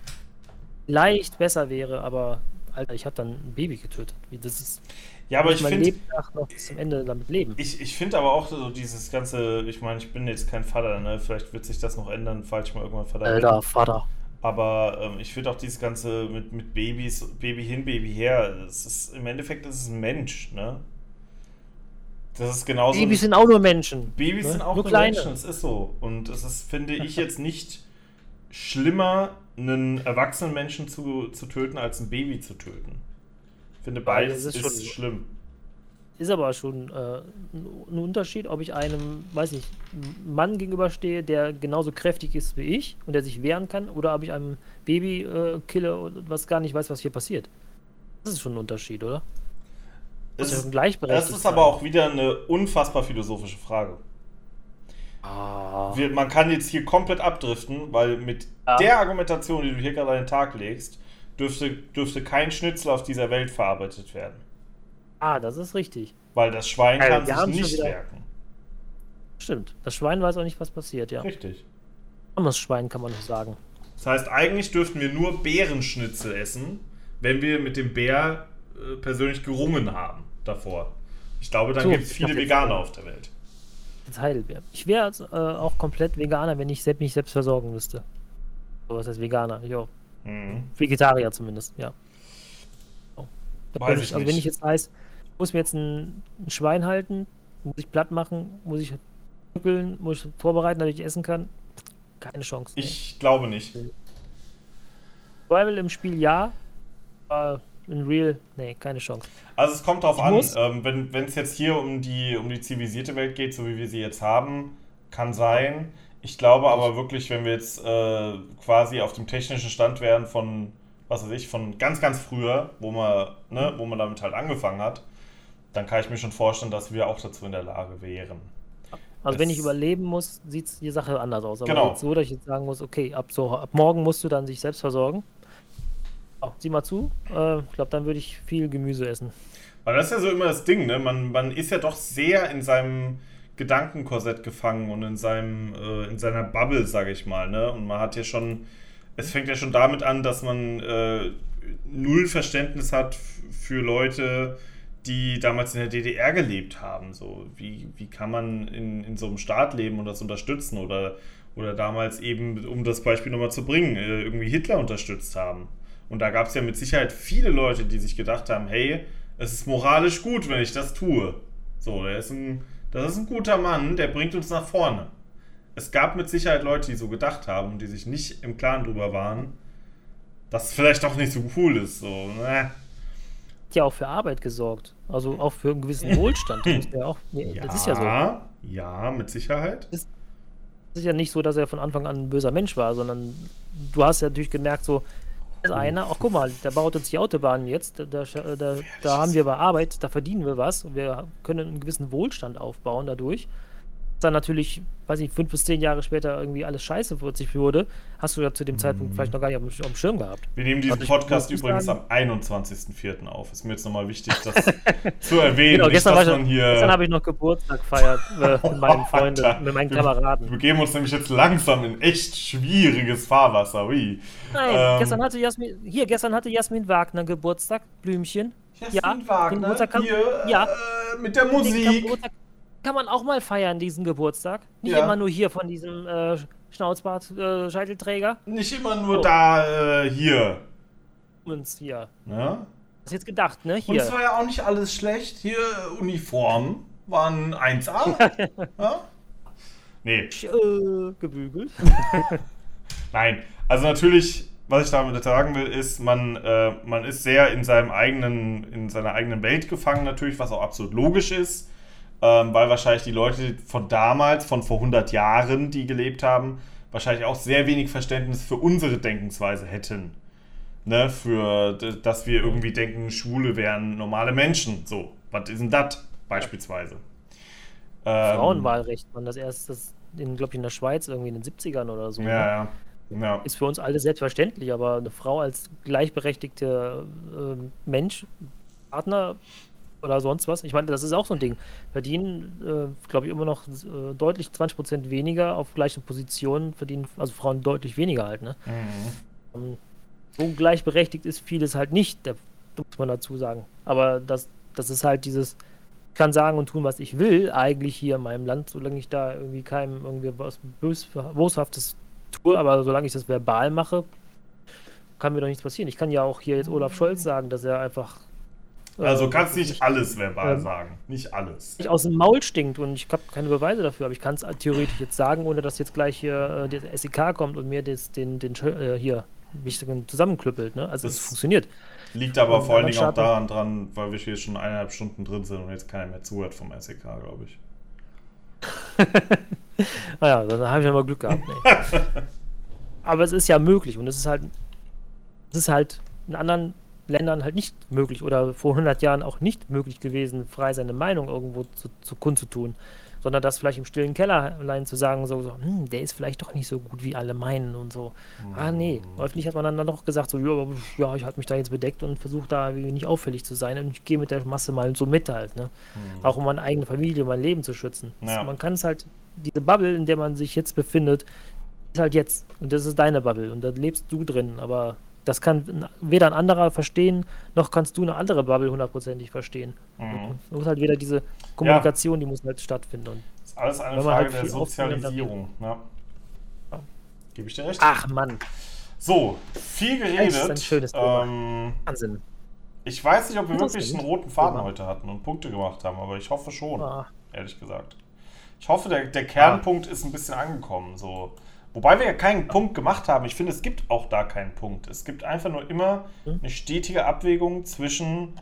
leicht besser wäre, aber Alter, ich habe dann ein Baby getötet. Das ist. Ja, aber ich finde. noch bis zum Ende damit leben. Ich, ich finde aber auch so dieses ganze, ich meine, ich bin jetzt kein Vater, ne? Vielleicht wird sich das noch ändern, falls ich mal irgendwann Vater Alter, bin. Vater. Aber ähm, ich finde auch dieses ganze mit, mit Babys, Baby hin, Baby her, es ist, im Endeffekt ist es ein Mensch, ne? Das ist genauso. Babys sind auch nur Menschen. Babys ne? sind auch nur, nur Menschen, es ist so. Und es ist, finde ich, jetzt nicht schlimmer, einen erwachsenen Menschen zu, zu töten, als ein Baby zu töten. Ich finde, beides ist, ist schlimm. Ist aber schon äh, ein Unterschied, ob ich einem, weiß nicht, Mann gegenüberstehe, der genauso kräftig ist wie ich und der sich wehren kann, oder ob ich einem Baby äh, kille, was gar nicht weiß, was hier passiert. Das ist schon ein Unterschied, oder? Das ist, das ist aber auch wieder eine unfassbar philosophische Frage. Ah. Wir, man kann jetzt hier komplett abdriften, weil mit ja. der Argumentation, die du hier gerade an den Tag legst, dürfte, dürfte kein Schnitzel auf dieser Welt verarbeitet werden. Ah, das ist richtig. Weil das Schwein also, kann sich nicht merken. Stimmt. Das Schwein weiß auch nicht, was passiert, ja. Richtig. Armes Schwein kann man noch sagen. Das heißt, eigentlich dürften wir nur Bärenschnitzel essen, wenn wir mit dem Bär äh, persönlich gerungen haben davor. Ich glaube, dann so, gibt es viele Veganer auf der Welt. Jetzt Heidelbeer. Ich wäre äh, auch komplett Veganer, wenn ich selbst, mich selbst versorgen müsste. So was heißt Veganer? Jo. Mhm. Vegetarier zumindest, ja. So. Weiß ich, also wenn ich jetzt weiß, muss mir jetzt ein, ein, Schwein halten, muss ich platt machen, muss ich stückeln, muss ich vorbereiten, damit ich essen kann. Keine Chance. Nee. Ich glaube nicht. Survival im Spiel ja, aber in Real, nee, keine Chance. Also es kommt drauf ich an, ähm, wenn es jetzt hier um die, um die zivilisierte Welt geht, so wie wir sie jetzt haben, kann sein. Ich glaube aber wirklich, wenn wir jetzt äh, quasi auf dem technischen Stand wären von, was weiß ich, von ganz, ganz früher, wo man, ne, wo man damit halt angefangen hat, dann kann ich mir schon vorstellen, dass wir auch dazu in der Lage wären. Also wenn ich überleben muss, sieht die Sache anders aus. Aber Genau. jetzt so, dass ich jetzt sagen muss, okay, ab, so, ab morgen musst du dann dich selbst versorgen. Oh, sieh mal zu. Äh, ich glaube, dann würde ich viel Gemüse essen. Weil das ist ja so immer das Ding, ne? Man, man ist ja doch sehr in seinem Gedankenkorsett gefangen und in seinem, äh, in seiner Bubble, sage ich mal, ne? Und man hat ja schon, es fängt ja schon damit an, dass man äh, null Verständnis hat für Leute, die damals in der DDR gelebt haben. So, wie, wie kann man in, in so einem Staat leben und das unterstützen? Oder, oder damals eben, um das Beispiel nochmal zu bringen, äh, irgendwie Hitler unterstützt haben. Und da gab es ja mit Sicherheit viele Leute, die sich gedacht haben, hey, es ist moralisch gut, wenn ich das tue. So, der ist ein, das ist ein guter Mann, der bringt uns nach vorne. Es gab mit Sicherheit Leute, die so gedacht haben und die sich nicht im Klaren drüber waren, dass es vielleicht doch nicht so cool ist. So, ne? Hat ja auch für Arbeit gesorgt. Also auch für einen gewissen Wohlstand. Das ist ja, auch, das ist ja so. Ja, mit Sicherheit. Es ist ja nicht so, dass er von Anfang an ein böser Mensch war, sondern du hast ja natürlich gemerkt, so, ist einer, ach guck mal, der baut uns die Autobahnen jetzt, da, da, da, da haben wir bei Arbeit, da verdienen wir was. Und wir können einen gewissen Wohlstand aufbauen dadurch. Dann natürlich, weiß ich, fünf bis zehn Jahre später irgendwie alles scheiße für sich wurde, hast du ja zu dem Zeitpunkt vielleicht noch gar nicht auf, dem- auf dem Schirm gehabt. Wir nehmen diesen Podcast übrigens sagen- am 21.04. auf. Ist mir jetzt nochmal wichtig, das zu erwähnen. Genau, nicht, gestern, ich, hier. gestern habe ich noch Geburtstag gefeiert äh, mit meinen Freunden, Alter, mit meinen Kameraden. Wir geben uns nämlich jetzt langsam in echt schwieriges Fahrwasser. Ui. Nein, Ähm, gestern hatte Jasmin, hier, gestern hatte Jasmin Wagner Geburtstag, Blümchen. Jasmin den Wagner, hier ja, äh, mit der Musik. Kann man auch mal feiern, diesen Geburtstag. Nicht Ja. immer nur hier von diesem äh, Schnauzbart, äh, Scheitelträger. Nicht immer nur Oh. da, äh, hier. Uns hier. Ne? Hast jetzt gedacht, ne? Und Hier. es war ja auch nicht alles schlecht. Hier, Uniformen waren 1A. ja? Nee, äh, gebügelt. Nein, also natürlich, was ich damit sagen will, ist, man, äh, man ist sehr in seinem eigenen, in seiner eigenen Welt gefangen, natürlich, was auch absolut logisch ist, ähm, weil wahrscheinlich die Leute von damals, von vor 100 Jahren, die gelebt haben, wahrscheinlich auch sehr wenig Verständnis für unsere Denkensweise hätten. Ne, für, dass wir irgendwie denken, Schwule wären normale Menschen. So, was ist denn das beispielsweise? Ähm, Frauenwahlrecht, man das erst, das in, glaube ich, in der Schweiz irgendwie in den 70ern oder so. ne? Ja, ja. ja. Ist für uns alle selbstverständlich, aber eine Frau als gleichberechtigter ähm, Mensch, Partner oder sonst was, ich meine, das ist auch so ein Ding. Verdienen, äh, glaube ich, immer noch äh, deutlich 20% weniger auf gleichen Positionen, verdienen also Frauen deutlich weniger halt. Ne? Mhm. Ähm, so gleichberechtigt ist vieles halt nicht, da muss man dazu sagen. Aber das, das ist halt dieses, ich kann sagen und tun, was ich will, eigentlich hier in meinem Land, solange ich da irgendwie keinem irgendwie was Bös, Boshaftes tue, aber solange ich das verbal mache, kann mir doch nichts passieren. Ich kann ja auch hier jetzt Olaf Scholz sagen, dass er einfach Also kannst nicht alles verbal Ähm, sagen. Nicht alles. nicht aus dem Maul stinkt und ich habe keine Beweise dafür, aber ich kann es theoretisch jetzt sagen, ohne dass jetzt gleich hier äh, der SEK kommt und mir das, den, den äh, hier mich zusammenklüppelt. Ne? Also es Das- funktioniert. Liegt aber Und vor allen Dingen auch daran dran, weil wir hier schon eineinhalb Stunden drin sind und jetzt keiner mehr zuhört vom SEK, glaube ich. Naja, dann habe ich ja mal Glück gehabt. Nee. aber es ist ja möglich und es ist halt, es ist halt in anderen Ländern halt nicht möglich oder vor 100 Jahren auch nicht möglich gewesen, frei seine Meinung irgendwo zu, zu kundzutun. Sondern das vielleicht im stillen Kellerlein zu sagen, so, so hm, der ist vielleicht doch nicht so gut, wie alle meinen und so. Ah, nee. Öffentlich hat man dann doch gesagt, so, ja, ja ich halte mich da jetzt bedeckt und versuche da nicht auffällig zu sein und ich gehe mit der Masse mal so mit halt, ne? Auch um meine eigene Familie, mein Leben zu schützen. Ja. Man kann es halt, diese Bubble, in der man sich jetzt befindet, ist halt jetzt. Und das ist deine Bubble und da lebst du drin. Aber das kann weder ein anderer verstehen, noch kannst du eine andere Bubble hundertprozentig verstehen. Mhm. Du musst halt wieder diese Kommunikation, die muss halt stattfinden. Und, Das ist alles eine man Frage halt der dann- Sozialisierung. Ja. Ja. Gebe ich dir recht? ach Mann, So, viel Das ist geredet. ein schönes Thema. ähm, Wahnsinn. ich weiß nicht, ob wir Das wirklich ein einen roten Faden heute hatten und Punkte gemacht haben, aber ich hoffe schon, Ah, ehrlich gesagt. Ich hoffe, der, der Kernpunkt ist ein bisschen angekommen. So. Wobei wir ja keinen Punkt gemacht haben. Ich finde, es gibt auch da keinen Punkt. Es gibt einfach nur immer Hm? eine stetige Abwägung zwischen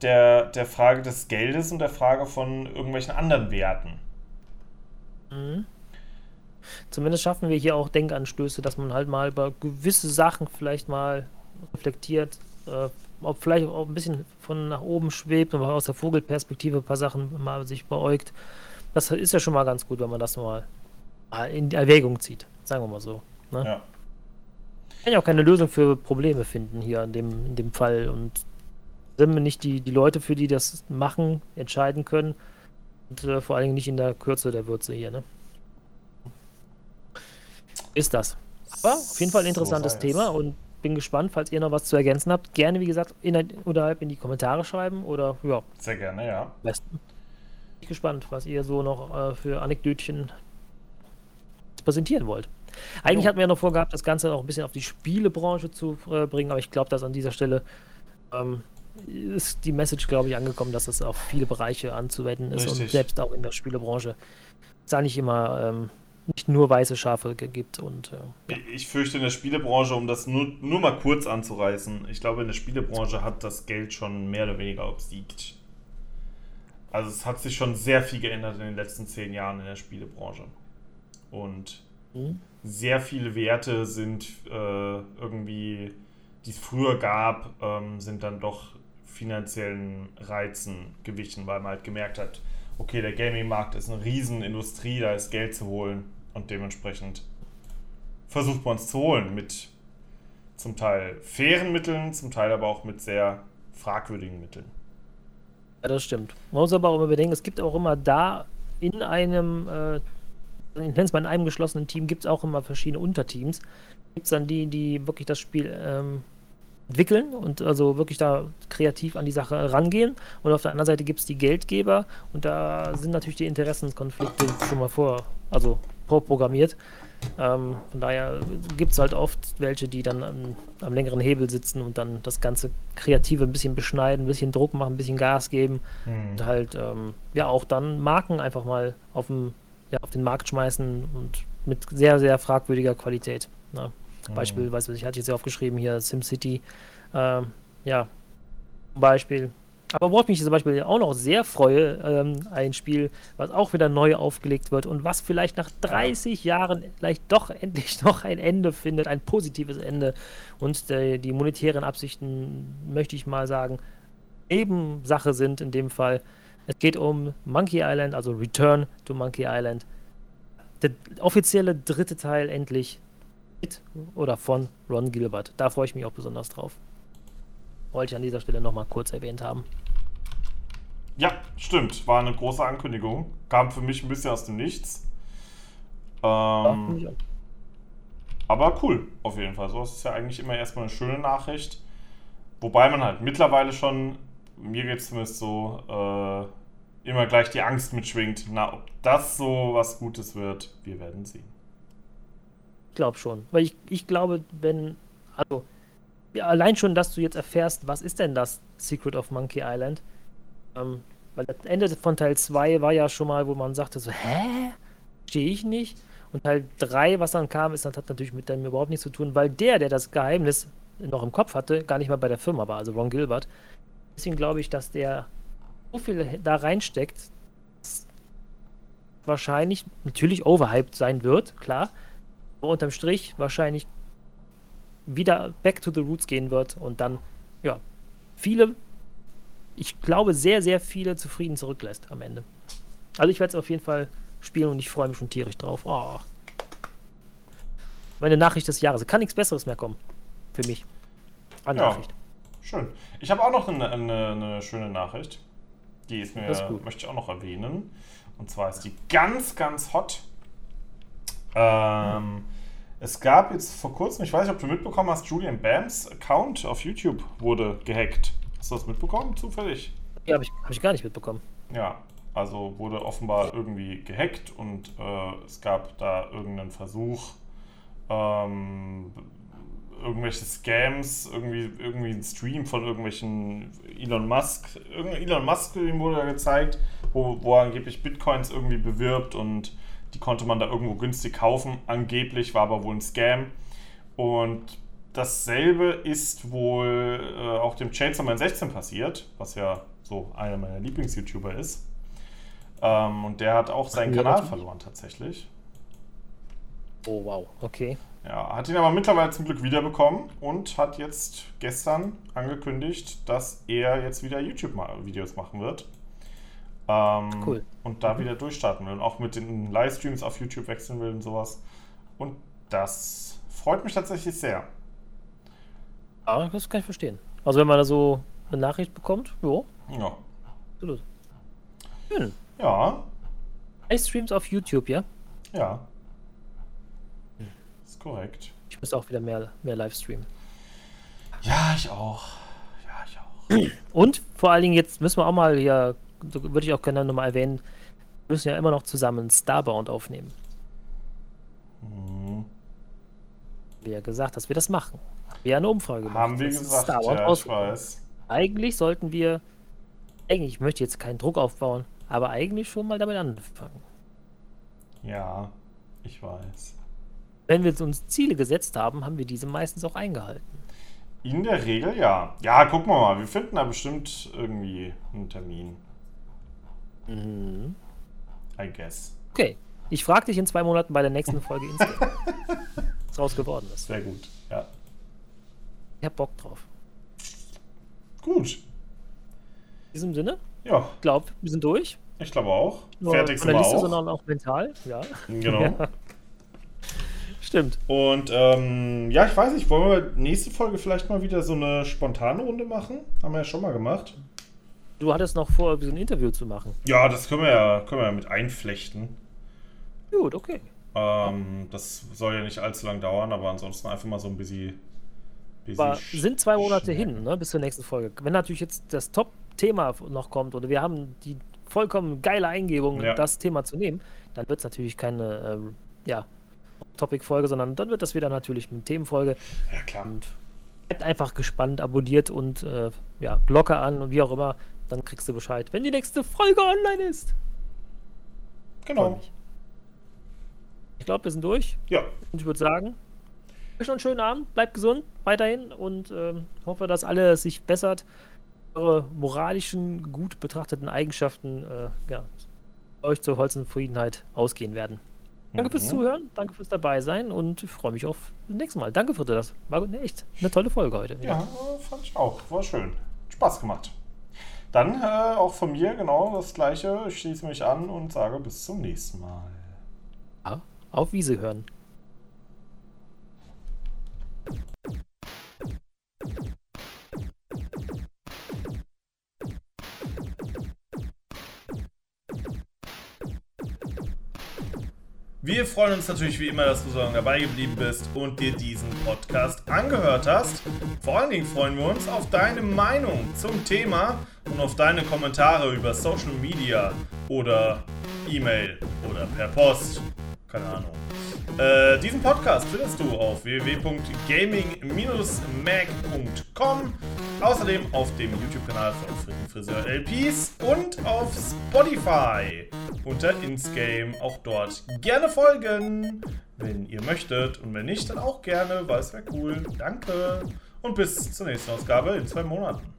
der, der Frage des Geldes und der Frage von irgendwelchen anderen Werten. mhm. Zumindest schaffen wir hier auch Denkanstöße, dass man halt mal über gewisse Sachen vielleicht mal reflektiert, äh, ob vielleicht auch ein bisschen von nach oben schwebt und aus der Vogelperspektive ein paar Sachen mal sich beäugt. das ist ja schon mal ganz gut, wenn man das mal in Erwägung zieht. Sagen wir mal so. Ne? Ja. Ich kann ja auch keine Lösung für Probleme finden hier in dem, in dem Fall. Und sind wir nicht die, die Leute, für die das machen, entscheiden können. Und äh, vor allen Dingen nicht in der Kürze der Würze hier, ne? Ist das. Aber auf jeden Fall ein interessantes so Thema und bin gespannt, falls ihr noch was zu ergänzen habt. Gerne, wie gesagt, in, unterhalb in die Kommentare schreiben oder ja. Sehr gerne, ja. Besten. Bin gespannt, was ihr so noch äh, für Anekdötchen präsentieren wollt. Eigentlich hatten wir ja noch vorgehabt, das Ganze auch ein bisschen auf die Spielebranche zu äh, bringen, aber ich glaube, dass an dieser Stelle ähm, ist die Message, glaube ich, angekommen, dass es auf viele Bereiche anzuwenden ist Richtig. und selbst auch in der Spielebranche es da nicht immer ähm, nicht nur weiße Schafe gibt. Und, äh, ja. Ich fürchte in der Spielebranche, um das nur, nur mal kurz anzureißen, ich glaube, in der Spielebranche hat das Geld schon mehr oder weniger obsiegt. Also es hat sich schon sehr viel geändert in den letzten zehn Jahren in der Spielebranche. Und mhm. sehr viele Werte sind äh, irgendwie, die es früher gab, ähm, sind dann doch finanziellen Reizen gewichen, weil man halt gemerkt hat, okay, der Gaming-Markt ist eine Riesenindustrie, da ist Geld zu holen und dementsprechend versucht man es zu holen mit zum Teil fairen Mitteln, zum Teil aber auch mit sehr fragwürdigen Mitteln. Ja, das stimmt. Man muss aber auch immer bedenken, es gibt auch immer da in einem, äh, ich nenne es mal in einem geschlossenen Team, gibt es auch immer verschiedene Unterteams. Gibt es dann die, die wirklich das Spiel ähm, entwickeln und also wirklich da kreativ an die Sache rangehen. Und auf der anderen Seite gibt es die Geldgeber und da sind natürlich die Interessenkonflikte schon mal vor, also vorprogrammiert. Ähm, von daher gibt es halt oft welche, die dann am, am, längeren Hebel sitzen und dann das ganze Kreative ein bisschen beschneiden, ein bisschen Druck machen, ein bisschen Gas geben mhm. und halt ähm, ja auch dann Marken einfach mal auf, dem, ja, auf den Markt schmeißen und mit sehr, sehr fragwürdiger Qualität. Ne? Mhm. Beispiel, weiß ich, hatte jetzt ja aufgeschrieben hier SimCity. Ähm, ja, Beispiel aber worauf mich zum Beispiel auch noch sehr freue, ähm, ein Spiel, was auch wieder neu aufgelegt wird und was vielleicht nach 30 Jahren vielleicht doch endlich noch ein Ende findet, ein positives Ende. Und äh, die monetären Absichten, möchte ich mal sagen, eben Sache sind in dem Fall. Es geht um Monkey Island, also Return to Monkey Island. Der offizielle dritte Teil endlich mit oder von Ron Gilbert. Da freue ich mich auch besonders drauf. Wollte ich an dieser Stelle nochmal kurz erwähnt haben. Ja, stimmt. War eine große Ankündigung. Kam für mich ein bisschen aus dem Nichts. Ähm, ja, aber cool, auf jeden Fall. So ist es ja eigentlich immer erstmal eine schöne Nachricht. Wobei man halt mittlerweile schon, mir geht es zumindest so, äh, immer gleich die Angst mitschwingt. Na, ob das so was Gutes wird, wir werden sehen. Ich glaube schon. Weil ich, ich glaube, wenn, also, ja, allein schon, dass du jetzt erfährst, was ist denn das Secret of Monkey Island, ähm, weil das Ende von Teil 2 war ja schon mal, wo man sagte so, hä? Stehe ich nicht? Und Teil 3, was dann kam, ist, das hat natürlich mit dem überhaupt nichts zu tun, weil der, der das Geheimnis noch im Kopf hatte, gar nicht mal bei der Firma war, also Ron Gilbert. Deswegen glaube ich, dass der so viel da reinsteckt, dass wahrscheinlich natürlich overhyped sein wird, klar. Aber unterm Strich wahrscheinlich wieder back to the roots gehen wird und dann, ja, viele ich glaube, sehr, sehr viele zufrieden zurücklässt am Ende. Also ich werde es auf jeden Fall spielen und ich freue mich schon tierisch drauf. Oh. Meine Nachricht des Jahres. Kann nichts Besseres mehr kommen. Für mich. Eine ja, Nachricht. Schön. Ich habe auch noch eine, eine, eine, schöne Nachricht. Die ist mir, ist möchte ich auch noch erwähnen. Und zwar ist die ganz, ganz hot. Ähm, hm. Es gab jetzt vor kurzem, ich weiß nicht, ob du mitbekommen hast, Julian Bams Account auf YouTube wurde gehackt. Hast du das mitbekommen, zufällig? Ja, habe ich, hab ich gar nicht mitbekommen. Ja, also wurde offenbar irgendwie gehackt und äh, es gab da irgendeinen Versuch, ähm, irgendwelche Scams, irgendwie, irgendwie ein Stream von irgendwelchen Elon Musk, irgendein Elon Musk wurde da gezeigt, wo, wo er angeblich Bitcoins irgendwie bewirbt und die konnte man da irgendwo günstig kaufen. Angeblich war aber wohl ein Scam. Und dasselbe ist wohl äh, auch dem Chainsaw Man 16 passiert, was ja so einer meiner Lieblings-YouTuber ist. Ähm, und der hat auch seinen Kanal verloren tatsächlich. Oh wow, okay. Ja, hat ihn aber mittlerweile zum Glück wiederbekommen und hat jetzt gestern angekündigt, dass er jetzt wieder YouTube-Videos machen wird. Ähm, Cool. Und da wieder durchstarten will. Und auch mit den Livestreams auf YouTube wechseln will und sowas. Und das freut mich tatsächlich sehr. Ja, das kann ich verstehen. Also wenn man da so eine Nachricht bekommt, jo, Ja. absolut. Schön. Ja, Livestreams auf YouTube, ja? ja. Korrekt. Ich muss auch wieder mehr, mehr Livestreamen. Ja, ich auch. Ja, ich auch. Und vor allen Dingen, jetzt müssen wir auch mal hier, würde ich auch gerne nochmal erwähnen, wir müssen ja immer noch zusammen Starbound aufnehmen. Mhm. Wie ja gesagt, dass wir das machen. Haben wir ja eine Umfrage gemacht. Haben wir gesagt, Starbound ja, ich weiß. Eigentlich sollten wir, eigentlich, ich möchte jetzt keinen Druck aufbauen, aber eigentlich schon mal damit anfangen. Ja, ich weiß. Wenn wir uns Ziele gesetzt haben, haben wir diese meistens auch eingehalten. In der Regel ja. Ja, gucken wir mal. Wir finden da bestimmt irgendwie einen Termin. Mhm. I guess. Okay, ich frage dich in zwei Monaten bei der nächsten Folge Instagram, was draus geworden ist. Sehr gut. Ja. Ich hab Bock drauf. Gut. In diesem Sinne, Ja, ich glaube, wir sind durch. ich glaube auch. Fertig sind wir Liste, auch. sondern auch mental. Ja, Genau. Ja. Stimmt. Und ähm, ja, ich weiß nicht, wollen wir nächste Folge vielleicht mal wieder so eine spontane Runde machen? Haben wir ja schon mal gemacht. Du hattest noch vor, so ein Interview zu machen. Ja, das können wir ja, können wir ja mit einflechten. Gut, okay. Ähm, das soll ja nicht allzu lang dauern, aber ansonsten einfach mal so ein bisschen. bisschen sind zwei Monate schnacken. hin, ne, bis zur nächsten Folge. Wenn natürlich jetzt das Top-Thema noch kommt oder wir haben die vollkommen geile Eingebung, Ja. das Thema zu nehmen, dann wird es natürlich keine ähm, ja, Topic-Folge, sondern dann wird das wieder natürlich eine Themenfolge. Ja, klar. Und bleibt einfach gespannt, abonniert und äh, ja, Glocke an und wie auch immer. Dann kriegst du Bescheid, wenn die nächste Folge online ist. Genau. Ich glaube, wir sind durch. Ja, Und ich würde sagen, euch noch einen schönen Abend, bleibt gesund weiterhin und ähm, hoffe, dass alles sich bessert. Eure moralischen, gut betrachteten Eigenschaften äh, ja, euch zur Holzenzufriedenheit ausgehen werden. Danke fürs Mhm. Zuhören, danke fürs dabei sein und ich freue mich auf das nächste Mal. Danke für das. War ne, echt eine tolle Folge heute. ja, äh, fand ich auch. War schön. Spaß gemacht. Dann äh, auch von mir genau das gleiche. Ich schließe mich an und sage bis zum nächsten Mal. Ja, auf Wiese hören. Wir freuen uns natürlich wie immer, dass du so lange dabei geblieben bist und dir diesen Podcast angehört hast. Vor allen Dingen freuen wir uns auf deine Meinung zum Thema und auf deine Kommentare über Social Media oder E-Mail oder per Post. Keine Ahnung. Äh, diesen Podcast findest du auf www.gaming-mag.com, außerdem auf dem YouTube-Kanal von Fritten Friseur LPs und auf Spotify unter Insgame. Auch dort gerne folgen, wenn ihr möchtet und wenn nicht, dann auch gerne, weil es wäre cool. Danke und bis zur nächsten Ausgabe in zwei Monaten.